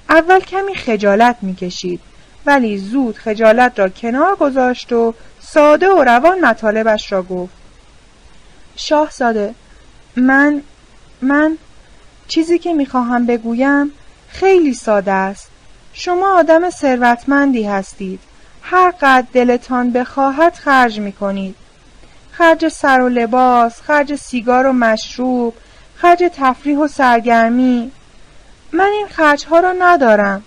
اول کمی خجالت می‌کشید ولی زود خجالت را کنار گذاشت و ساده و روان مطالبش را گفت. شاهزاده من من چیزی که می‌خواهم بگویم خیلی ساده است. شما آدم ثروتمندی هستید. هر قد دلتان بخواهد خرج می‌کنید. خرج سر و لباس خرج سیگار و مشروب خرج تفریح و سرگرمی. من این خرج ها را ندارم.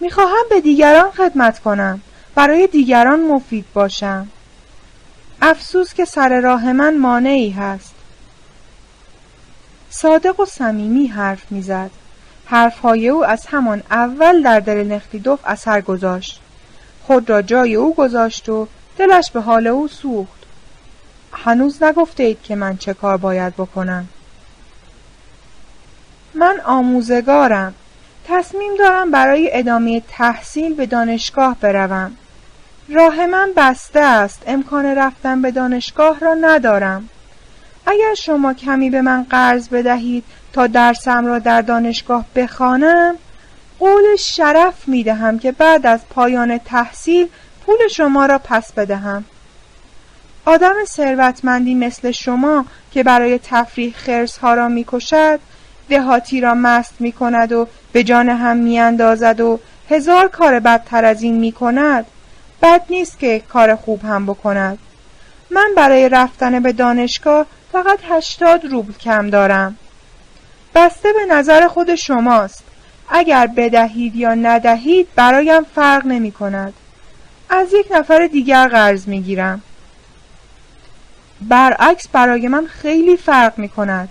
می‌خواهم به دیگران خدمت کنم. برای دیگران مفید باشم. افسوس که سر راه من مانعی هست. صادق و صمیمی حرف می‌زد. حرفهای او از همان اول در دل نخلیدوف اثر گذاشت. خود را جای او گذاشت و دلش به حال او سوخت. هنوز نگفته اید که من چه کار باید بکنم. من آموزگارم. تصمیم دارم برای ادامه تحصیل به دانشگاه بروم. راه من بسته است. امکان رفتن به دانشگاه را ندارم. اگر شما کمی به من قرض بدهید تا درسم را در دانشگاه بخوانم قول شرف می دهم که بعد از پایان تحصیل پول شما را پس بدهم. آدم ثروتمندی مثل شما که برای تفریح خرس ها را می کشد دهاتی را مست می کند و به جان هم می اندازد و هزار کار بدتر از این می کند بد نیست که کار خوب هم بکند. من برای رفتن به دانشگاه فقط هشتاد روبل کم دارم. بسته به نظر خود شماست. اگر بدهید یا ندهید برایم فرق نمی کند از یک نفر دیگر قرض می گیرم برعکس برای من خیلی فرق می کند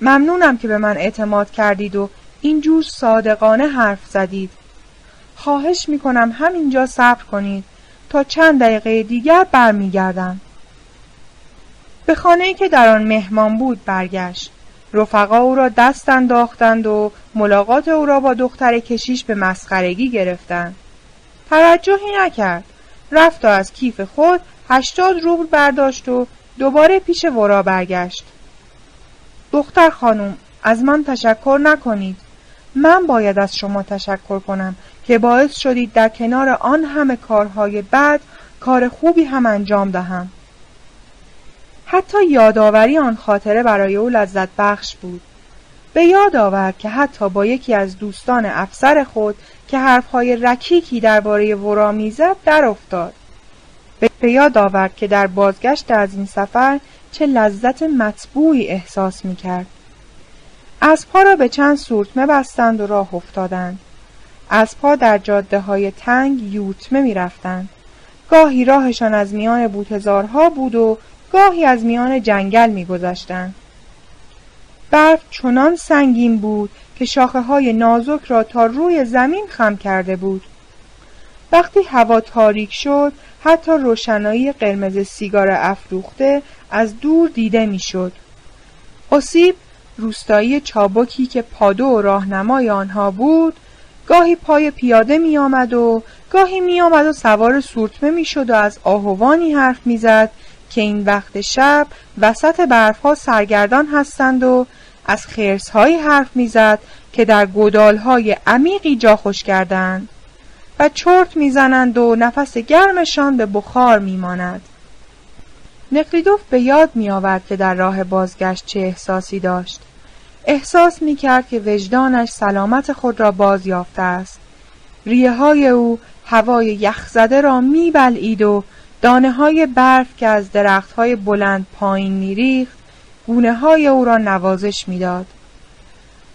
ممنونم که به من اعتماد کردید و اینجور صادقانه حرف زدید. خواهش می کنم همینجا صبر کنید تا چند دقیقه دیگر برمیگردم. به خانه که در آن مهمان بود برگشت. رفقا او را دست انداختند و ملاقات او را با دختر کشیش به مسخرگی گرفتند. توجهی نکرد. رفت و از کیف خود هشتاد روبل برداشت و دوباره پیش ورا برگشت. دختر خانم از من تشکر نکنید. من باید از شما تشکر کنم که باعث شدید در کنار آن همه کارهای بد کار خوبی هم انجام دهم. حتی یادآوری آن خاطره برای او لذت بخش بود به یاد آورد که حتی با یکی از دوستان افسر خود که حرفهای رکیکی درباره ورا می‌زد در افتاد به یاد آورد که در بازگشت از این سفر چه لذت مطبوعی احساس می کرد. اسبها را به چند سورتمه بستند و راه افتادند. اسبها در جاده های تنگ یوتمه می رفتند. گاهی راهشان از میان بوتزارها بود و گاهی از میان جنگل می گذشتند. برف چنان سنگین بود که شاخه های نازک را تا روی زمین خم کرده بود وقتی هوا تاریک شد حتی روشنایی قرمز سیگار افروخته از دور دیده می‌شد. اسیب روستایی چابکی که پادو و راهنمای آنها بود گاهی پای پیاده می آمد و گاهی می آمد و سوار سورتمه می شد و از آهوانی حرف می زد که این وقت شب وسط برفها سرگردان هستند و از خرسهایی حرف می زد که در گدالهای عمیقی جا خوش کردند و چرت می‌زنند و نفس گرمشان به بخار میماند. نقلیدوف به یاد می آورد که در راه بازگشت چه احساسی داشت. احساس می کرد که وجدانش سلامت خود را باز یافته است. ریه های او هوای یخزده را می بلعید و دانه های برف که از درخت های بلند پایین می ریخت گونه های او را نوازش می‌داد.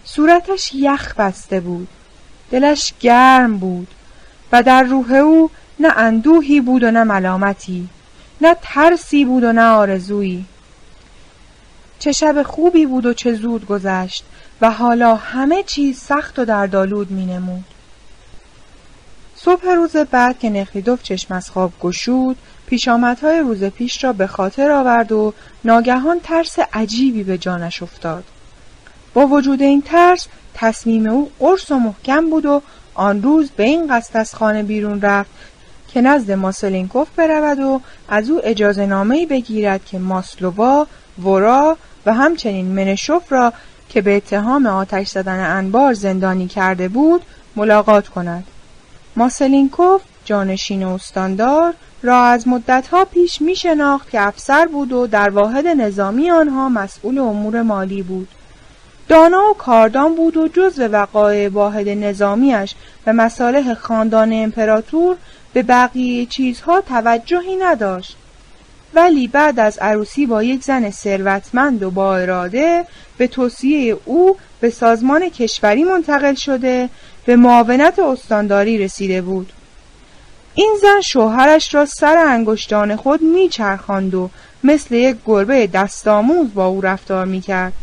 صورتش یخ بسته بود دلش گرم بود و در روح او نه اندوهی بود و نه ملامتی نه ترسی بود و نه آرزویی چه شب خوبی بود و چه زود گذشت و حالا همه چیز سخت و دردآلود می نمود. صبح روز بعد که نخلیدوف چشم از خواب گشود پیشامدهای روز پیش را به خاطر آورد و ناگهان ترس عجیبی به جانش افتاد با وجود این ترس تصمیم او قرص و محکم بود و آن روز به این قصد از خانه بیرون رفت که نزد ماسلینکوف برود و از او اجازه نامه‌ای بگیرد که ماسلووا، ورا و همچنین منشوف را که به اتهام آتش زدن انبار زندانی کرده بود ملاقات کند. ماسلینکوف جانشین استاندار را از مدتها پیش می شناخت که افسر بود و در واحد نظامی آنها مسئول امور مالی بود. دانا و کاردان بود و جز به وقایع واحد نظامیش و مصالح خاندان امپراتور به بقیه چیزها توجهی نداشت ولی بعد از عروسی با یک زن ثروتمند و با اراده به توصیه او به سازمان کشوری منتقل شده به معاونت استانداری رسیده بود این زن شوهرش را سر انگشتان خود میچرخاند و مثل یک گربه دستآموز با او رفتار می‌کرد.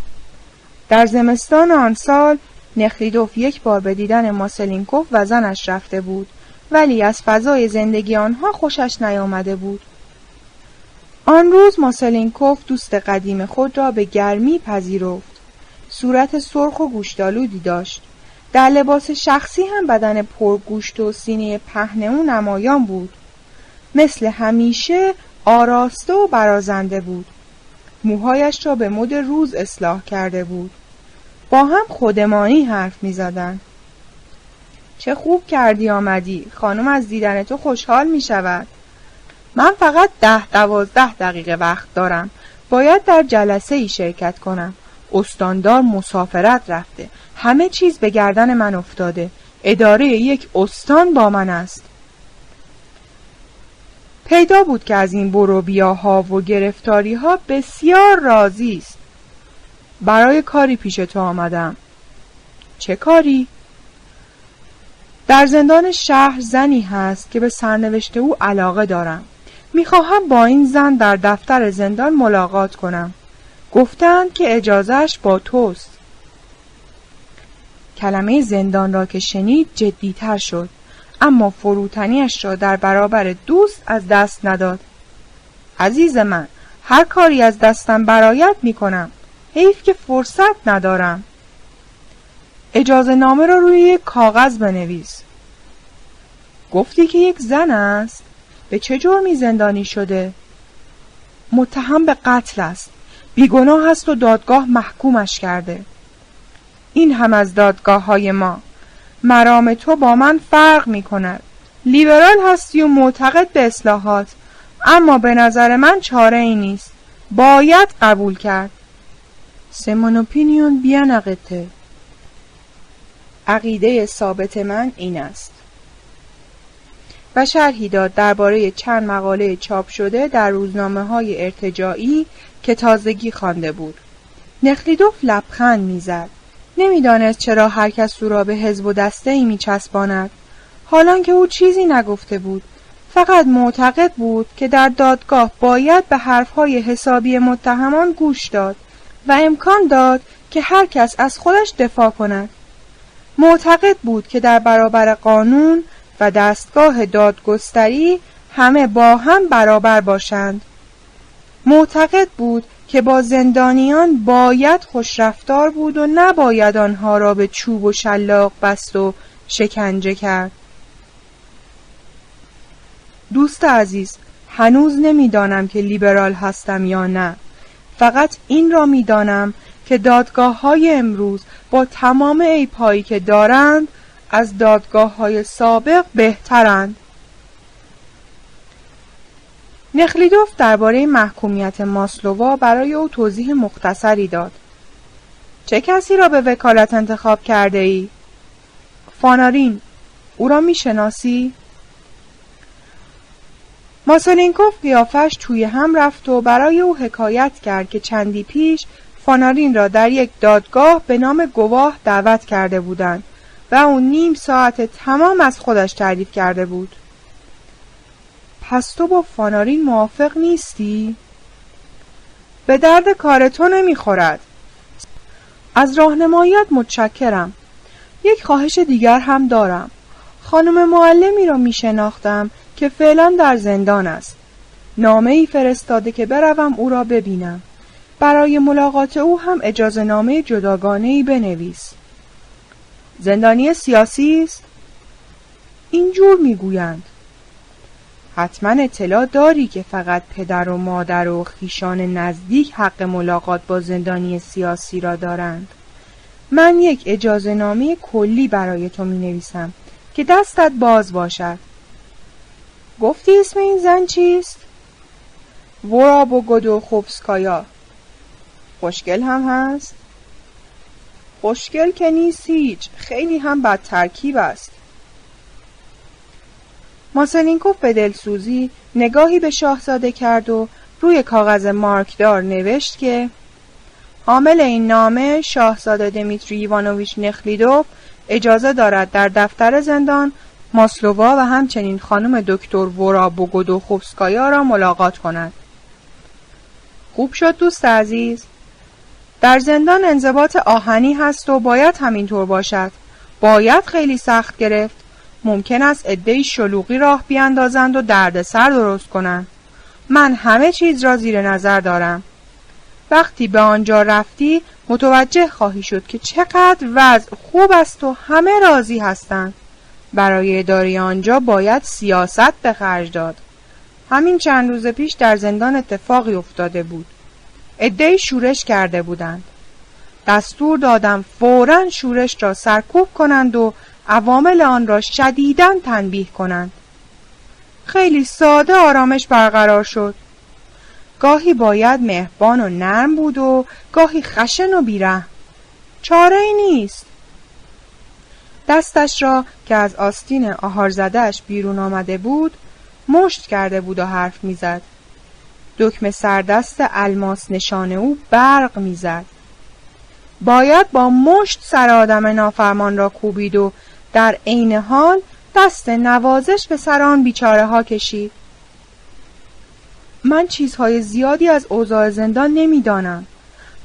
در زمستان آن سال نخلیدوف یک بار به دیدن ماسلینکوف و زنش رفته بود ولی از فضای زندگی آنها خوشش نیامده بود. آن روز ماسلینکوف دوست قدیم خود را به گرمی پذیرفت. صورت سرخ و گوشتالودی داشت. در لباس شخصی هم بدن پرگوشت و سینه پهن او نمایان بود. مثل همیشه آراسته و برازنده بود. موهایش را به مد روز اصلاح کرده بود. با هم خودمانی حرف می زدن. چه خوب کردی آمدی. خانم از دیدن تو خوشحال می شود من فقط ده دوازده دقیقه وقت دارم. باید در جلسه ای شرکت کنم. استاندار مسافرت رفته. همه چیز به گردن من افتاده. اداره یک استان با من است. پیدا بود که از این بروبیاها و گرفتاری ها بسیار راضی است. برای کاری پیش تو آمدم. چه کاری؟ در زندان شهر زنی هست که به سرنوشت او علاقه دارم. می‌خواهم با این زن در دفتر زندان ملاقات کنم. گفتند که اجازهش با توست. کلمه زندان را که شنید جدیتر شد اما فروتنیش را در برابر دوست از دست نداد. عزیز من هر کاری از دستم برایت می کنم حیف که فرصت ندارم. اجازه نامه را روی یک کاغذ بنویس. گفتی که یک زن است. به چه جرمی زندانی شده؟ متهم به قتل است. بیگناه است و دادگاه محکومش کرده. این هم از دادگاه های ما. مرام تو با من فرق می کند لیبرال هستی و معتقد به اصلاحات اما به نظر من چاره ای نیست. باید قبول کرد. سمون اپینیون بیانقته عقیده ثابت من این است. و شرحی داد درباره چند مقاله چاپ شده در روزنامه های ارتجاعی که تازگی خوانده بود. نخلیدوف لبخند می‌زد. نمی‌دانست چرا هر کس او را به حزب و دسته ای می چسباند حالان که او چیزی نگفته بود فقط معتقد بود که در دادگاه باید به حرفهای حسابی متهمان گوش داد و امکان داد که هر کس از خودش دفاع کند. معتقد بود که در برابر قانون و دستگاه دادگستری همه با هم برابر باشند. معتقد بود که با زندانیان باید خوشرفتار بود و نباید آنها را به چوب و شلاق بست و شکنجه کرد. دوست عزیز هنوز نمی‌دانم که لیبرال هستم یا نه. فقط این را می‌دانم که دادگاه های امروز با تمام ایپایی که دارند از دادگاه های سابق بهترند. نخلیدوف درباره محکومیت ماسلووا برای او توضیح مختصری داد. چه کسی را به وکالت انتخاب کرده ای؟ فانارین او را می‌شناسی؟ ماسلینکوف قیافش توی هم رفت و برای او حکایت کرد که چندی پیش فانارین را در یک دادگاه به نام گواه دعوت کرده بودند و او نیم ساعت تمام از خودش تعریف کرده بود. پس تو با فانارین موافق نیستی؟ به درد کار تو نمی‌خورد. از راهنماییت متشکرم. یک خواهش دیگر هم دارم. خانم معلمی را می شناختم که فعلا در زندان است. نامه ای فرستاده که بروم او را ببینم. برای ملاقات او هم اجازه نامه جداگانه ای بنویس. زندانی سیاسی است؟ اینجور می‌گویند. حتما اطلاع داری که فقط پدر و مادر و خیشان نزدیک حق ملاقات با زندانی سیاسی را دارند من یک اجازه نامه کلی برای تو می نویسم که دستت باز باشد گفتی اسم این زن چیست؟ ورابو گدو خوبسکایا خوشگل هم هست؟ خوشگل که نیست هیچ خیلی هم بد ترکیب است ماسلینکوف به دلسوزی نگاهی به شاهزاده کرد و روی کاغذ مارکدار نوشت که حامل این نامه شاهزاده دمیتری ایوانوویچ نخلیدوف اجازه دارد در دفتر زندان ماسلووا و همچنین خانم دکتر ورا بوگودوخوفسکایا را ملاقات کند. خوب شد دوست عزیز. در زندان انضباط آهنی هست و باید همینطور باشد. باید خیلی سخت گرفت. ممکن است عدهای شلوغی راه بیاندازند و دردسر درست کنند. من همه چیز را زیر نظر دارم. وقتی به آنجا رفتی متوجه خواهی شد که چقدر وضع خوب است و همه راضی هستند. برای اداره آنجا باید سیاست به خرج داد. همین چند روز پیش در زندان اتفاقی افتاده بود. عدهای شورش کرده بودند. دستور دادم فورا شورش را سرکوب کنند و عوامل آن را شدیداً تنبیه کنند. خیلی ساده آرامش برقرار شد. گاهی باید مهربان و نرم بود و گاهی خشن و بیره چاره ای نیست. دستش را که از آستین آهار زدهش بیرون آمده بود مشت کرده بود و حرف می‌زد. دکمه سردست الماس نشان او برق می‌زد. باید با مشت سر آدم نافرمان را کوبید و در عین حال دست نوازش به سر آن بیچاره ها کشید. من چیزهای زیادی از اوضاع زندان نمی‌دانم.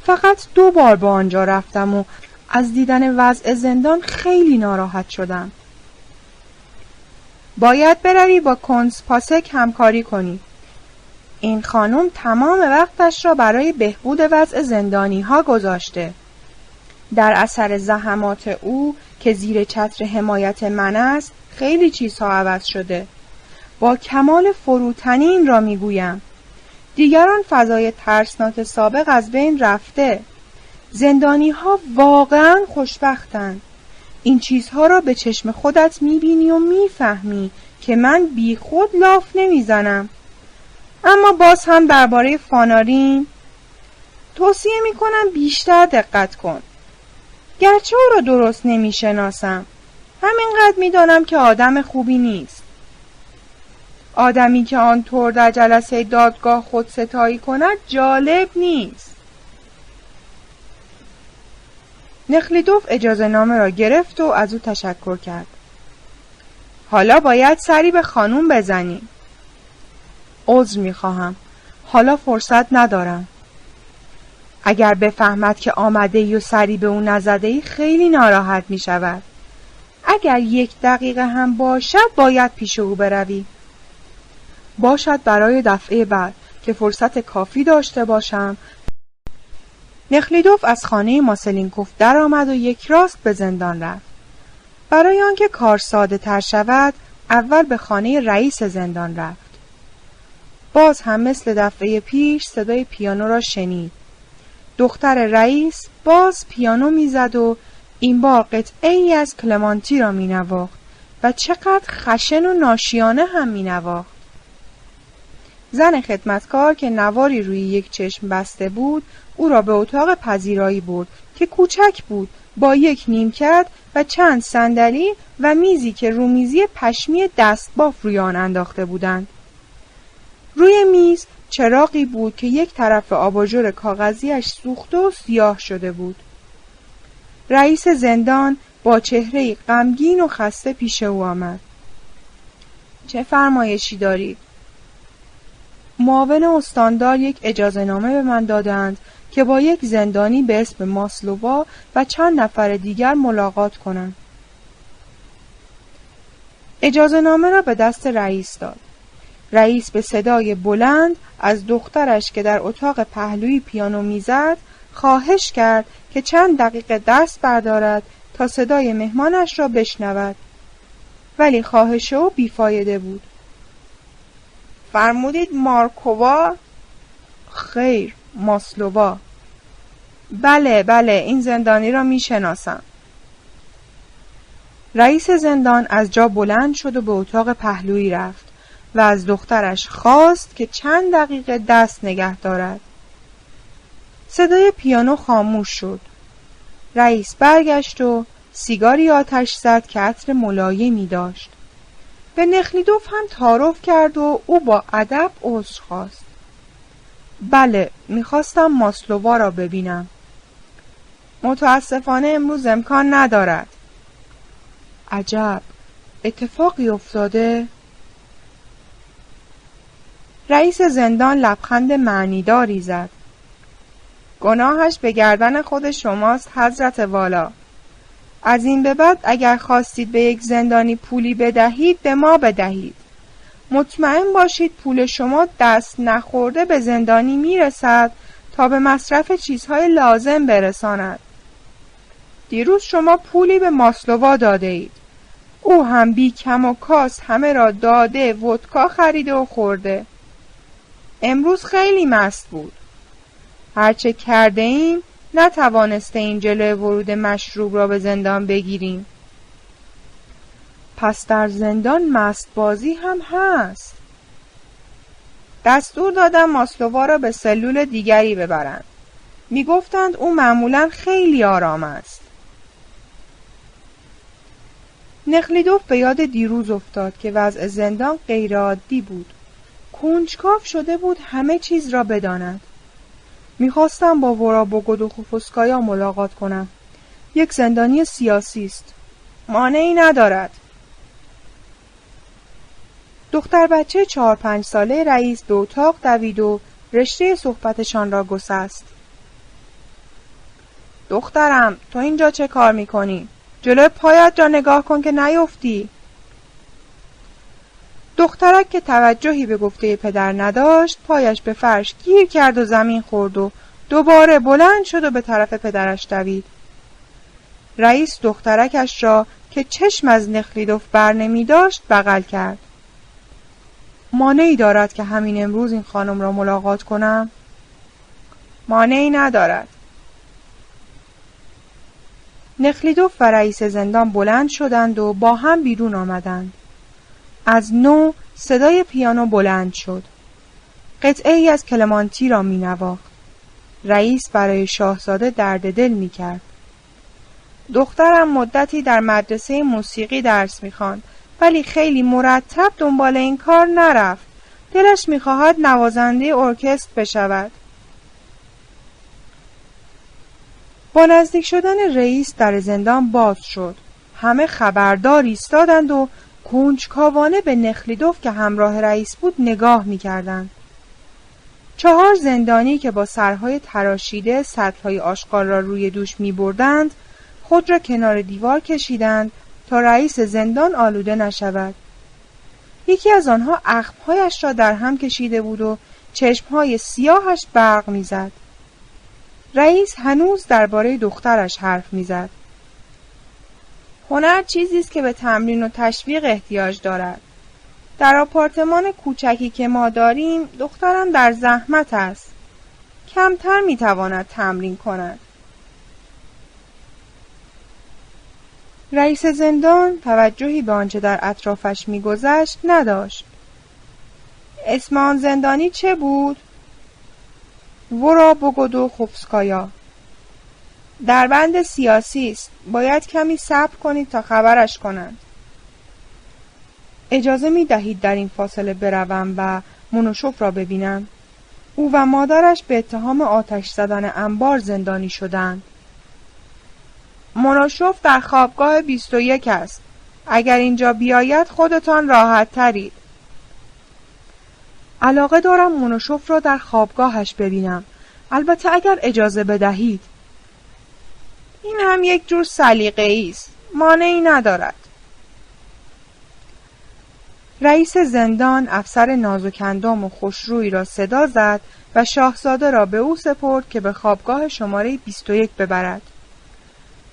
فقط دو بار با آنجا رفتم و از دیدن وضع زندان خیلی ناراحت شدم. باید بروی با کنس پاسک همکاری کنی. این خانم تمام وقتش را برای بهبود وضع زندانی ها گذاشته. در اثر زحمات او که زیر چتر حمایت من است خیلی چیزها عوض شده. با کمال فروتنی را می‌گویم. دیگران فضای ترسناک سابق از بین رفته. زندانی ها واقعا خوشبختند این چیزها را به چشم خودت می‌بینی و می‌فهمی که من بی خود لاف نمی‌زنم. اما باز هم درباره فانارین توصیه می‌کنم بیشتر دقت کن. گرچه او را درست نمی‌شناسم. همینقدر می‌دانم که آدم خوبی نیست. آدمی که آنطور در جلسه دادگاه خود ستایی کند جالب نیست. نخلیدوف اجازه نامه را گرفت و از او تشکر کرد. حالا باید سری به خانوم بزنیم. عذر می‌خواهم. حالا فرصت ندارم. اگر بفهمد که آمده ای و سری به او نزده ای خیلی ناراحت می شود. اگر یک دقیقه هم باشد باید پیش او بروی. باشد برای دفعه بعد که فرصت کافی داشته باشم. نخلیدوف از خانه ماسلینکوف درآمد و یک راست به زندان رفت. برای آنکه کار ساده تر شود اول به خانه رئیس زندان رفت. باز هم مثل دفعه پیش صدای پیانو را شنید. دختر رئیس باز پیانو می‌زد و این بار قطعه ای از کلمانتی را می نواخت و چقدر خشن و ناشیانه هم می نواخت. زن خدمتکار که نواری روی یک چشم بسته بود او را به اتاق پذیرایی برد که کوچک بود با یک نیمکت و چند صندلی و میزی که رومیزی پشمی دستباف روی آن انداخته بودند. روی میز چراغی بود که یک طرف آباژور کاغذیش سوخته و سیاه شده بود. رئیس زندان با چهره غمگین و خسته پیش او آمد. چه فرمایشی دارید؟ معاون استاندار یک اجازه نامه به من دادند که با یک زندانی به اسم ماسلووا و چند نفر دیگر ملاقات کنم. اجازه نامه را به دست رئیس داد. رئیس به صدای بلند از دخترش که در اتاق پهلوی پیانو می‌زد خواهش کرد که چند دقیقه دست بردارد تا صدای مهمانش را بشنود. ولی خواهش او بیفایده بود. فرمودید مارکووا؟ خیر ماسلووا بله بله این زندانی را می‌شناسم. رئیس زندان از جا بلند شد و به اتاق پهلویی رفت. و از دخترش خواست که چند دقیقه دست نگه دارد. صدای پیانو خاموش شد. رئیس برگشت و سیگاری آتش زد که عطر ملایمی داشت. به نخلیدوف هم تعارف کرد و او با ادب عذر خواست. بله می‌خواستم ماسلووا را ببینم. متاسفانه امروز امکان ندارد. عجب اتفاقی افتاده رئیس زندان لبخند معنیداری زد. گناهش به گردن خود شماست حضرت والا. از این به بعد اگر خواستید به یک زندانی پولی بدهید به ما بدهید. مطمئن باشید پول شما دست نخورده به زندانی می‌رسد تا به مصرف چیزهای لازم برساند. دیروز شما پولی به ماسلووا داده اید. او هم بی کم و کاس همه را داده ودکا خریده و خورده. امروز خیلی مست بود. هرچه کرده ایم نتوانسته این جلوی ورود مشروب را به زندان بگیریم. پس در زندان مست بازی هم هست. دستور دادم ماسلووا را به سلول دیگری ببرند. می‌گفتند او معمولا خیلی آرام است. نخلیدوف به یاد دیروز افتاد که وضع زندان غیرعادی بود. کنجکاو شده بود همه چیز را بداند. می‌خواستم با ورا خوفسکایا ملاقات کنم. یک زندانی سیاسی است. مانعی ندارد. دختر بچه چهار پنج ساله رئیس به اتاق دوید و رشته صحبتشان را گسست. دخترم تو اینجا چه کار می‌کنی؟ جلوی پایت را نگاه کن که نیفتی. دخترک که توجهی به گفته پدر نداشت پایش به فرش گیر کرد و زمین خورد و دوباره بلند شد و به طرف پدرش دوید. رئیس دخترکش را که چشم از نخلیدوف بر نمی داشت بغل کرد. مانعی دارد که همین امروز این خانم را ملاقات کنم؟ مانعی ندارد. نخلیدوف و رئیس زندان بلند شدند و با هم بیرون آمدند. از نو صدای پیانو بلند شد قطعه ای از کلمانتی را می نواخت. رئیس برای شاهزاده درد دل می کرد. دخترم مدتی در مدرسه موسیقی درس می‌خواند ولی خیلی مرتب دنبال این کار نرفت دلش می‌خواهد نوازنده ارکستر بشود با نزدیک شدن رئیس در زندان باز شد همه خبردار ایستادند و کنجکاوانه به نخلیدوف که همراه رئیس بود نگاه می‌کردند. چهار زندانی که با سرهای تراشیده سطلهای آشغال را روی دوش می بردند خود را کنار دیوار کشیدند تا رئیس زندان آلوده نشود. یکی از آنها اخمهایش را در هم کشیده بود و چشمهای سیاهش برق می‌زد. رئیس هنوز درباره دخترش حرف می‌زد. هنر چیزی است که به تمرین و تشویق احتیاج دارد. در آپارتمان کوچکی که ما داریم دخترم در زحمت است. کمتر می‌تواند تمرین کند. رئیس زندان توجهی به آنچه در اطرافش میگذشت نداشت. اسم آن زندانی چه بود؟ ورا بگودو خوفسکایا در بند سیاسی است. باید کمی صبر کنید تا خبرش کنند. اجازه می دهید در این فاصله بروم و منوشوف را ببینم؟ او و مادرش به اتهام آتش زدن انبار زندانی شدند. منوشوف در خوابگاه 21 است. اگر اینجا بیاید خودتان راحت ترید. علاقه دارم منوشوف را در خوابگاهش ببینم. البته اگر اجازه بدهید این هم یک جور سلیقه است. مانعی ندارد. رئیس زندان افسر نازکندام و خوشرویی را صدا زد و شاهزاده را به او سپرد که به خوابگاه شماره 21 ببرد.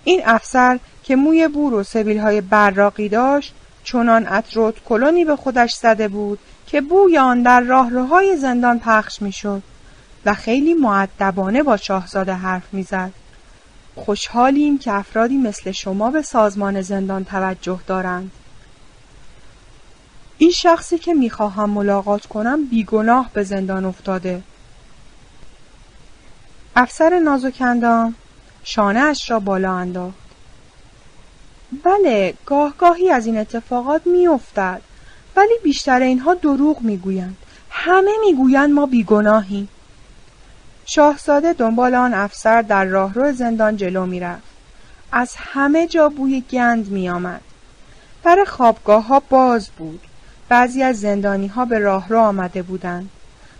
این افسر که موی بور و سبیل های براقی داشت چنان اتروت کلونی به خودش زده بود که بوی آن در راهروهای زندان پخش می‌شد و خیلی معدبانه با شاهزاده حرف می‌زد. خوشحالیم که افرادی مثل شما به سازمان زندان توجه دارند. این شخصی که می‌خواهم ملاقات کنم بیگناه به زندان افتاده. افسر نازکندام شانه اش را بالا انداخت. بله گاه گاهی از این اتفاقات میافتد ولی بیشتر اینها دروغ می‌گویند. همه می‌گویند ما بیگناهیم. شاهزاده دنبال آن افسر در راهرو زندان جلو می‌رفت از همه جا بوی گند میآمد در خوابگاه ها باز بود بعضی از زندانی ها به راهرو آمده بودند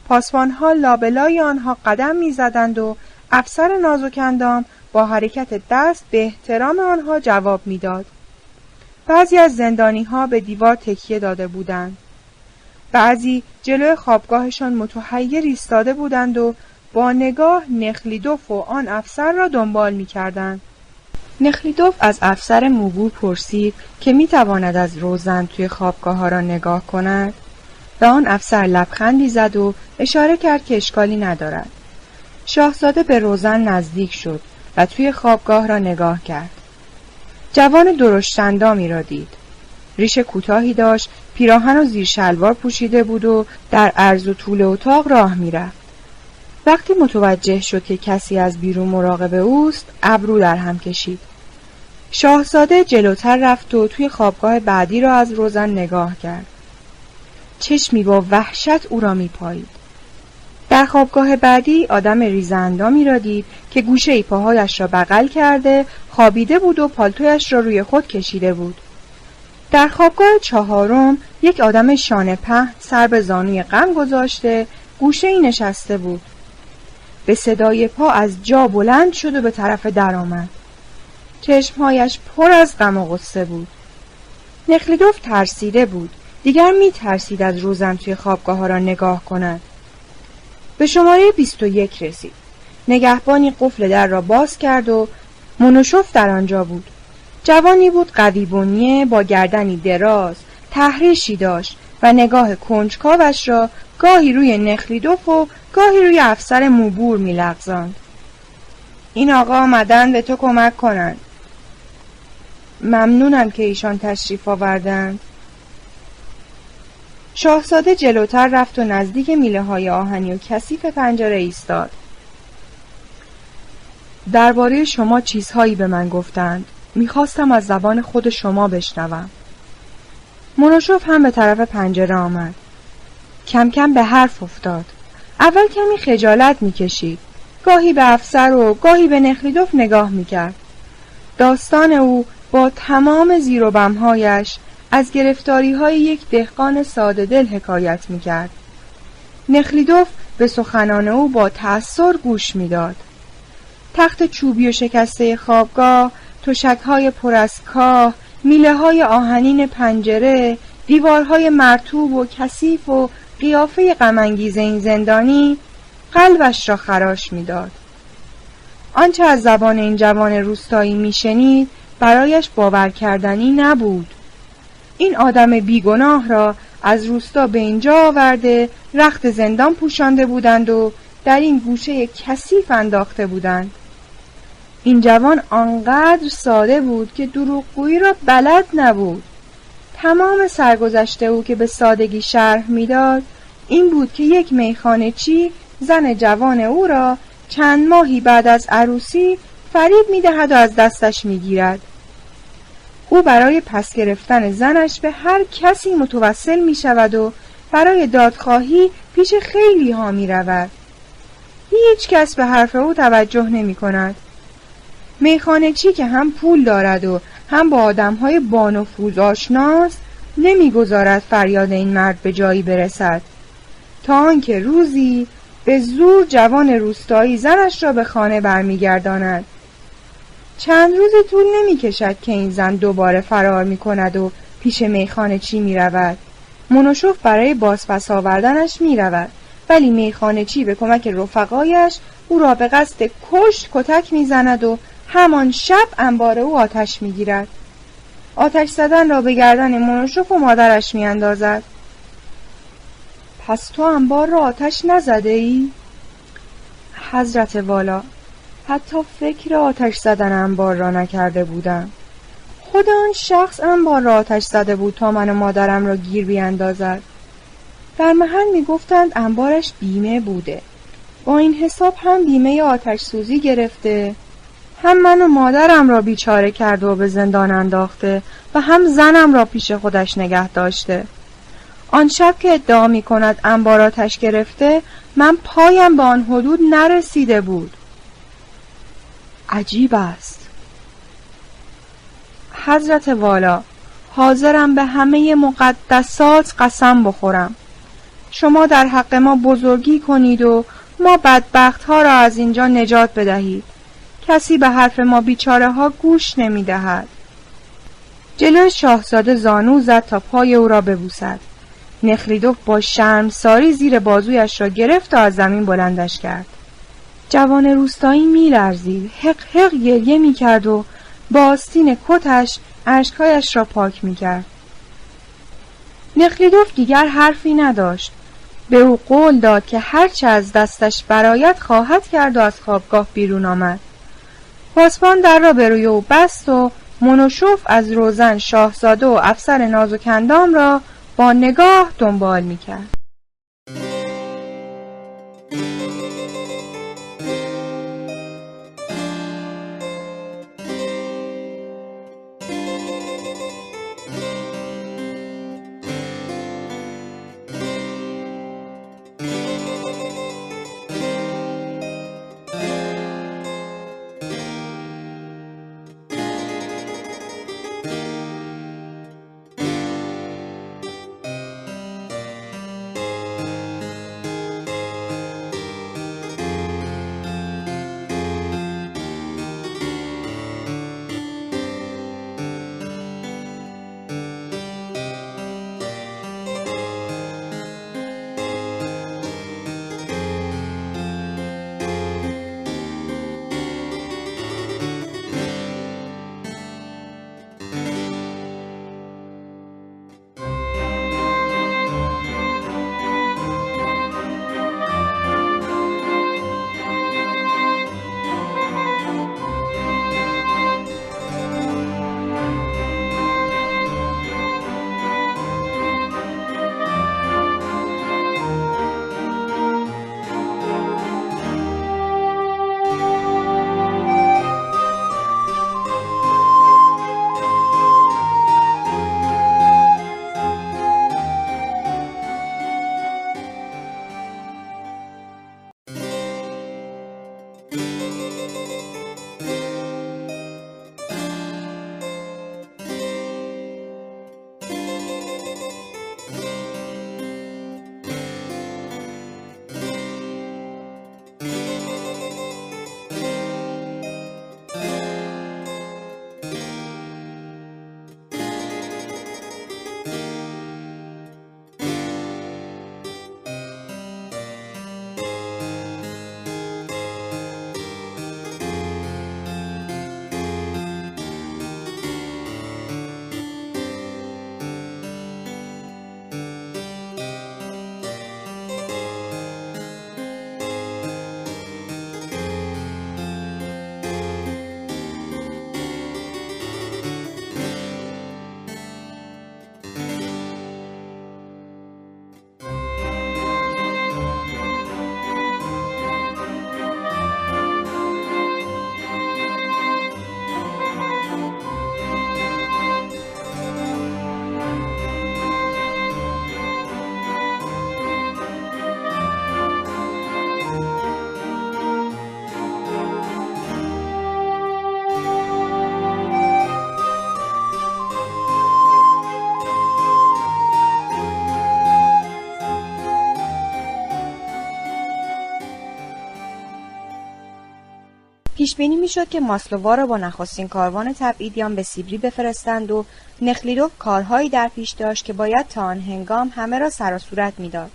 پاسبان ها لابلای آنها قدم می‌زدند و افسر نازکندام با حرکت دست به احترام آنها جواب می‌داد. بعضی از زندانی ها به دیوار تکیه داده بودند. بعضی جلوی خوابگاهشان متحیر ایستاده بودند و با نگاه نخلیدوف و آن افسر را دنبال می کردند. نخلیدوف از افسر موبور پرسید که می تواند از روزن توی خوابگاه ها را نگاه کند و آن افسر لبخندی زد و اشاره کرد که اشکالی ندارد. شاهزاده به روزن نزدیک شد و توی خوابگاه را نگاه کرد. جوان درشتندامی را دید. ریش کوتاهی داشت، پیراهن و زیر شلوار پوشیده بود و در عرض و طول اتاق راه می‌رفت. وقتی متوجه شد که کسی از بیرون مراقب اوست، ابرو در هم کشید. شاهزاده جلوتر رفت و توی خوابگاه بعدی را از روزن نگاه کرد. چشمی با وحشت او را میپایید. در خوابگاه بعدی آدم ریزندامی را دید که گوشه ای پاهایش را بغل کرده خوابیده بود و پالتویش را روی خود کشیده بود. در خوابگاه چهارم یک آدم شانه پهن سر به زانوی غم گذاشته گوشه ای نشسته بود. به صدای پا از جا بلند شد و به طرف در آمد. چشمهایش پر از غم و غصه بود. نخلیدوف ترسیده بود. دیگر می ترسید از روزن توی خوابگاه ها را نگاه کند. به شماره 21 رسید. نگهبانی قفل در را باز کرد و منوشوف در آنجا بود. جوانی بود قوی با گردنی دراز، تحریشی داشت و نگاه کنجکاوش را گاهی روی نخلیدوف و گاهی روی افسر موبور میلغزاند. این آقا آمدن به تو کمک کنند. ممنونم که ایشان تشریف آوردند. شاهزاده جلوتر رفت و نزدیک میله های آهنی و کثیف پنجره ایستاد. درباره شما چیزهایی به من گفتند. می‌خواستم از زبان خود شما بشنوم. منوشوف هم به طرف پنجره آمد. کم کم به حرف افتاد. اول کمی خجالت می‌کشید. گاهی به افسر و گاهی به نخلیدوف نگاه می‌کرد. داستان او با تمام زیر و بمهایش از گرفتاری های یک دهقان ساده دل حکایت می کرد. نخلیدوف به سخنان او با تأثیر گوش می‌داد. تخت چوبی و شکسته خوابگاه، تشک های پر از کاه، میله های آهنین پنجره دیوارهای مرتوب و کثیف و قیافه غمانگیز این زندانی قلبش را خراش می‌داد. آنچه از زبان این جوان روستایی میشنید برایش باور کردنی نبود. این آدم بیگناه را از روستا به اینجا آورده رخت زندان پوشانده بودند و در این گوشه کثیف انداخته بودند. این جوان آنقدر ساده بود که دروغگویی را بلد نبود. تمام سرگذشته او که به سادگی شرح می‌داد این بود که یک میخانه چی زن جوان او را چند ماهی بعد از عروسی فریب می‌دهد و از دستش می‌گیرد او برای پس گرفتن زنش به هر کسی متوسل می شود و برای دادخواهی پیش خیلی ها می رود. هیچ کس به حرف او توجه نمی کند. میخانه چی که هم پول دارد و هم با آدم های بانفوز آشناست نمی‌گذارد فریاد این مرد به جایی برسد. تا آنکه روزی به زور جوان روستایی زنش را به خانه برمیگرداند. چند روزی طول نمی کشد که این زن دوباره فرار می کند و پیش میخانه چی می رود منوشوف برای بازپس آوردنش می رود ولی میخانه چی به کمک رفقایش او را به قصد کشت کتک می‌زند و همان شب انبار او آتش می‌گیرد. آتش زدن را به گردن منوشوف و مادرش میاندازد. پس تو انبار را آتش نزده ای؟ حضرت والا حتی فکر آتش زدن انبار را نکرده بودم. خود آن شخص انبار را آتش زده بود تا من و مادرم را گیر بیاندازد. در محل می‌گفتند انبارش بیمه بوده. با این حساب هم بیمه آتش سوزی گرفته. هم من و مادرم را بیچاره کرده و به زندان انداخته و هم زنم را پیش خودش نگه داشته. آن شب که ادعا می کند انبار آتش گرفته من پایم به آن حدود نرسیده بود. عجیب است. حضرت والا حاضرم به همه مقدسات قسم بخورم. شما در حق ما بزرگی کنید و ما بدبخت ها را از اینجا نجات بدهید. کسی به حرف ما بیچاره ها گوش نمی دهد جلو شاهزاده زانو زد تا پای او را ببوسد. نخریدوف با شرم ساری زیر بازویش را گرفت و از زمین بلندش کرد. جوان روستایی میلرزید. حق حق گریه می‌کرد و با آستین کتش اشکهایش را پاک می‌کرد. نخلیدوف دیگر حرفی نداشت. به او قول داد که هرچه از دستش برایت خواهد کرد و از خوابگاه بیرون آمد. پاسبان در را به روی او بست و منوشوف از روزن شاهزاده و افسر نازوکندام را با نگاه دنبال می‌کرد. پیش بینی می‌شد که ماسلووا را با نخستین کاروان تبعیدیان به سیبری بفرستند و نخلیدوف کارهایی در پیش داشت که باید تا آن هنگام همه را سر و صورت می‌داد.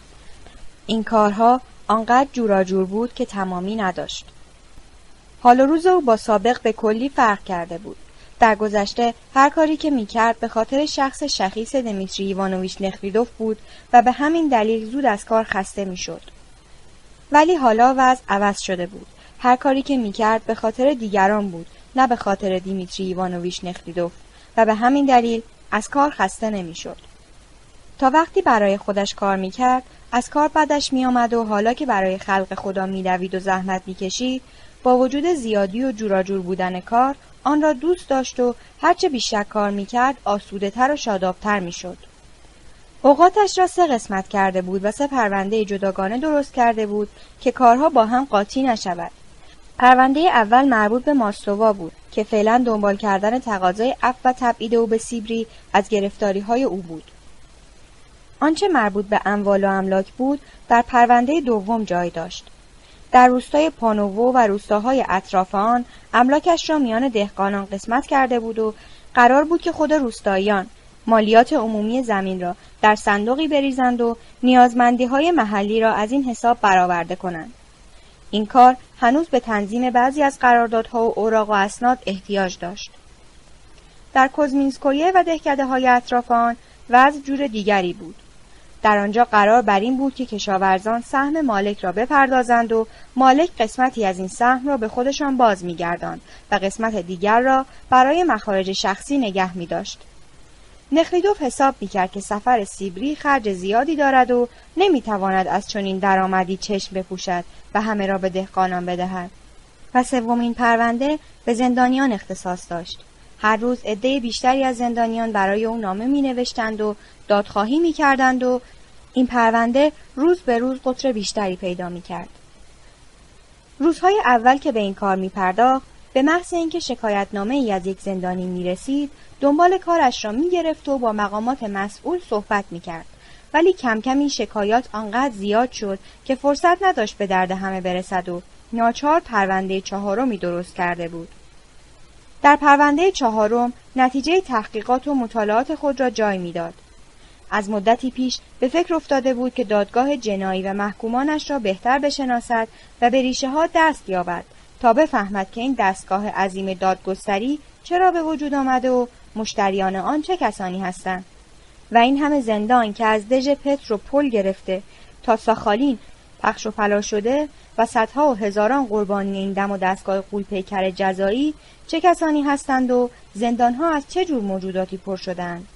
این کارها آنقدر جور بود که تمامی نداشت. حال و روز او با سابق به کلی فرق کرده بود. در گذشته هر کاری که می‌کرد به خاطر شخص شخیص دمیتری ایوانوویچ نخلیدوف بود و به همین دلیل زود از کار خسته می‌شد. ولی حالا وضع عوض شده بود. هر کاری که می‌کرد به خاطر دیگران بود نه به خاطر دیمیتری ایوانوویچ نخلیدوف و به همین دلیل از کار خسته نمی‌شد تا وقتی برای خودش کار می‌کرد از کار بدش میآمد و حالا که برای خلق خدا میدوید و زحمت می‌کشید با وجود زیادی و جوراجور بودن کار آن را دوست داشت و هرچه بیشتر کار می‌کرد آسوده تر و شادابتر می‌شد. اوقاتش را سه قسمت کرده بود و سه پرونده جداگانه درست کرده بود که کارها با هم قاطی نشود. پرونده اول مربوط به ماستووا بود که فعلا دنبال کردن تقاضای اف و تبعید او به سیبری از گرفتاری های او بود. آنچه مربوط به اموال و املاک بود در پرونده دوم جای داشت. در روستای پانوو و روستاهای اطراف آن املاکش را میان دهقانان قسمت کرده بود و قرار بود که خود روستاییان مالیات عمومی زمین را در صندوقی بریزند و نیازمندی های محلی را از این حساب برآورده کنند. این کار هنوز به تنظیم بعضی از قراردادها و اوراق و اسناد احتیاج داشت. در کوزمینسکویه و دهکده های اطراف آن وضع جور دیگری بود. در آنجا قرار بر این بود که کشاورزان سهم مالک را بپردازند و مالک قسمتی از این سهم را به خودشان باز میگرداند و قسمت دیگر را برای مخارج شخصی نگه می داشت. نخلیدوف حساب می‌کرد که سفر سیبری خرج زیادی دارد و نمی‌تواند از چنین درآمدی چشم بپوشد و همه را به دهقانان بدهد و سومین پرونده به زندانیان اختصاص داشت هر روز عده بیشتری از زندانیان برای او نامه می نوشتند و دادخواهی می کردند و این پرونده روز به روز قطر بیشتری پیدا می کرد. روزهای اول که به این کار می پرداخت به محض اینکه شکایتنامه ای از یک زندانی می رسید دنبال کارش را می گرفت و با مقامات مسئول صحبت می کرد. ولی کم کم این شکایات آنقدر زیاد شد که فرصت نداشت به درد همه برسد و ناچار پرونده چهارمی درست کرده بود. در پرونده چهارم نتیجه تحقیقات و مطالعات خود را جای می‌داد. از مدتی پیش به فکر افتاده بود که دادگاه جنایی و محکومانش را بهتر بشناسد و به ریشه ها دست یابد تا بفهمد که این دستگاه عظیم دادگستری چرا به وجود آمده و مشتریان آن چه کسانی هستند؟ و این همه زندان که از دژ پتر و پل گرفته تا ساخالین پخش و پلا شده و صدها و هزاران قربانی این دم و دستگاه قول پیکر جزایی چه کسانی هستند و زندانها از چه جور موجوداتی پر شدند؟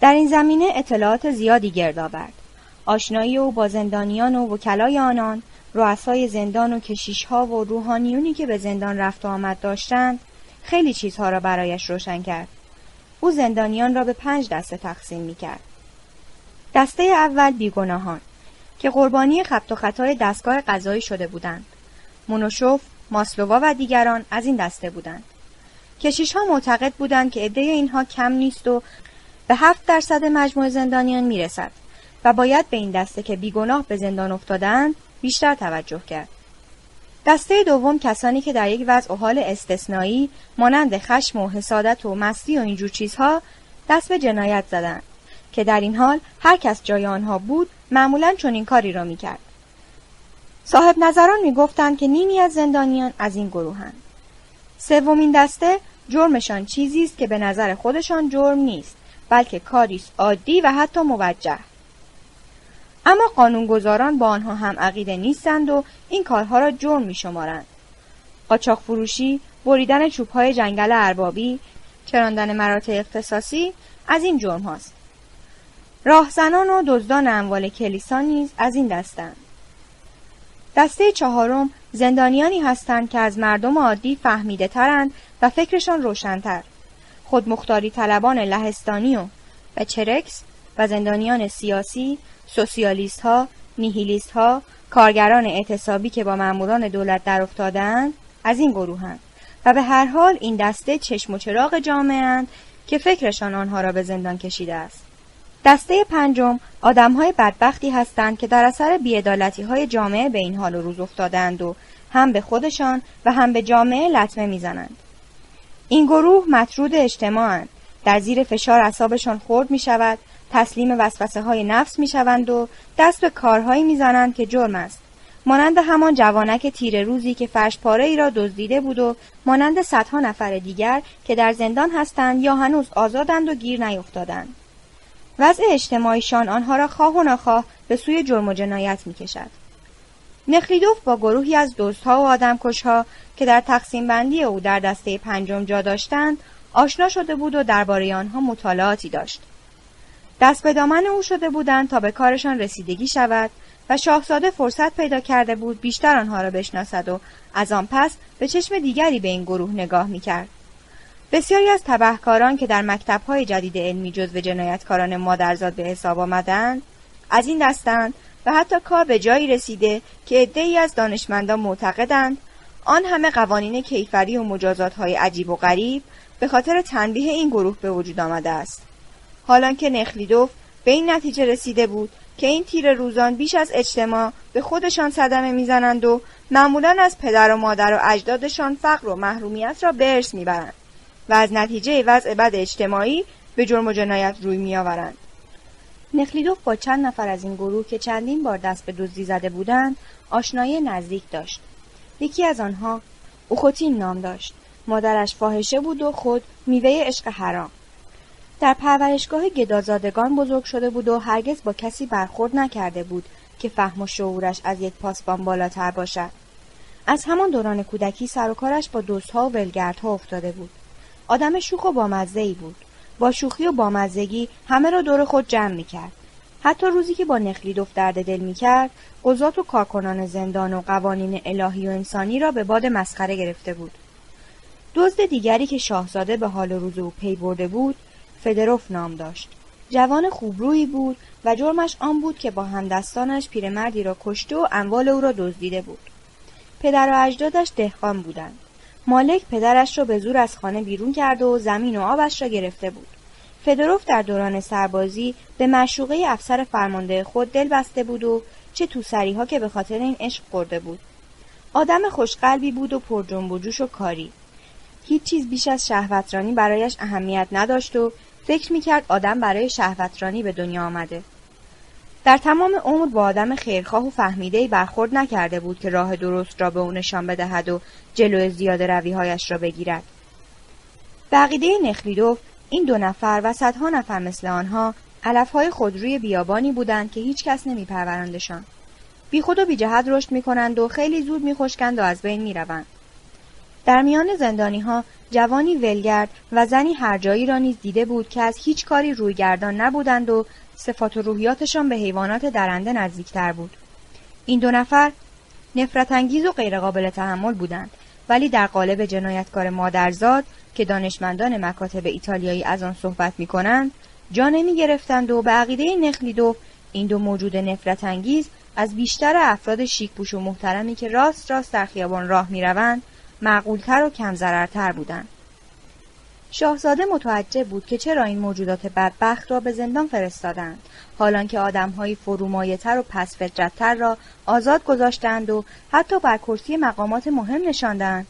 در این زمینه اطلاعات زیادی گرد آورد. آشنایی او با زندانیان و وکلای آنان رؤسای زندان و کشیشها و روحانیونی که به زندان رفت و آمد داشتند خیلی چیزها را برایش روشن کرد. او زندانیان را به پنج دسته تقسیم می کرد. دسته اول بیگناهان که قربانی خبت و خطای دستگاه قضایی شده بودند. مونوشوف، ماسلووا و دیگران از این دسته بودند. کشیش ها معتقد بودند که عده اینها کم نیست و به هفت درصد مجموع زندانیان می‌رسد و باید به این دسته که بیگناه به زندان افتادند بیشتر توجه کرد. دسته دوم کسانی که در یک وضع و حال استثنایی مانند خشم و حسادت و مستی و اینجور چیزها دست به جنایت زدند که در این حال هر کس جای آنها بود معمولا چنین کاری را می‌کرد. صاحب نظران می‌گفتند که نیمی از زندانیان از این گروهند سومین دسته جرمشان چیزی است که به نظر خودشان جرم نیست بلکه کاری عادی و حتی موجه. اما قانونگذاران با آنها هم عقیده نیستند و این کارها را جرم می شمارند. قاچاق فروشی، بریدن چوبهای جنگل اربابی، چراندن مراتع اختصاصی از این جرم هاست. راهزنان و دزدان اموال کلیسا نیز از این دستند. دسته چهارم زندانیانی هستند که از مردم عادی فهمیده ترند و فکرشان روشنتر. خودمختاری طلبان لهستانی و, چرکس و زندانیان سیاسی سوسیالیست ها، نیهیلیست ها، کارگران اعتصابی که با ماموران دولت در افتادند از این گروهند و به هر حال این دسته چشم و چراغ جامعه که فکرشان آنها را به زندان کشیده است. دسته پنجم آدمهای بدبختی هستند که در اثر بیعدالتی های جامعه به این حال و روز افتادند و هم به خودشان و هم به جامعه لطمه می‌زنند. این گروه مطرود اجتماعند در زیر فشار اعصابشان خرد می شود تسلیم وسوسه های نفس می شوند و دست به کارهایی می زنند که جرم است مانند همان جوانک تیر روزی که فرش پاره ای را دزدیده بود و مانند صدها نفر دیگر که در زندان هستند یا هنوز آزادند و گیر نیفتادند وضع اجتماعیشان آنها را خواه و ناخواه به سوی جرم و جنایت می کشد. نخلیدوف با گروهی از دوستها و آدمکشها که در تقسیم بندی او در دسته پنجم جا داشتند آشنا شده بود و درباره آنها مطالعاتی داشت. دست به دامن او شده بودند تا به کارشان رسیدگی شود و شاهزاده فرصت پیدا کرده بود بیشتر آنها را بشناسد و از آن پس به چشم دیگری به این گروه نگاه می‌کرد. بسیاری از تبهکاران که در مکتبهای جدید علمی جزو جنایتکاران مادرزاد به حساب آمدند از این دستند و حتی کار به جایی رسیده که عدهای از دانشمندان معتقدند آن همه قوانین کیفری و مجازات های عجیب و غریب به خاطر تنبیه این گروه به وجود آمده است حالان که نخلیدوف به این نتیجه رسیده بود که این تیر روزان بیش از اجتماع به خودشان صدمه می‌زنند و معمولا از پدر و مادر و اجدادشان فقر و محرومیت را به ارث می‌برند و از نتیجه وضع بد اجتماعی به جرم و جنایت روی میآورند. نخلیدوف با چند نفر از این گروه که چندین بار دست به دزدی زده بودند آشنایی نزدیک داشت. یکی از آنها اوخوتین نام داشت. مادرش فاحشه بود و خود میوه عشق حرام. در پرورشگاه گدازادگان بزرگ شده بود و هرگز با کسی برخورد نکرده بود که فهم و شعورش از یک پاسبان بالاتر باشد از همان دوران کودکی سر و کارش با دوستها و ولگردها افتاده بود آدم شوخ و بامزه ای بود با شوخی و بامزگی همه را دور خود جمع می کرد. حتی روزی که با نخلیدوف درد دل می کرد، قضات و کارکنان زندان و قوانین الهی و انسانی را به باد مسخره گرفته بود. دزد دیگری که شاهزاده به حال روز او پی برده بود، فدروف نام داشت. جوان خوبرویی بود و جرمش آن بود که با همدستانش پیرمردی را کشته و اموال او را دزدیده بود. پدر و اجدادش دهقان بودند. مالک پدرش را به زور از خانه بیرون کرده و زمین و آبش را گرفته بود. فدروف در دوران سربازی به مشوقه افسر فرمانده خود دل بسته بود و چه ها که به خاطر این عشق خورده بود. آدم خوشقلبی بود و پر جنب و جوش و کاری. هیچ چیز بیش از شهوترانی برایش اهمیت نداشت و فکر می‌کرد آدم برای شهوترانی به دنیا آمده. در تمام عمر با آدم خیرخواه و فهمیده برخورد نکرده بود که راه درست را به او نشان بدهد و جلو زیاده رویهایش را بگیرد. بقیده نخلیدوف این دو نفر و صدها نفر مثل آنها علفهای خودروی بیابانی بودند که هیچ کس نمی پرورندشان. بی خود و بی جهت رشد می کنند و خیلی زود می و از بین می روند. در میان زندانی ها جوانی ولگرد و زنی هرجایی را نیز دیده بود که از هیچ کاری رویگردان نبودند و صفات و روحیاتشان به حیوانات درنده نزدیکتر بود. این دو نفر نفرت انگیز و غیرقابل تحمل بودند ولی در قالب جنایتکار مادرزاد که دانشمندان مکاتب ایتالیایی از آن صحبت می کنند جا نمی گرفتند و به عقیده نخلیدوف این دو موجود نفرت انگیز از بیشتر افراد شیک و محترمی که راست راست در خیابان راه می روند معقولتر و کم ضررتر بودند. شاهزاده متوجه بود که چرا این موجودات بدبخت را به زندان فرستادند حالان که آدمهایی فرومایهتر و پس را آزاد گذاشتند و حتی بر کرسی مقامات مهم نشاندند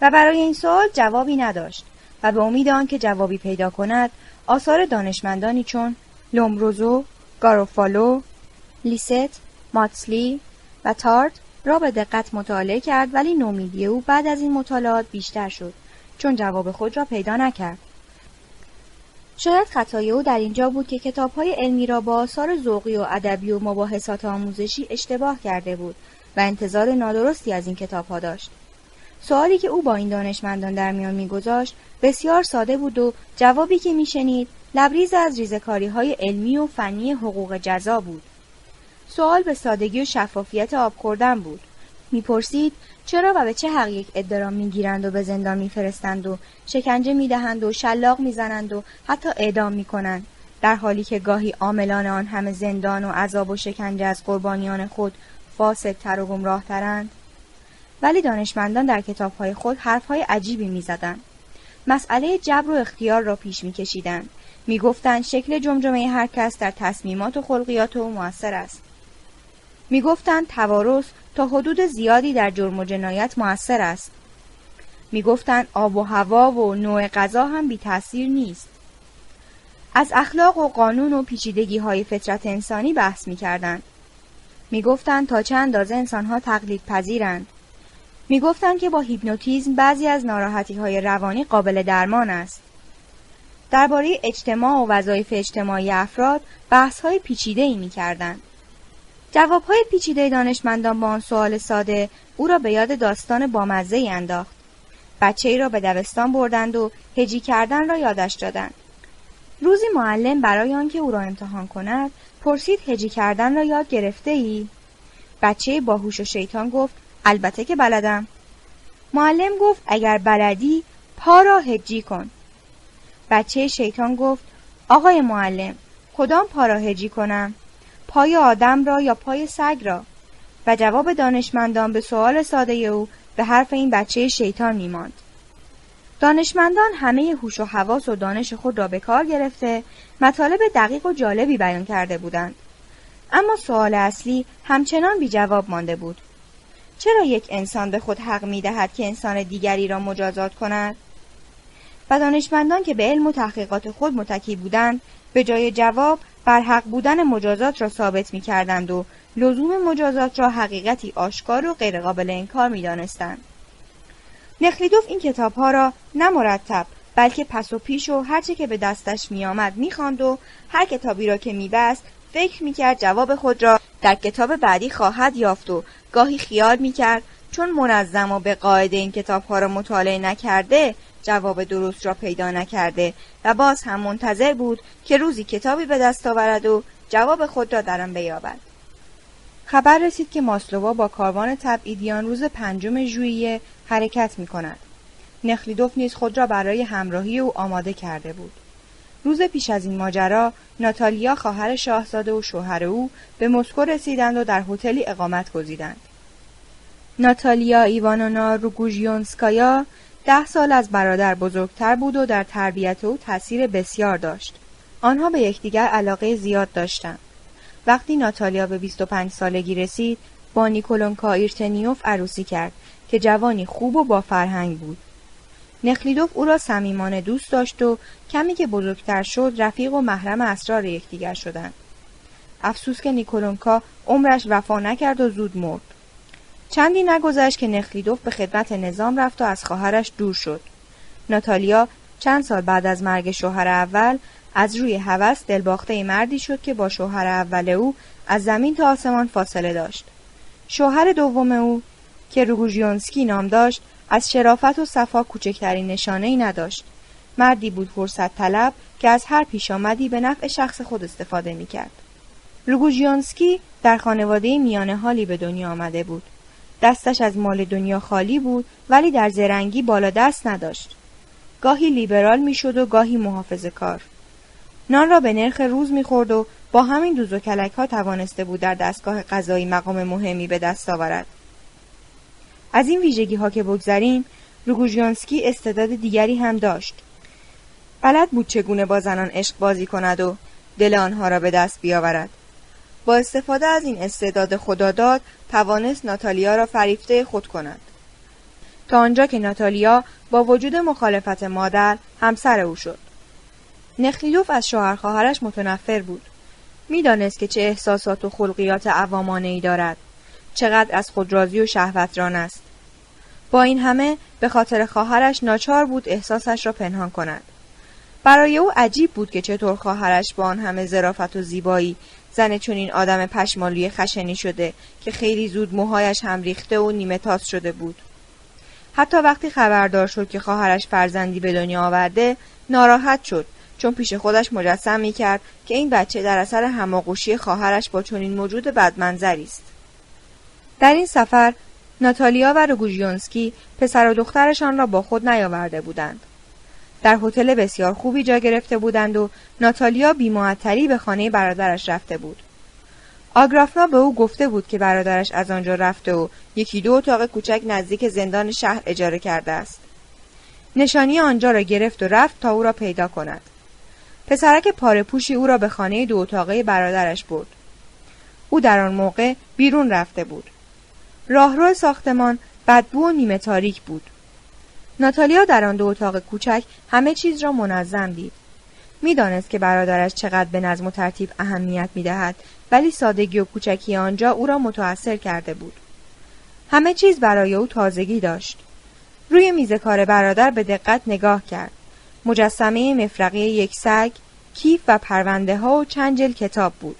و برای این سوال جوابی نداشت و به امید آنکه جوابی پیدا کند آثار دانشمندانی چون لومروزو، گاروفالو، لیست، ماتسلی و تارت را به دقت مطالعه کرد ولی نومیدی او بعد از این مطالعات بیشتر شد چون جواب خود را پیدا نکرد. شاید خطای او در اینجا بود که کتابهای علمی را با آثار ذوقی و ادبی و مباحثات آموزشی اشتباه کرده بود و انتظار نادرستی از این کتابها داشت. سوالی که او با این دانشمندان در میان میگذاشت بسیار ساده بود و جوابی که میشنید لبریز از ریزکاری های علمی و فنی حقوق جزا بود. سوال به سادگی و شفافیت آب خوردن بود. می‌پرسید چرا و به چه حق یک ادرا می‌گیرند و به زندان میفرستند و شکنجه می‌دهند و شلاق می‌زنند و حتی اعدام می‌کنند؟ در حالی که گاهی عاملان آن همه زندان و عذاب و شکنجه از قربانیان خود فاسدتر و گمراهترند. ولی دانشمندان در کتابهای خود حرفهای عجیبی می‌زدند. مسئله جبر و اختیار را پیش میکشیدند. می‌گفتند شکل جمجمه هر کس در تصمیمات و خلقیات او موثر است. می‌گفتند توارث تا حدود زیادی در جرم و جنایت موثر است. می‌گفتند آب و هوا و نوع غذا هم بی تاثیر نیست. از اخلاق و قانون و پیچیدگی های فطرت انسانی بحث می‌کردند. می‌گفتند تا چه اندازه انسانها تقلید پذیرند. می‌گفتند که با هیپنوتیزم بعضی از ناراحتی های روانی قابل درمان است. درباره اجتماع و وظایف اجتماعی افراد بحث های پیچیده ای می کردن. جواب های پیچیده دانشمندان با آن سوال ساده او را به یاد داستان بامزه ای انداخت. بچه ای را به دبستان بردند و هجی کردن را یادش دادند. روزی معلم برای آنکه او را امتحان کند پرسید هجی کردن را یاد گرفته ای؟ بچه باهوش و شیطان گفت البته که بلدم. معلم گفت اگر بلدی پا را هجی کن. بچه شیطان گفت آقای معلم کدام پا را هجی کنم؟ پای آدم را یا پای سگ را؟ و جواب دانشمندان به سوال ساده او به حرف این بچه شیطان میماند. دانشمندان همه هوش و حواس و دانش خود را به کار گرفته مطالب دقیق و جالبی بیان کرده بودند. اما سوال اصلی همچنان بی جواب مانده بود. چرا یک انسان به خود حق می دهد که انسان دیگری را مجازات کند؟ و دانشمندان که به علم و تحقیقات خود متکی بودند به جای جواب بر حق بودن مجازات را ثابت می کردند و لزوم مجازات را حقیقتی آشکار و غیرقابل انکار می دانستند. نخلیدوف این کتاب ها را نه مرتب بلکه پس و پیش و هرچه که به دستش می آمد می و هر کتابی را که می بست فکر می کرد جواب خود را در کتاب بعدی خواهد یافت و گاهی خیال می کرد چون منظم و به قاعده این کتاب ها را مطالعه نکرده جواب درست را پیدا نکرده و باز هم منتظر بود که روزی کتابی به دست آورد و جواب خود را در آن بیابد خبر رسید که ماسلووا با کاروان تبعیدیان روز پنجم ژوئیه حرکت می کند. نخلیدوف نیز خود را برای همراهی او آماده کرده بود. روز پیش از این ماجرا ناتالیا خواهر شاهزاده و شوهر او به مسکو رسیدند و در هتلی اقامت گزیدند. ناتالیا ایوانونا روگوژیونسکایا ده سال از برادر بزرگتر بود و در تربیت او تاثیر بسیار داشت. آنها به یکدیگر علاقه زیاد داشتند. وقتی ناتالیا به 25 سالگی رسید، با نیکولونکا ایرتنیوف عروسی کرد که جوانی خوب و با فرهنگ بود. نخلیدوف او را صمیمانه دوست داشت و کمی که بزرگتر شد رفیق و محرم اسرار یکدیگر شدند. افسوس که نیکولونکا عمرش وفا نکرد و زود مرد. چندی نگذشت که نخلیدوف به خدمت نظام رفت و از خواهرش دور شد. ناتالیا چند سال بعد از مرگ شوهر اول از روی هوس دلباخته مردی شد که با شوهر اول او از زمین تا آسمان فاصله داشت. شوهر دوم او که روگوژیونسکی نام داشت از شرافت و صفا کوچکترین نشانه ای نداشت. مردی بود فرصت طلب که از هر پیش آمدی به نفع شخص خود استفاده می کرد. روگوژیونسکی در خانواده میانه حالی به دنیا آمده بود. دستش از مال دنیا خالی بود ولی در زرنگی بالا دست نداشت. گاهی لیبرال می‌شد و گاهی محافظه کار. نان را به نرخ روز می‌خورد و با همین دوز و کلک ها توانسته بود در دستگاه قضایی مقام مهمی به دست آورد. از این ویژگی ها که بگذریم روگوژیانسکی استعداد دیگری هم داشت. بلد بود چگونه با زنان عشق بازی کند و دل آنها را به دست بیاورد. با استفاده از این استعداد خداداد توانست ناتالیا را فریفته خود کند. تا آنجا که ناتالیا با وجود مخالفت مادر همسر او شد. نخلیلوف از شوهر خواهرش متنفر بود. می‌دانست که چه احساسات و خلقیات عوامانه ای دارد. چقدر از خود راضی و شهوتران است. با این همه به خاطر خواهرش ناچار بود احساسش را پنهان کند. برای او عجیب بود که چطور خواهرش با آن همه ظرافت و زیبایی زن چون این آدم پشمالوی خشنی شده که خیلی زود موهایش هم ریخته و نیمه تاس شده بود. حتی وقتی خبردار شد که خواهرش فرزندی به دنیا آورده ناراحت شد چون پیش خودش مجسم می کرد که این بچه در اثر هماغوشی خواهرش با چنین موجود بدمنظری است. در این سفر ناتالیا و روگوژیونسکی پسر و دخترشان را با خود نیاورده بودند. در هتل بسیار خوبی جا گرفته بودند و ناتالیا بیمعطلی به خانه برادرش رفته بود. آگرافنا به او گفته بود که برادرش از آنجا رفته و یکی دو اتاق کوچک نزدیک زندان شهر اجاره کرده است. نشانی آنجا را گرفت و رفت تا او را پیدا کند. پسرک پاره پوشی او را به خانه دو اتاقه برادرش برد. او در آن موقع بیرون رفته بود راهرو ساختمان بدبو و نیمه تاریک بود ناتالیا در آن دو اتاق کوچک همه چیز را منظم دید. می‌دانست که برادرش چقدر به نظم و ترتیب اهمیت می‌دهد ولی سادگی و کوچکی آنجا او را متأثر کرده بود. همه چیز برای او تازگی داشت. روی میز کار برادر به دقت نگاه کرد. مجسمه مفرقی یک سگ کیف و پرونده ها و چند جل کتاب بود.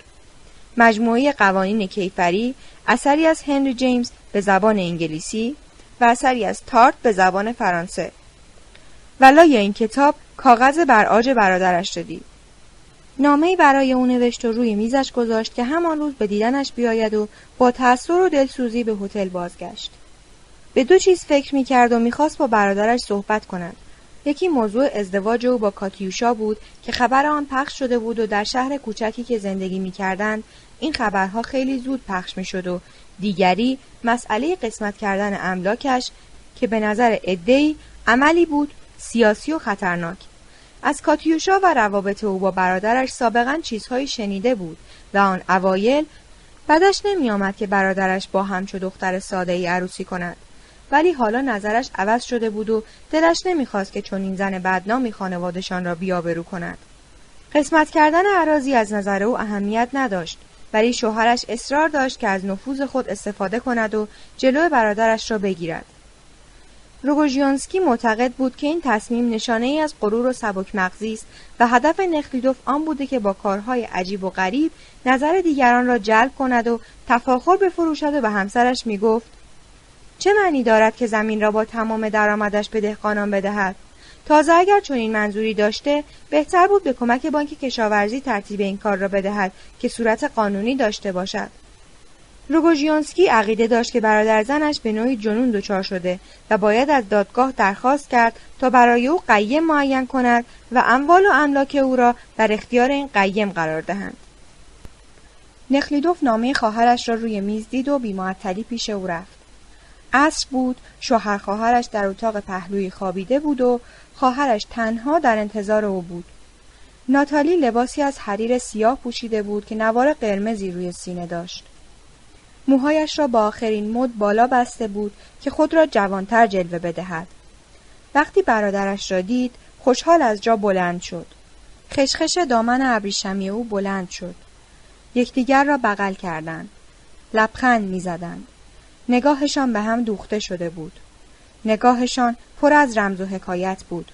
مجموعه قوانین کیفری اثری از هنری جیمز به زبان انگلیسی و اثری از تارت به زبان فرانسه. ولای این کتاب کاغذ بر آج برادرش را دید. نامه برای او نوشت و روی میزش گذاشت که همان روز به دیدنش بیاید و با تأثیر و دلسوزی به هتل بازگشت. به دو چیز فکر می‌کرد و می‌خواست با برادرش صحبت کند یکی موضوع ازدواج او با کاتیوشا بود که خبر آن پخش شده بود و در شهر کوچکی که زندگی می‌کردند این خبرها خیلی زود پخش می‌شد و دیگری مسئله قسمت کردن املاکش که به نظر ادهی عملی بود سیاسی و خطرناک. از کاتیوشا و روابط او با برادرش سابقا چیزهایی شنیده بود و آن اوایل بعدش نمی آمد که برادرش با همچو دختر ساده ای عروسی کند. ولی حالا نظرش عوض شده بود و دلش نمی‌خواست که چون این زن بدنامی خانوادشان را بیابرو کند. قسمت کردن عراضی از نظر او اهمیت نداشت. ولی شوهرش اصرار داشت که از نفوذ خود استفاده کند و جلو برادرش را بگیرد. روگوژیانسکی معتقد بود که این تصمیم نشانه ای از غرور و سبک مغزی است و هدف نخلیدوف آن بوده که با کارهای عجیب و غریب نظر دیگران را جلب کند و تفاخر بفروشد و به همسرش می‌گفت چه معنی دارد که زمین را با تمام درآمدش به دهقانان بدهد؟ تازه اگر چنین منظوری داشته بهتر بود به کمک بانک کشاورزی ترتیب این کار را بدهد که صورت قانونی داشته باشد روگوژیانسکی عقیده داشت که برادر زنش به نوعی جنون دچار شده و باید از دادگاه درخواست کرد تا برای او قیم معین کند و اموال و املاک او را در اختیار این قیم قرار دهند. نخلیدوف نامه خواهرش را روی میز دید و بیمعطلی پیش او رفت. عصر بود شوهر خواهرش در اتاق پهلوی خوابیده بود و خواهرش تنها در انتظار او بود. ناتالی لباسی از حریر سیاه پوشیده بود که نوار قرمزی روی سینه داشت. موهایش را با آخرین مد بالا بسته بود که خود را جوانتر جلوه بدهد. وقتی برادرش را دید خوشحال از جا بلند شد. خشخش دامن ابریشمی او بلند شد. یکدیگر را بغل کردند. لبخند می‌زدند. نگاهشان به هم دوخته شده بود. نگاهشان پر از رمز و حکایت بود.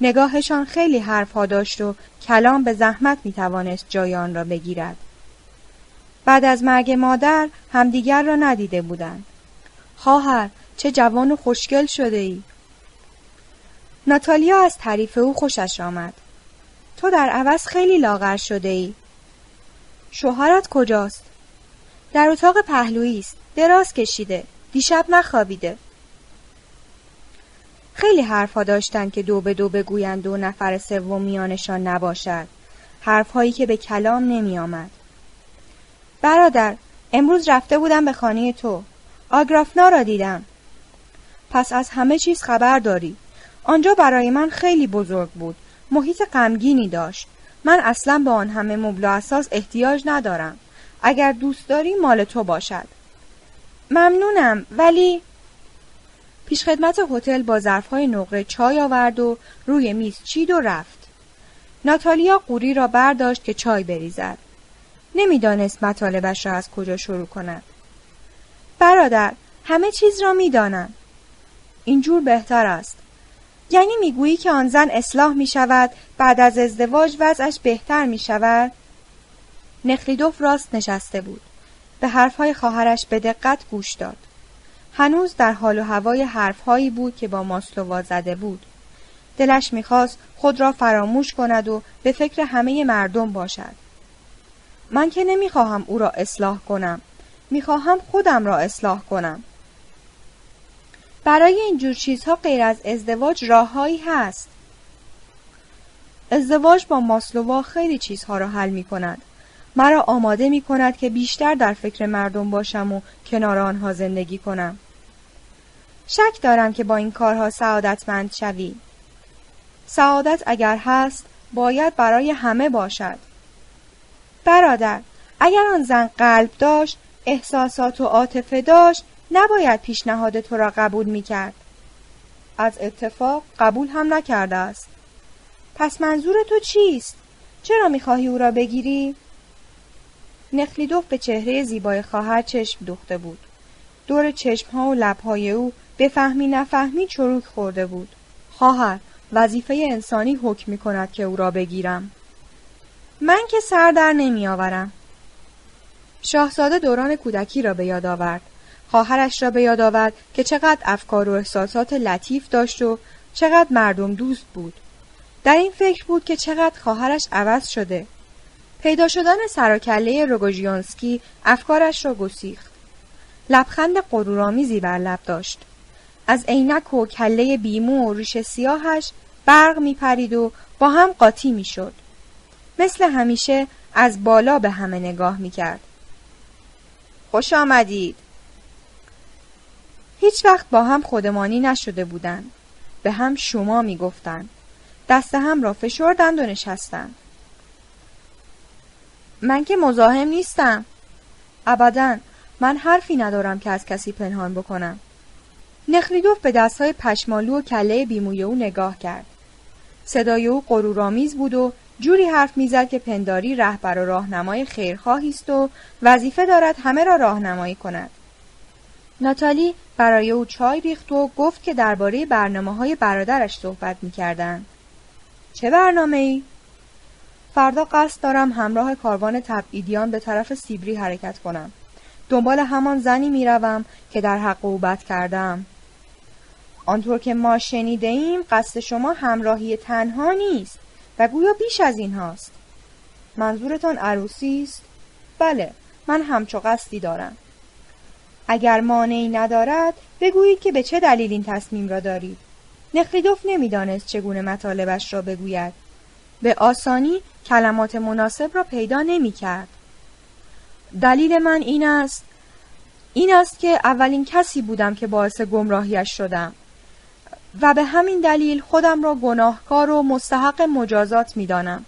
نگاهشان خیلی حرفها داشت و کلام به زحمت می توانست جای آن را بگیرد. بعد از مرگ مادر همدیگر را ندیده بودند. خواهر چه جوان و خوشگل شده ای؟ ناتالیا از تعریف او خوشش آمد. تو در عوض خیلی لاغر شده ای. شوهرت کجاست؟ در اتاق پهلویی است. دراز کشیده. دیشب نخوابیده. خیلی حرفها داشتند که دو به دو بگویند و نفر سوم میانشان نباشد. حرفهایی که به کلام نمی آمد. برادر امروز رفته بودم به خانه تو. آگرافنا را دیدم. پس از همه چیز خبر داری. آنجا برای من خیلی بزرگ بود. محیط غمگینی داشت. من اصلا به آن همه مبل و اساس احتیاج ندارم. اگر دوست داری مال تو باشد. ممنونم ولی پیشخدمت هتل با ظرفهای نقره چای آورد و روی میز چید و رفت ناتالیا قوری را برداشت که چای بریزد نمی‌دانست مطالبش را از کجا شروع کند. برادر همه چیز را می‌دانم. اینجور بهتر است. یعنی می‌گویی که آن زن اصلاح می شود بعد از ازدواج وضعش بهتر می شود؟ نخلیدوف راست نشسته بود. به حرفهای خواهرش به دقت گوش داد. هنوز در حال و هوای حرفهایی بود که با ماسلووا زده بود. دلش می‌خواست خود را فراموش کند و به فکر همه مردم باشد. من که نمی‌خواهم او را اصلاح کنم می‌خواهم خودم را اصلاح کنم برای اینجور چیزها غیر از ازدواج راههایی هست ازدواج با ماسلووا خیلی چیزها را حل می کند. مرا آماده می کند که بیشتر در فکر مردم باشم و کنار آنها زندگی کنم. شک دارم که با این کارها سعادتمند شوی. سعادت اگر هست باید برای همه باشد. برادر اگر آن زن قلب داشت احساسات و عاطفه داشت نباید پیشنهاد تو را قبول می کرد. از اتفاق قبول هم نکرده است. پس منظور تو چیست؟ چرا می‌خواهی او را بگیری؟ نخلیدوف به چهره زیبای خواهر چشم دوخته بود. دور چشمها و لبهای او به فهمی نفهمی چروک خورده بود. خواهر وظیفه انسانی حکم می کند که او را بگیرم. من که سر در نمی آورم. شاهزاده دوران کودکی را به یاد آورد. خواهرش را به یاد آورد که چقدر افکار و احساسات لطیف داشت و چقدر مردم دوست بود. در این فکر بود که چقدر خواهرش عوض شده. پیدا شدن سراکله روگوژیانسکی افکارش را گسیخت. لبخند قرورآمیزی بر لب داشت. از عینک و کله بیمو و ریش سیاهش برق میپرید و با هم قاطی می‌شد. مثل همیشه از بالا به همه نگاه می‌کرد. خوش آمدید. هیچ وقت با هم خودمانی نشده بودند. به هم شما می‌گفتند. دست هم را فشردند و نشستند. من که مزاحم نیستم. ابدا من حرفی ندارم که از کسی پنهان بکنم. نخلیدوف به دستهای پشمالو و کله بیموی او نگاه کرد. صدای او قرورآمیز بود و جوری حرف می‌زد که پنداری رهبر و راهنمای خیرخواهی است و وظیفه دارد همه را راهنمایی کند. ناتالی برای او چای ریخت و گفت که درباره برنامه های برادرش صحبت می‌کردند. چه برنامه ای؟ فردا قصد دارم همراه کاروان تبعیدیان به طرف سیبری حرکت کنم. دنبال همان زنی می‌روم که در حق او بد کردم. آنطور که ما شنیده ایم قصد شما همراهی تنها نیست و گویا بیش از این هاست. منظورتان عروسی است؟ بله، من همچو قصدی دارم. اگر مانعی ندارد بگویید که به چه دلیل این تصمیم را دارید. نخلیدوف نمی‌دانست چگونه مطالبش را بگوید. به آسانی کلمات مناسب را پیدا نمی کرد. دلیل من این است این است که اولین کسی بودم که باعث گمراهیش شدم و به همین دلیل خودم را گناهکار و مستحق مجازات می دانم.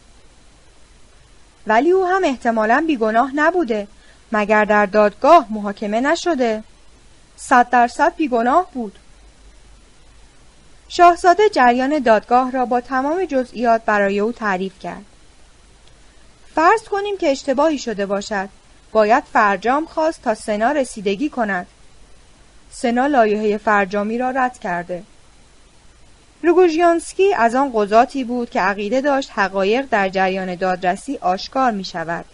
ولی او هم احتمالا بیگناه نبوده مگر در دادگاه محاکمه نشده. صد درصد بیگناه بود. شاهزاده جریان دادگاه را با تمام جزئیات برای او تعریف کرد. فرض کنیم که اشتباهی شده باشد. باید فرجام خواست تا سنا رسیدگی کند. سنا لایحه فرجامی را رد کرده. روگوژیانسکی از آن قضاتی بود که عقیده داشت حقایق در جریان دادرسی آشکار می شود.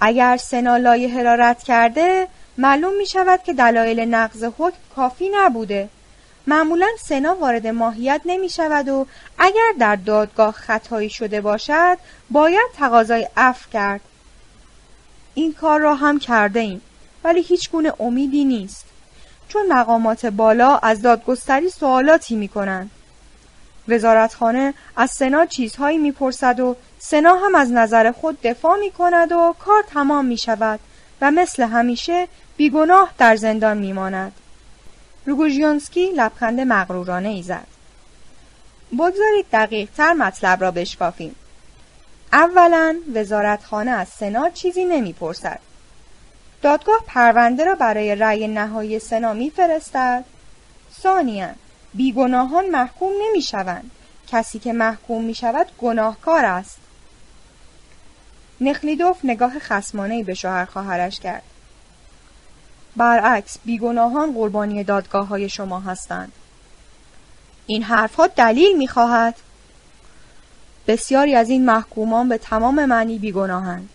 اگر سنا لایحه را رد کرده معلوم می شود که دلایل نقض حکم کافی نبوده. معمولا سنا وارد ماهیت نمی شود و اگر در دادگاه خطایی شده باشد باید تقاضای اف کرد. این کار را هم کرده ایم ولی هیچ گونه امیدی نیست. چون مقامات بالا از دادگستری سوالاتی می کنند. وزارتخانه از سنا چیزهایی می‌پرسد و سنا هم از نظر خود دفاع می کند و کار تمام می شود و مثل همیشه بیگناه در زندان می ماند. روگوژیانسکی لبخند مغرورانه ای زد. بگذارید دقیق تر مطلب را بشکافیم. اولا وزارتخانه از سنا چیزی نمی‌پرسد. دادگاه پرونده را برای رأی نهایی سنا میفرستد. ثانیا بیگناهان محکوم نمی‌شوند. کسی که محکوم می شود گناهکار است. نخلیدوف نگاه خسمانه به شوهر خواهرش کرد. برعکس بیگناهان قربانی دادگاه های شما هستند. این حرفها دلیل می خواهد. بسیاری از این محکومان به تمام معنی بیگناهند.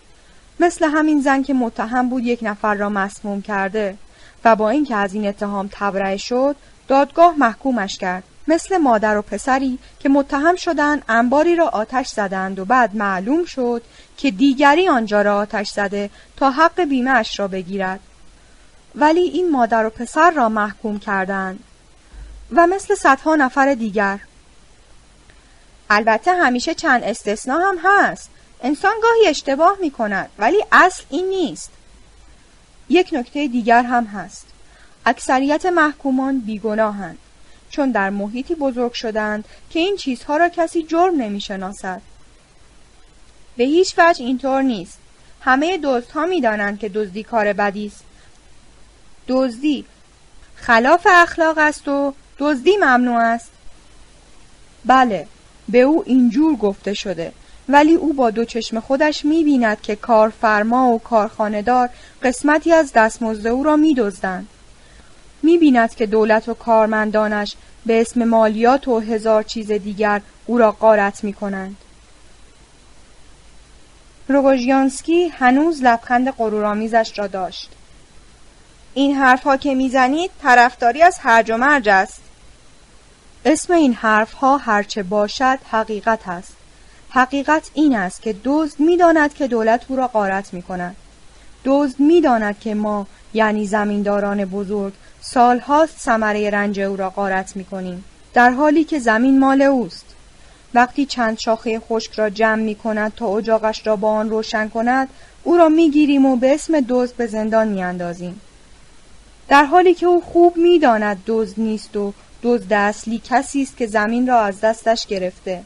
مثل همین زن که متهم بود یک نفر را مسموم کرده و با اینکه از این اتهام تبرئه شد دادگاه محکومش کرد. مثل مادر و پسری که متهم شدند انباری را آتش زدند و بعد معلوم شد که دیگری آنجا را آتش زده تا حق بیمه اش را بگیرد. ولی این مادر و پسر را محکوم کردند و مثل صدها نفر دیگر. البته همیشه چند استثنا هم هست. انسان گاهی اشتباه می کند ولی اصل این نیست. یک نکته دیگر هم هست. اکثریت محکومان بیگناهند چون در محیطی بزرگ شدند که این چیزها را کسی جرم نمی شناسد. به هیچ وجه اینطور نیست. همه ها می دانند که دزدی کار بدی است. دزدی خلاف اخلاق است و دزدی ممنوع است. بله به او اینجور گفته شده. ولی او با دو چشم خودش می بیند که کارفرما و کارخانهدار قسمتی از دستمزد او را می دزدند. می بیند که دولت و کارمندانش به اسم مالیات و هزار چیز دیگر او را قارت می کنند. روگوژیانسکی هنوز لبخند غرورآمیزش را داشت. این حرفها که می‌زنید طرفداری از هرج و مرج است. اسم این حرفها هرچه باشد حقیقت است. حقیقت این است که دزد می‌داند که دولت او را غارت می کند. دزد می‌داند که ما یعنی زمینداران بزرگ سالهاست ثمره رنج او را غارت می کنیم در حالی که زمین مال اوست وقتی چند شاخه خشک را جمع می کند تا اجاقش را با آن روشن کند او را می گیریم و به اسم دزد به زندان می اندازیم. در حالی که او خوب می داند دزد نیست و دزد اصلی کسی است که زمین را از دستش گرفته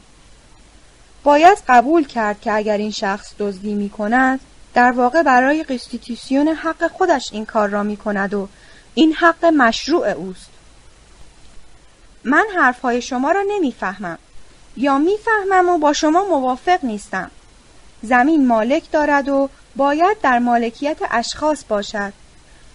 باید قبول کرد که اگر این شخص دزدی می کند در واقع برای قستیتیسیون حق خودش این کار را می کند و این حق مشروع اوست. من حرفهای شما را نمی‌فهمم. یا می‌فهمم و با شما موافق نیستم. زمین مالک دارد و باید در مالکیت اشخاص باشد.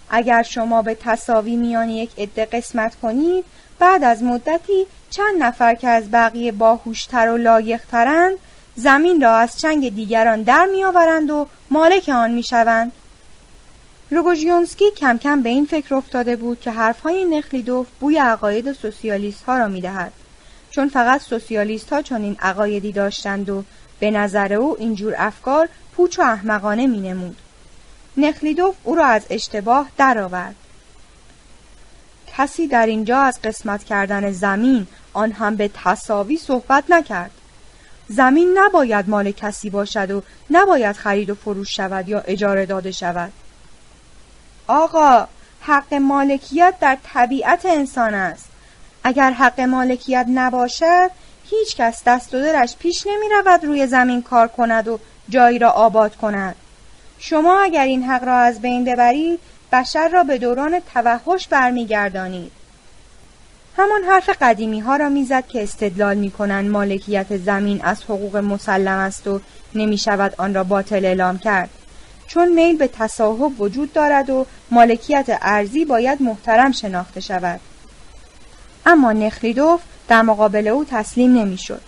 اگر شما به تصاوی میان یک عده قسمت کنید بعد از مدتی چند نفر که از بقیه باهوشتر و لایقترند زمین را از چنگ دیگران در میآورند و مالک آن می‌شوند روگوژیونسکی کم کم به این فکر افتاده بود که حرفهای نخلیدوف بوی عقاید سوسیالیست ها را می‌دهد چون فقط سوسیالیست ها چنین عقایدی داشتند و به نظر او اینجور افکار پوچ و احمقانه می نمود. نخلیدوف او را از اشتباه درآورد. کسی در اینجا از قسمت کردن زمین آن هم به تصاوی صحبت نکرد. زمین نباید مال کسی باشد و نباید خرید و فروش شود یا اجاره داده شود. آقا حق مالکیت در طبیعت انسان است. اگر حق مالکیت نباشد هیچ کس دست و دلش پیش نمی رود روی زمین کار کند و جایی را آباد کند. شما اگر این حق را از بین ببرید بشر را به دوران توحش برمیگردانید. همان حرف قدیمی ها را می‌زد که استدلال می کنند مالکیت زمین از حقوق مسلم است و نمی شود آن را باطل اعلام کرد چون میل به تصاحب وجود دارد و مالکیت ارزی باید محترم شناخته شود اما نخلیدوف در مقابل او تسلیم نمی‌شد.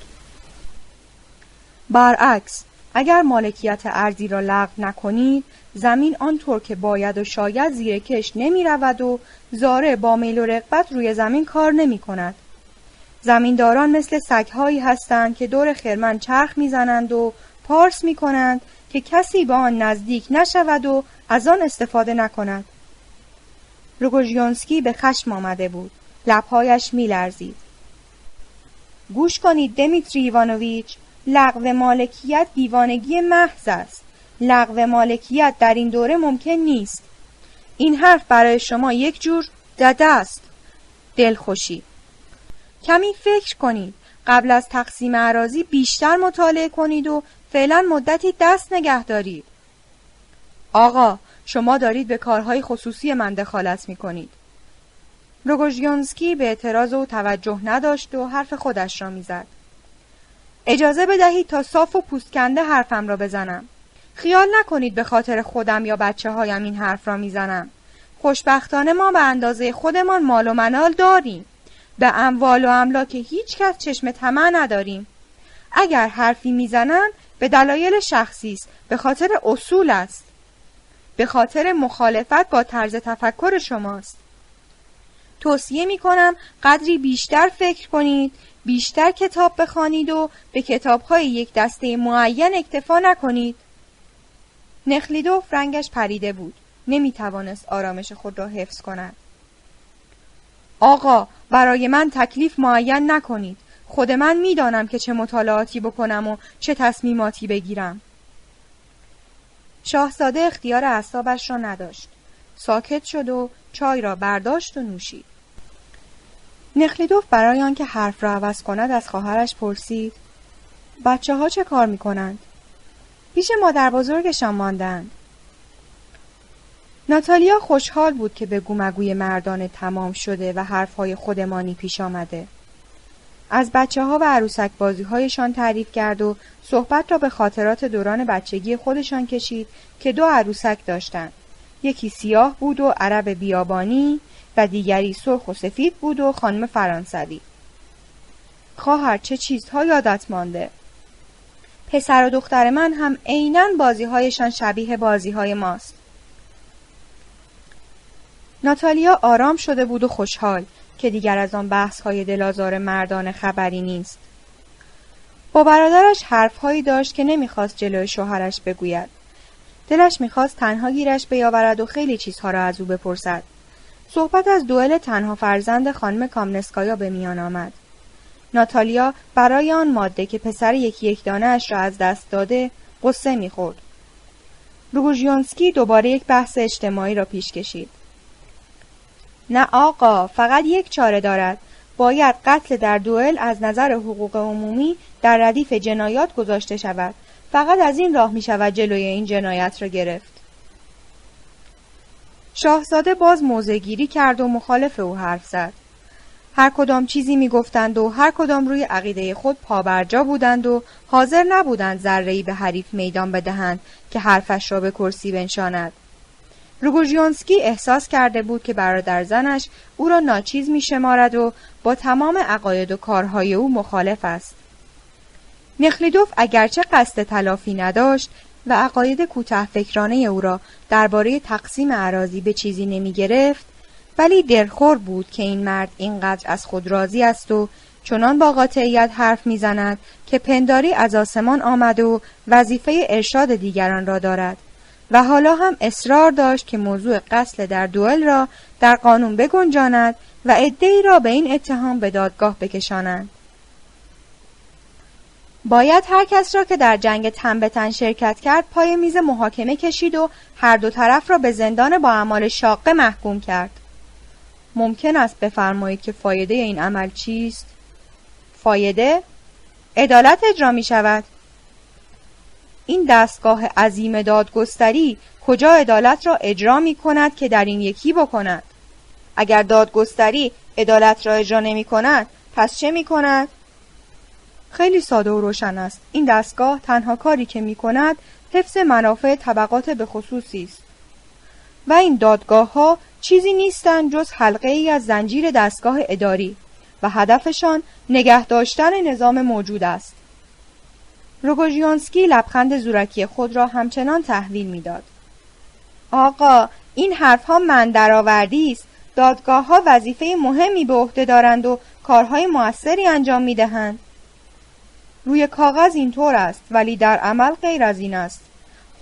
برعکس اگر مالکیت ارزی را لغو نکنید زمین آنطور که باید و شاید زیر کش نمی رود و زاره با میل و رغبت روی زمین کار نمی کند. زمینداران مثل سگهایی هستند که دور خرمن چرخ می‌زنند و پارس می کنند که کسی به آن نزدیک نشود و از آن استفاده نکند. روگوژیونسکی به خشم آمده بود. لبهایش میلرزید. گوش کنید دمیتری ایوانوویچ لغو مالکیت دیوانگی محض است. لغو مالکیت در این دوره ممکن نیست. این حرف برای شما یک جور دده است. دلخوشی. کمی فکر کنید. قبل از تقسیم عراضی بیشتر مطالعه کنید و فعلا مدتی دست نگه دارید. آقا شما دارید به کارهای خصوصی من دخالت می کنید. روگوژیانسکی به اعتراض او توجه نداشت و حرف خودش را می‌زد. اجازه بدهید تا صاف و پوستکنده حرفم را بزنم. خیال نکنید به خاطر خودم یا بچه هایم این حرف را می‌زنم. خوشبختانه ما به اندازه خودمان مال و منال داریم. به اموال و املاک هیچ کس چشم طمع نداریم. اگر حرفی می‌زنند به دلایل شخصی است به خاطر اصول است به خاطر مخالفت با طرز تفکر شماست توصیه می کنم قدری بیشتر فکر کنید بیشتر کتاب بخوانید و به کتابهای یک دسته معین اکتفا نکنید. نخلیدوف رنگش پریده بود. نمی توانست آرامش خود را حفظ کند. آقا برای من تکلیف معین نکنید. خود من می‌دانم که چه مطالعاتی بکنم و چه تصمیماتی بگیرم. شاهزاده اختیار اعصابش را نداشت. ساکت شد و چای را برداشت و نوشید. نخلیدوف برای آنکه حرف را عوض کند از خواهرش پرسید بچه ها چه کار می کنند؟ پیش مادر بزرگشان ماندند ناتالیا خوشحال بود که به گومگوی مردان تمام شده و حرفهای خودمانی پیش آمده. از بچه ها و عروسک بازی هایشان تعریف کرد و صحبت را به خاطرات دوران بچگی خودشان کشید که دو عروسک داشتند. یکی سیاه بود و عرب بیابانی و دیگری سرخ و سفید بود و خانم فرانسوی. خواهر چه چیزها یادت مانده؟ پسر و دختر من هم عینا بازیهایشان شبیه بازیهای ماست. ناتالیا آرام شده بود و خوشحال که دیگر از آن بحث های دلازار مردان خبری نیست. با برادرش حرفهایی داشت که نمی‌خواست جلوی شوهرش بگوید. دلش می‌خواست تنها گیرش بیاورد و خیلی چیزها را از او بپرسد. صحبت از دوئل تنها فرزند خانم کامنسکایا به میان آمد. ناتالیا برای آن ماده که پسر یکی یک دانه اش را از دست داده قصه می‌خورد. روژیونسکی دوباره یک بحث اجتماعی را پیش کشید. نه آقا فقط یک چاره دارد باید قتل در دوئل از نظر حقوق عمومی در ردیف جنایات گذاشته شود فقط از این راه می شود جلوی این جنایت را گرفت شاهزاده باز موزگیری کرد و مخالف او حرف زد هر کدام چیزی می گفتند و هر کدام روی عقیده خود پابرجا بودند و حاضر نبودند ذره‌ای به حریف میدان بدهند که حرفش را به کرسی بنشاند روگوژیونسکی احساس کرده بود که برادر زنش او را ناچیز می شمارد و با تمام عقاید و کارهای او مخالف است. نخلیدوف اگرچه قصد تلافی نداشت و عقاید کوته فکرانه او را درباره تقسیم عراضی به چیزی نمی گرفت ولی دلخور بود که این مرد اینقدر از خود راضی است و چنان با قاطعیت حرف می‌زند که پنداری از آسمان آمده و وظیفه ارشاد دیگران را دارد و حالا هم اصرار داشت که موضوع قتل در دوئل را در قانون بگنجاند و عدهای را به این اتهام به دادگاه بکشانند. باید هر کس را که در جنگ تن تن شرکت کرد پای میز محاکمه کشید و هر دو طرف را به زندان با اعمال شاقه محکوم کرد. ممکن است بفرمایید که فایده این عمل چیست؟ فایده؟ عدالت اجرا می شود. این دستگاه عظیم دادگستری کجا عدالت را اجرا می کند که در این یکی بکند اگر دادگستری عدالت را اجرا نمی کند پس چه می کند؟ خیلی ساده و روشن است این دستگاه تنها کاری که می کند حفظ منافع طبقات به خصوصی است و این دادگاه ها چیزی نیستند جز حلقه ای از زنجیر دستگاه اداری و هدفشان نگه داشتن نظام موجود است روگوژیانسکی لبخند زورکی خود را همچنان تحویل می‌داد. آقا این حرفها من درآوردی است دادگاه ها وظیفه مهمی به عهده دارند و کارهای موثری انجام می دهند. روی کاغذ اینطور است ولی در عمل غیر از این است.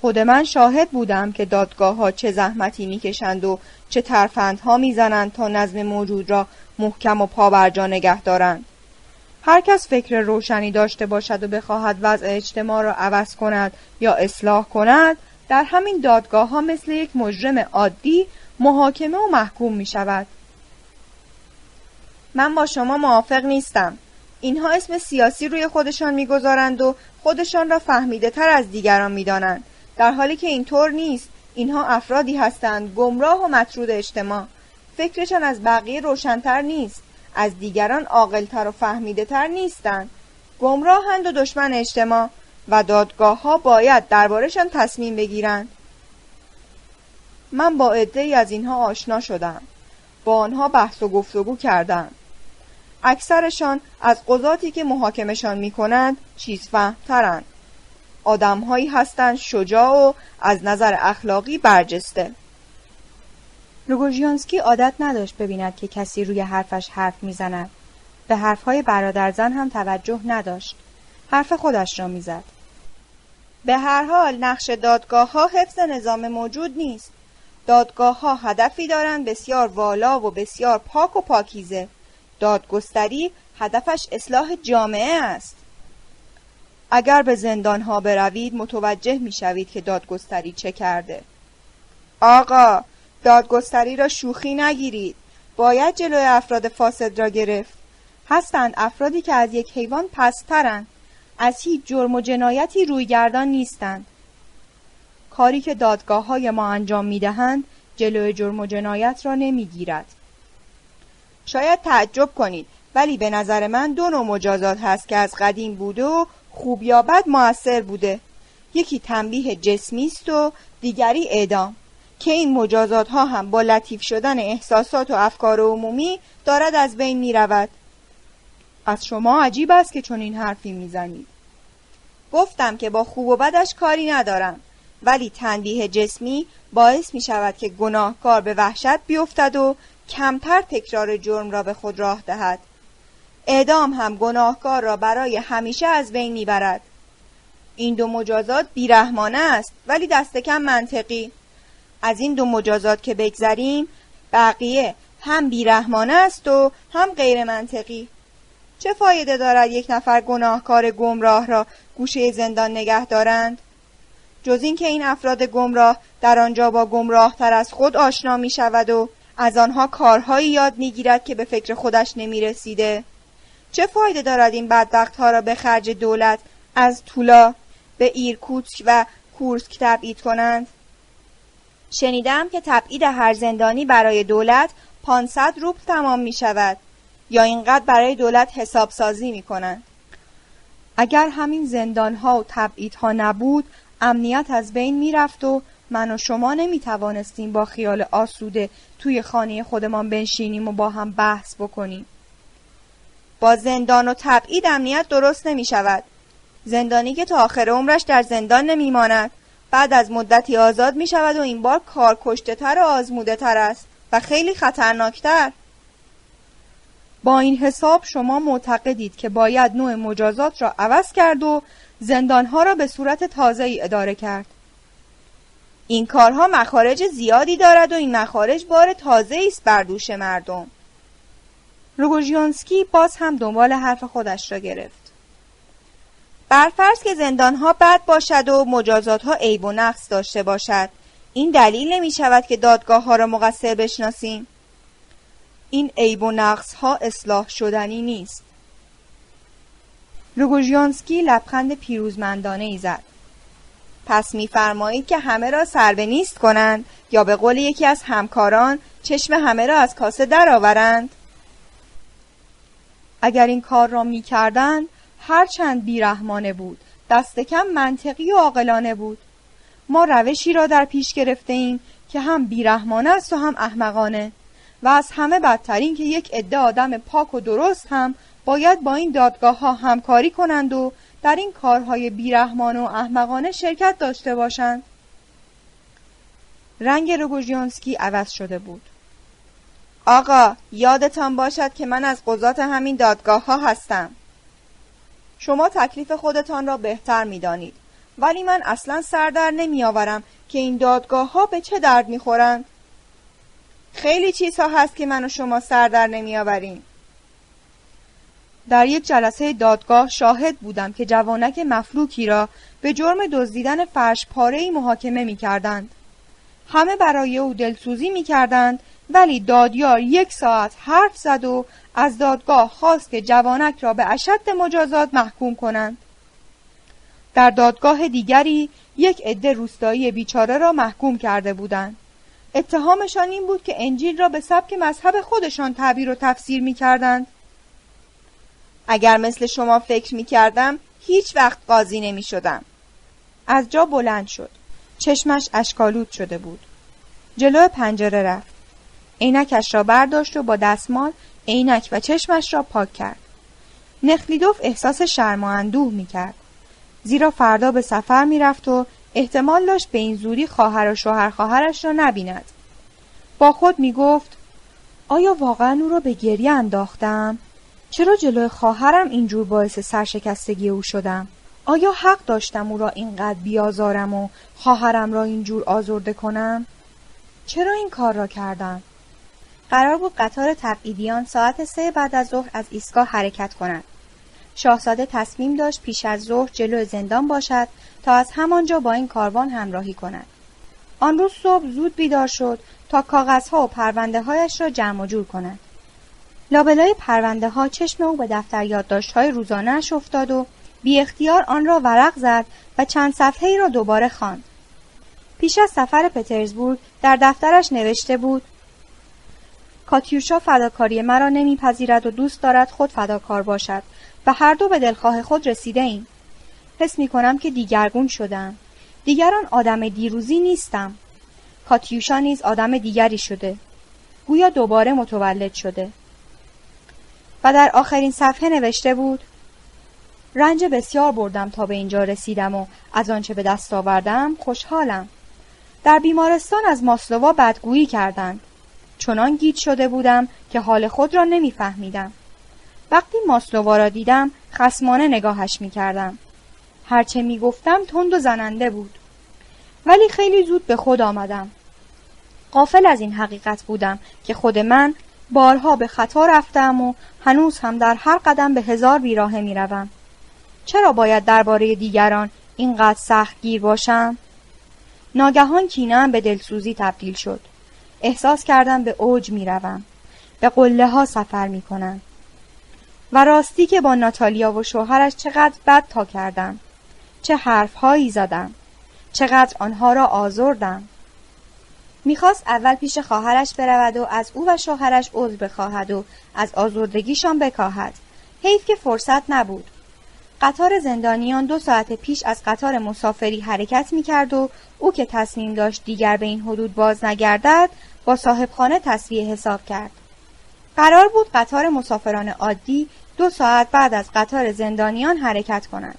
خود من شاهد بودم که دادگاه ها چه زحمتی می‌کشند و چه ترفندها می‌زنند تا نظم موجود را محکم و پابرجا نگه دارند. هر کس فکر روشنی داشته باشد و بخواهد وضع اجتماع را عوض کند یا اصلاح کند در همین دادگاه ها مثل یک مجرم عادی محاکمه و محکوم می شود. من با شما موافق نیستم. اینها اسم سیاسی روی خودشان می‌گذارند و خودشان را فهمیده تر از دیگران می‌دانند. در حالی که اینطور نیست اینها افرادی هستند گمراه و مطرود اجتماع. فکرشان از بقیه روشنتر نیست. از دیگران عاقلتر و فهمیده تر نیستند. گمراهند و دشمن اجتماع و دادگاه ها باید دربارهشان تصمیم بگیرند. من با عده از اینها آشنا شدم. با آنها بحث و گفتگو کردم. اکثرشان از قضاتی که محاکمشان می کنند چیز فهمترند آدمهایی هستند شجاع و از نظر اخلاقی برجسته. روگوژیانسکی عادت نداشت ببیند که کسی روی حرفش حرف می‌زند. به حرفهای برادرزن هم توجه نداشت. حرف خودش را می‌زد. به هر حال نقش دادگاه ها حفظ نظام موجود نیست. دادگاه ها هدفی دارند بسیار والا و بسیار پاک و پاکیزه. دادگستری هدفش اصلاح جامعه است. اگر به زندان ها بروید متوجه می شوید که دادگستری چه کرده. آقا دادگستری را شوخی نگیرید. باید جلوی افراد فاسد را گرفت. هستند افرادی که از یک حیوان پسترند. از هیچ جرم و جنایتی رویگردان نیستند. کاری که دادگاه های ما انجام می دهند جلوی جرم و جنایت را نمی گیرد. شاید تعجب کنید ولی به نظر من دو نوع مجازات هست که از قدیم بوده و خوب یا بد موثر بوده یکی تنبیه جسمی است و دیگری اعدام که این مجازات ها هم با لطیف شدن احساسات و افکار عمومی دارد از بین می رود. از شما عجیب است که چون این حرفی می‌زنید. گفتم که با خوب و بدش کاری ندارم ولی تنبیه جسمی باعث می شود که گناهکار به وحشت بیفتد و کمتر تکرار جرم را به خود راه دهد. اعدام هم گناهکار را برای همیشه از بین می‌برد. این دو مجازات بیرحمانه است ولی دست کم منطقی. از این دو مجازات که بگذریم بقیه هم بیرحمانه است و هم غیر منطقی چه فایده دارد یک نفر گناهکار گمراه را گوشه زندان نگه دارند؟ جز اینکه این افراد گمراه در آنجا با گمراه تر از خود آشنا می شود و از آنها کارهایی یاد می گیرد که به فکر خودش نمی رسیده. چه فایده دارد این بدبخت ها را به خرج دولت از طولا به ایرکوتسک و کورسک تبعید کنند؟ شنیدم که تبعید هر زندانی برای دولت 500 روبل تمام می شود یا اینقدر برای دولت حساب سازی می کنند. اگر همین زندان ها و تبعید ها نبود امنیت از بین می رفت و من و شما نمی توانستیم با خیال آسوده توی خانه خودمان بنشینیم و با هم بحث بکنیم. با زندان و تبعید امنیت درست نمی شود. زندانی که تا آخر عمرش در زندان نمی ماند. بعد از مدتی آزاد می شود و این بار کار کشته تر و آزموده تر است و خیلی خطرناکتر. با این حساب شما معتقدید که باید نوع مجازات را عوض کرد و زندانها را به صورت تازه ای اداره کرد. این کارها مخارج زیادی دارد و این مخارج بار تازه است بر دوش مردم. روگوژیانسکی باز هم دنبال حرف خودش را گرفت. برفرض که زندانها بد باشد و مجازات ها عیب و نقص داشته باشد این دلیل نمی شود که دادگاه ها را مقصر بشناسیم این عیب و نقص ها اصلاح شدنی نیست روگوژیانسکی لبخند پیروزمندانه ای زد پس میفرمایید که همه را سر به نیست کنند یا به قول یکی از همکاران چشم همه را از کاسه درآورند. اگر این کار را می‌کردند هرچند بیرحمانه بود دست کم منطقی و عاقلانه بود. ما روشی را در پیش گرفته ایم که هم بیرحمانه است و هم احمقانه و از همه بدترین که یک عده آدم پاک و درست هم باید با این دادگاه ها همکاری کنند و در این کارهای بیرحمانه و احمقانه شرکت داشته باشند رنگ روگوژیانسکی عوض شده بود آقا یادتان باشد که من از قضات همین دادگاه ها هستم شما تکلیف خودتان را بهتر می دانید. ولی من اصلا سردر نمی آورم که این دادگاه ها به چه درد می خورند. خیلی چیزها هست که من و شما سردر نمی آوریم. در یک جلسه دادگاه شاهد بودم که جوانک مفلوکی را به جرم دزدیدن فرش پاره محاکمه می کردند. همه برای او دلسوزی می کردند ولی دادیار یک ساعت حرف زد و از دادگاه خواست که جوانک را به اشد مجازات محکوم کنند. در دادگاه دیگری یک عده روستایی بیچاره را محکوم کرده بودند. اتهامشان این بود که انجیل را به سبک مذهب خودشان تعبیر و تفسیر می کردند. اگر مثل شما فکر می کردم هیچ وقت قاضی نمی شدم. از جا بلند شد. چشمش اشکالود شده بود. جلو پنجره رفت. عینکش را برداشت و با دستمال عینک و چشمش را پاک کرد. نخلیدوف احساس شرم و اندوه می کرد. زیرا فردا به سفر می رفت و احتمال داشت به این زودی خواهر و شوهر خواهرش را نبیند. با خود می گفت آیا واقعا او را به گریه انداختم؟ چرا جلوی خواهرم اینجور باعث سرشکستگی او شدم؟ آیا حق داشتم او را اینقدر بیازارم و خواهرم را اینجور آزرده کنم؟ چرا این کار را کردم؟ قرار بود قطار تبعیدیان ساعت سه بعد از ظهر از ایستگاه حرکت کند. شاهزاده تصمیم داشت پیش از ظهر جلو زندان باشد تا از همانجا با این کاروان همراهی کند. آن روز صبح زود بیدار شد تا کاغذها و پرونده هایش را جمع جور کند. لابلای پرونده ها چشم او به دفتر یادداشت های روزانهاش افتاد و بی اختیار آن را ورق زد و چند صفحه ای را دوباره خواند. پیش از سفر پترزبورگ در دفترش نوشته بود کاتیوشا فداکاری مرا نمیپذیرد و دوست دارد خود فداکار باشد و هر دو به دلخواه خود رسیده ایم. حس می کنم که دیگرگون شدم. دیگران آدم دیروزی نیستم. کاتیوشا نیز آدم دیگری شده. گویا دوباره متولد شده. و در آخرین صفحه نوشته بود رنج بسیار بردم تا به اینجا رسیدم و از آنچه به دست آوردم خوشحالم. در بیمارستان از ماسلوا بدگویی کردند. چنان گیت شده بودم که حال خود را نمیفهمیدم. وقتی ماسلوا را دیدم خسمانه نگاهش می کردم. هرچه می گفتم تند و زننده بود. ولی خیلی زود به خود آمدم. قافل از این حقیقت بودم که خود من بارها به خطا رفتم و هنوز هم در هر قدم به هزار بیراهه می روم. چرا باید درباره دیگران اینقدر سخت گیر باشم؟ ناگهان کینم به دلسوزی تبدیل شد. احساس کردم به اوج می روم. به قله ها سفر می کنم. و راستی که با ناتالیا و شوهرش چقدر بد تا کردم. چه حرف هایی زدم. چقدر آنها را آزردم. می‌خواست اول پیش خواهرش برود و از او و شوهرش عذر بخواهد و از آزردگیشان بکاهد. حیف که فرصت نبود. قطار زندانیان دو ساعت پیش از قطار مسافری حرکت می کرد و او که تصمیم داشت دیگر به این حدود باز نگردد با صاحبخانه تصویه حساب کرد. قرار بود قطار مسافران عادی دو ساعت بعد از قطار زندانیان حرکت کند.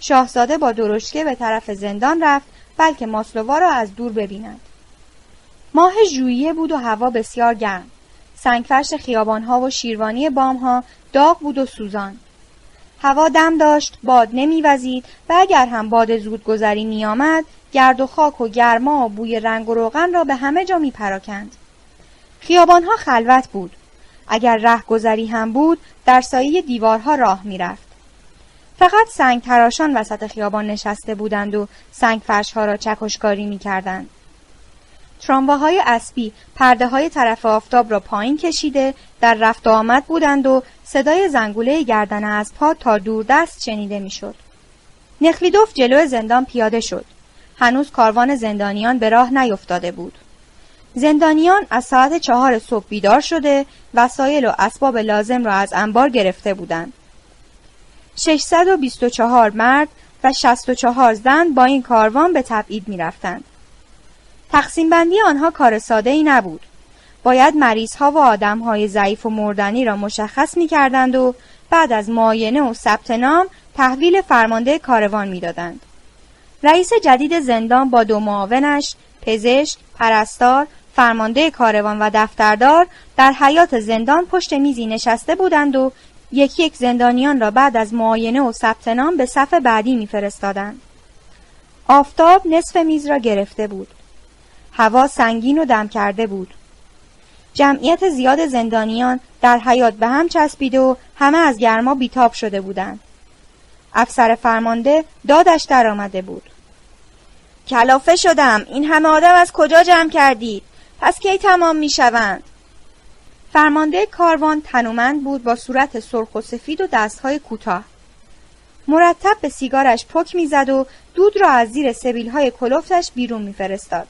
شاهزاده با درشکه به طرف زندان رفت بلکه ماسلووا را از دور ببیند. ماه ژوئیه بود و هوا بسیار گرم. سنگفرش خیابانها و شیروانی بامها داغ بود و سوزان. هوا دم داشت، باد نمیوزید و اگر هم باد زودگذری میآمد، گرد و خاک و گرما و بوی رنگ و روغن را به همه جا می پراکند. خیابانها خلوت بود. اگر ره گذری هم بود، در سایه دیوارها راه می‌رفت. فقط سنگ تراشان وسط خیابان نشسته بودند و سنگ فرشها را چکشکاری می کردند. ترامواهای اسبی پرده های طرف آفتاب را پایین کشیده در رفت آمد بودند و صدای زنگوله گردن از پا تا دست شنیده می‌شد. نخلیدوف جلو زندان پیاده شد. هنوز کاروان زندانیان به راه نیفتاده بود. زندانیان از ساعت چهار صبح بیدار شده وسایل و اسباب لازم را از انبار گرفته بودند. 624 مرد و 64 زن با این کاروان به تبعید می رفتند. تقسیم بندی آنها کار ساده ای نبود. باید مریض ها و آدم های ضعیف و مردنی را مشخص می کردند و بعد از معاینه و ثبت نام تحویل فرمانده کاروان می‌دادند. رئیس جدید زندان با دو معاونش، پزشک، پرستار، فرمانده کاروان و دفتردار در حیات زندان پشت میزی نشسته بودند و یکی یک زندانیان را بعد از معاینه و ثبت نام به صف بعدی میفرستادند. آفتاب نصف میز را گرفته بود. هوا سنگین و دم کرده بود. جمعیت زیاد زندانیان در حیات به هم چسبیده و همه از گرما بیتاب شده بودند. افسر فرمانده دادش در آمده بود. کلافه شدم این همه آدم از کجا جمع کردید؟ پس کی تمام می شوند؟ فرمانده کاروان تنومند بود با صورت سرخ و سفید و دستهای کوتاه. مرتب به سیگارش پک می‌زد و دود را از زیر سبیلهای کلفتش بیرون میفرستاد.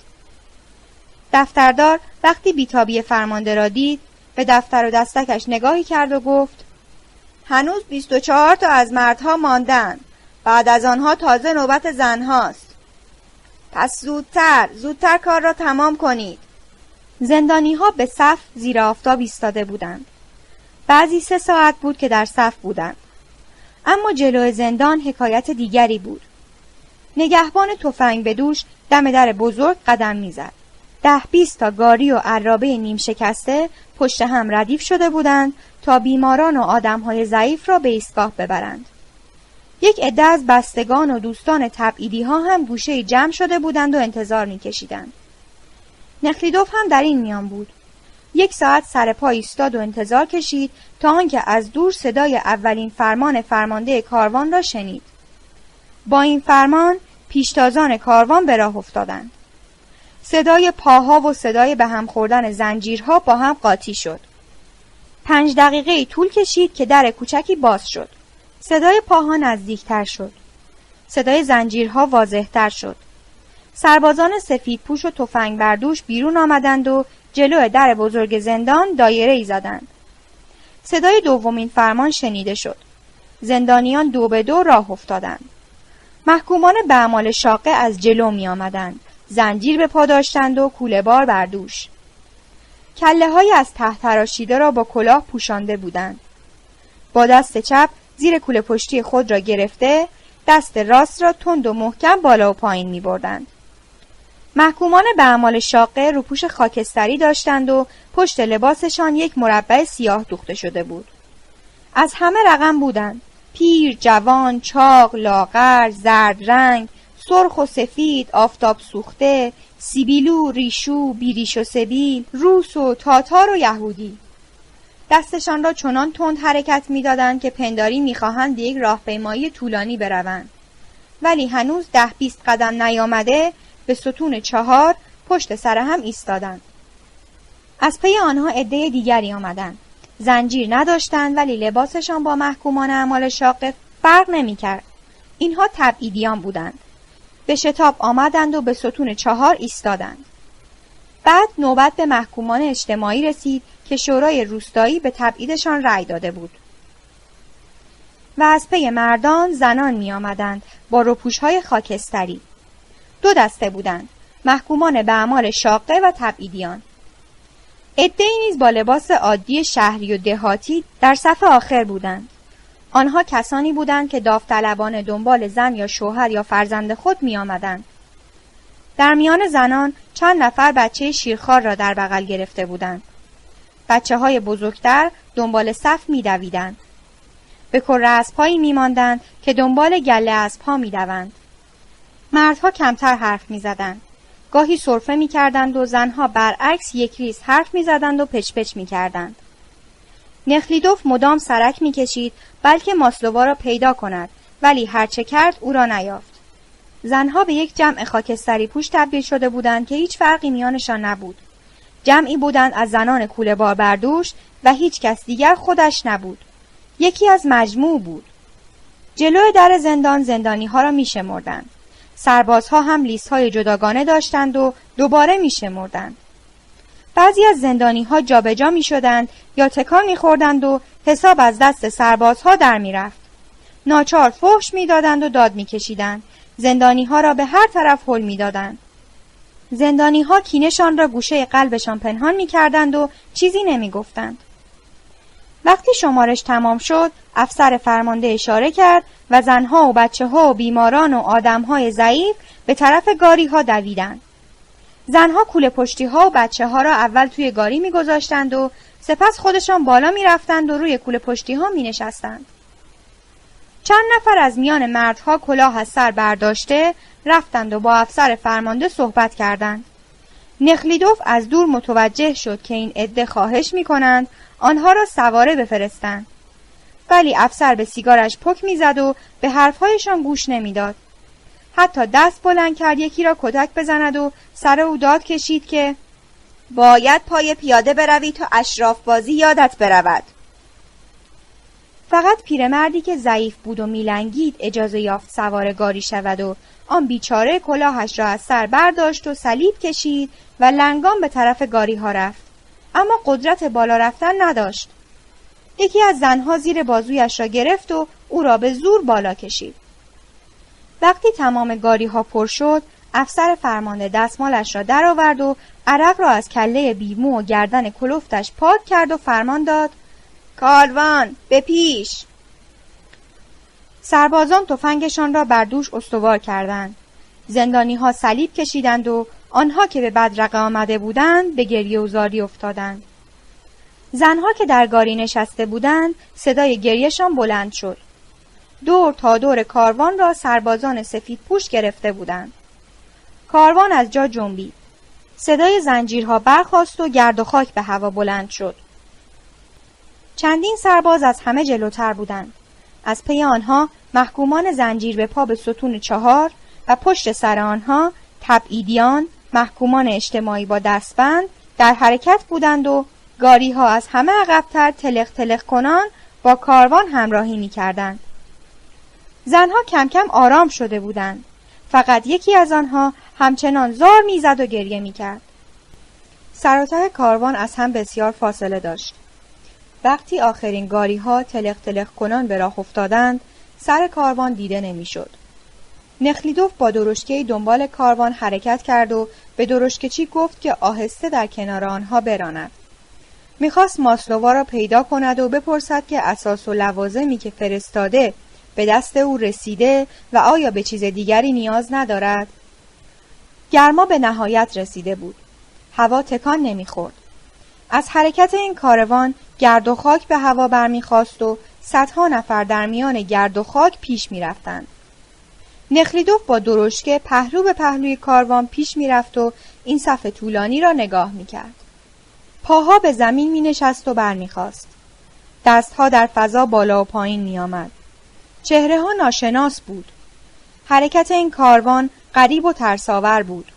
دفتردار وقتی بیتابی فرمانده را دید به دفتر و دستکش نگاهی کرد و گفت هنوز 24 تا از مردها ماندن بعد از آنها تازه نوبت زنهاست پس زودتر زودتر کار را تمام کنید. زندانی ها به صف زیر آفتاب ایستاده بودند. بعضی سه ساعت بود که در صف بودند. اما جلو زندان حکایت دیگری بود. نگهبان تفنگ به دوش دم در بزرگ قدم می‌زد. ده بیست تا گاری و عرابه نیم شکسته پشت هم ردیف شده بودند تا بیماران و آدمهای ضعیف را به ایستگاه ببرند. یک عده از بستگان و دوستان تبعیدی ها هم گوشه جمع شده بودند و انتظار میکشیدند. نخلیدوف هم در این میان بود. یک ساعت سر پا ایستاد و انتظار کشید تا آنکه از دور صدای اولین فرمان فرمانده کاروان را شنید. با این فرمان پیشتازان کاروان به راه افتادند. صدای پاها و صدای به هم خوردن زنجیرها با هم قاطی شد. پنج دقیقه طول کشید که در کوچکی باز شد. صدای پاها نزدیکتر شد. صدای زنجیرها واضحتر شد. سربازان سفید پوش و تفنگ بردوش بیرون آمدند و جلو در بزرگ زندان دایره ای زدند. صدای دومین فرمان شنیده شد. زندانیان دو به دو راه افتادند. محکومان به اعمال شاقه از جلو می آمدند. زنجیر به پا داشتند و کوله بار بردوش. کله های از ته تراشیده را با کلاه پوشانده بودند. با دست چپ زیر کوله پشتی خود را گرفته دست راست را تند و محکم بالا و پایین می بردند. محکومان به اعمال شاقه روپوش خاکستری داشتند و پشت لباسشان یک مربع سیاه دوخته شده بود. از همه رقم بودند. پیر، جوان، چاق، لاغر، زرد رنگ، سرخ و سفید، آفتاب سوخته، سیبیلو، ریشو، بیریش و سبیل، روس و تاتار و یهودی. دستشان را چنان تند حرکت می‌دادند که پنداری می‌خواهند یک راهپیمایی طولانی بروند. ولی هنوز ده بیست قدم نیامده به ستون چهار پشت سر هم ایستادند. از پی آنها عده دیگری آمدند. زنجیر نداشتند ولی لباسشان با محکومان اعمال شاقه فرق نمی‌کرد. اینها تبعیدیان بودند. به شتاب آمدند و به ستون چهار ایستادند. بعد نوبت به محکومان اجتماعی رسید که شورای روستایی به تبعیدشان رأی داده بود. و از پی مردان زنان می آمدند با روپوش های خاکستری. دو دسته بودند محکومان به اعمال شاقه و تبعیدیان. عدهای نیز با لباس عادی شهری و دهاتی در صف آخر بودند. آنها کسانی بودند که داوطلبانه دنبال زن یا شوهر یا فرزند خود می آمدند. در میان زنان چند نفر بچه شیرخوار را در بغل گرفته بودند. بچه های بزرگتر دنبال صف می دویدند. به کره اسبهایی می ماندند که دنبال گله اسبها می دوند. مردها کمتر حرف می زدند. گاهی صرفه می کردند و زنها برعکس یک ریز حرف می زدند و پچ پچ می کردند. نخلیدوف مدام سرک می کشید بلکه ماسلووا را پیدا کند ولی هرچه کرد او را نیافت. زنها به یک جمع خاکستری پوش تبدیل شده بودند که هیچ فرقی میانشان نبود. جمعی بودند از زنان کوله بار بردوش و هیچ کس دیگر خودش نبود. یکی از مجموع بود. جلو در زندان زندانی ها را می شمردند. سربازها هم لیست های جداگانه داشتند و دوباره می شمردند. بعضی از زندانی ها جابجا می شدند یا تکان می خوردند و حساب از دست سربازها در می رفت. ناچار فحش می دادند و داد می کشیدند. زندانی ها را به هر طرف حل می دادند. زندانی ها کینشان را گوشه قلبشان پنهان می کردند و چیزی نمی گفتند. وقتی شمارش تمام شد افسر فرمانده اشاره کرد و زنها و بچه ها و بیماران و آدم های ضعیف به طرف گاری ها دویدند. زنها کوله پشتی ها و بچه ها را اول توی گاری می گذاشتند و سپس خودشان بالا می رفتند و روی کوله پشتی ها می نشستند. چند نفر از میان مردها کلاه از سر برداشته رفتند و با افسر فرمانده صحبت کردند. نخلیدوف از دور متوجه شد که این عده خواهش می کنند آنها را سواره بفرستند. ولی افسر به سیگارش پک می‌زد و به حرفهایشان گوش نمی‌داد. حتی دست بلند کرد یکی را کتک بزند و سر او داد کشید که باید پای پیاده بروی تا اشراف بازی یادت برود. فقط پیرمردی که ضعیف بود و میلنگید اجازه یافت سوار گاری شود و آن بیچاره کلاهش را از سر برداشت و صلیب کشید و لنگان به طرف گاری ها رفت. اما قدرت بالا رفتن نداشت. یکی از زنها زیر بازویش را گرفت و او را به زور بالا کشید. وقتی تمام گاری ها پر شد افسر فرمانده دستمالش را درآورد و عرق را از کله بیمو و گردن کلفتش پاک کرد و فرمان داد کاروان به پیش! سربازان تفنگشان را بر دوش استوار کردند. زندانی ها صلیب کشیدند و آنها که به بدرقه آمده بودند به گریه و زاری افتادند. زنها که در گاری نشسته بودند صدای گریهشان بلند شد. دور تا دور کاروان را سربازان سفید پوش گرفته بودند کاروان از جا جنبید صدای زنجیرها برخاست و گرد و خاک به هوا بلند شد چندین سرباز از همه جلوتر بودند. از پی آنها محکومان زنجیر به پا به ستون چهار و پشت سر آنها تبعیدیان محکومان اجتماعی با دستبند در حرکت بودند و گاری ها از همه عقبتر تلق تلق کنان با کاروان همراهی می کردند. زنها کم کم آرام شده بودند. فقط یکی از آنها همچنان زار می‌زد و گریه می‌کرد سراتر کاروان از هم بسیار فاصله داشت وقتی آخرین گاری ها تلق تلق کنان به راه افتادند سر کاروان دیده نمی‌شد. نخلیدوف با درشکه دنبال کاروان حرکت کرد و به درشکچی گفت که آهسته در کنار آنها براند. می‌خواست ماسلووا را پیدا کند و بپرسد که اساس و لوازمی که فرستاده به دست او رسیده و آیا به چیز دیگری نیاز ندارد؟ گرما به نهایت رسیده بود. هوا تکان نمی‌خورد. از حرکت این کاروان گرد و خاک به هوا برمیخواست و صدها نفر در میان گرد و خاک پیش می‌رفتند. نخلیدوف با درشکه پهلو به پهلوی کاروان پیش می‌رفت و این صف طولانی را نگاه می‌کرد. پاها به زمین می نشست و برمیخواست. دستها در فضا بالا و پایین می آمد. چهره ها ناشناس بود. حرکت این کاروان غریب و ترساور بود.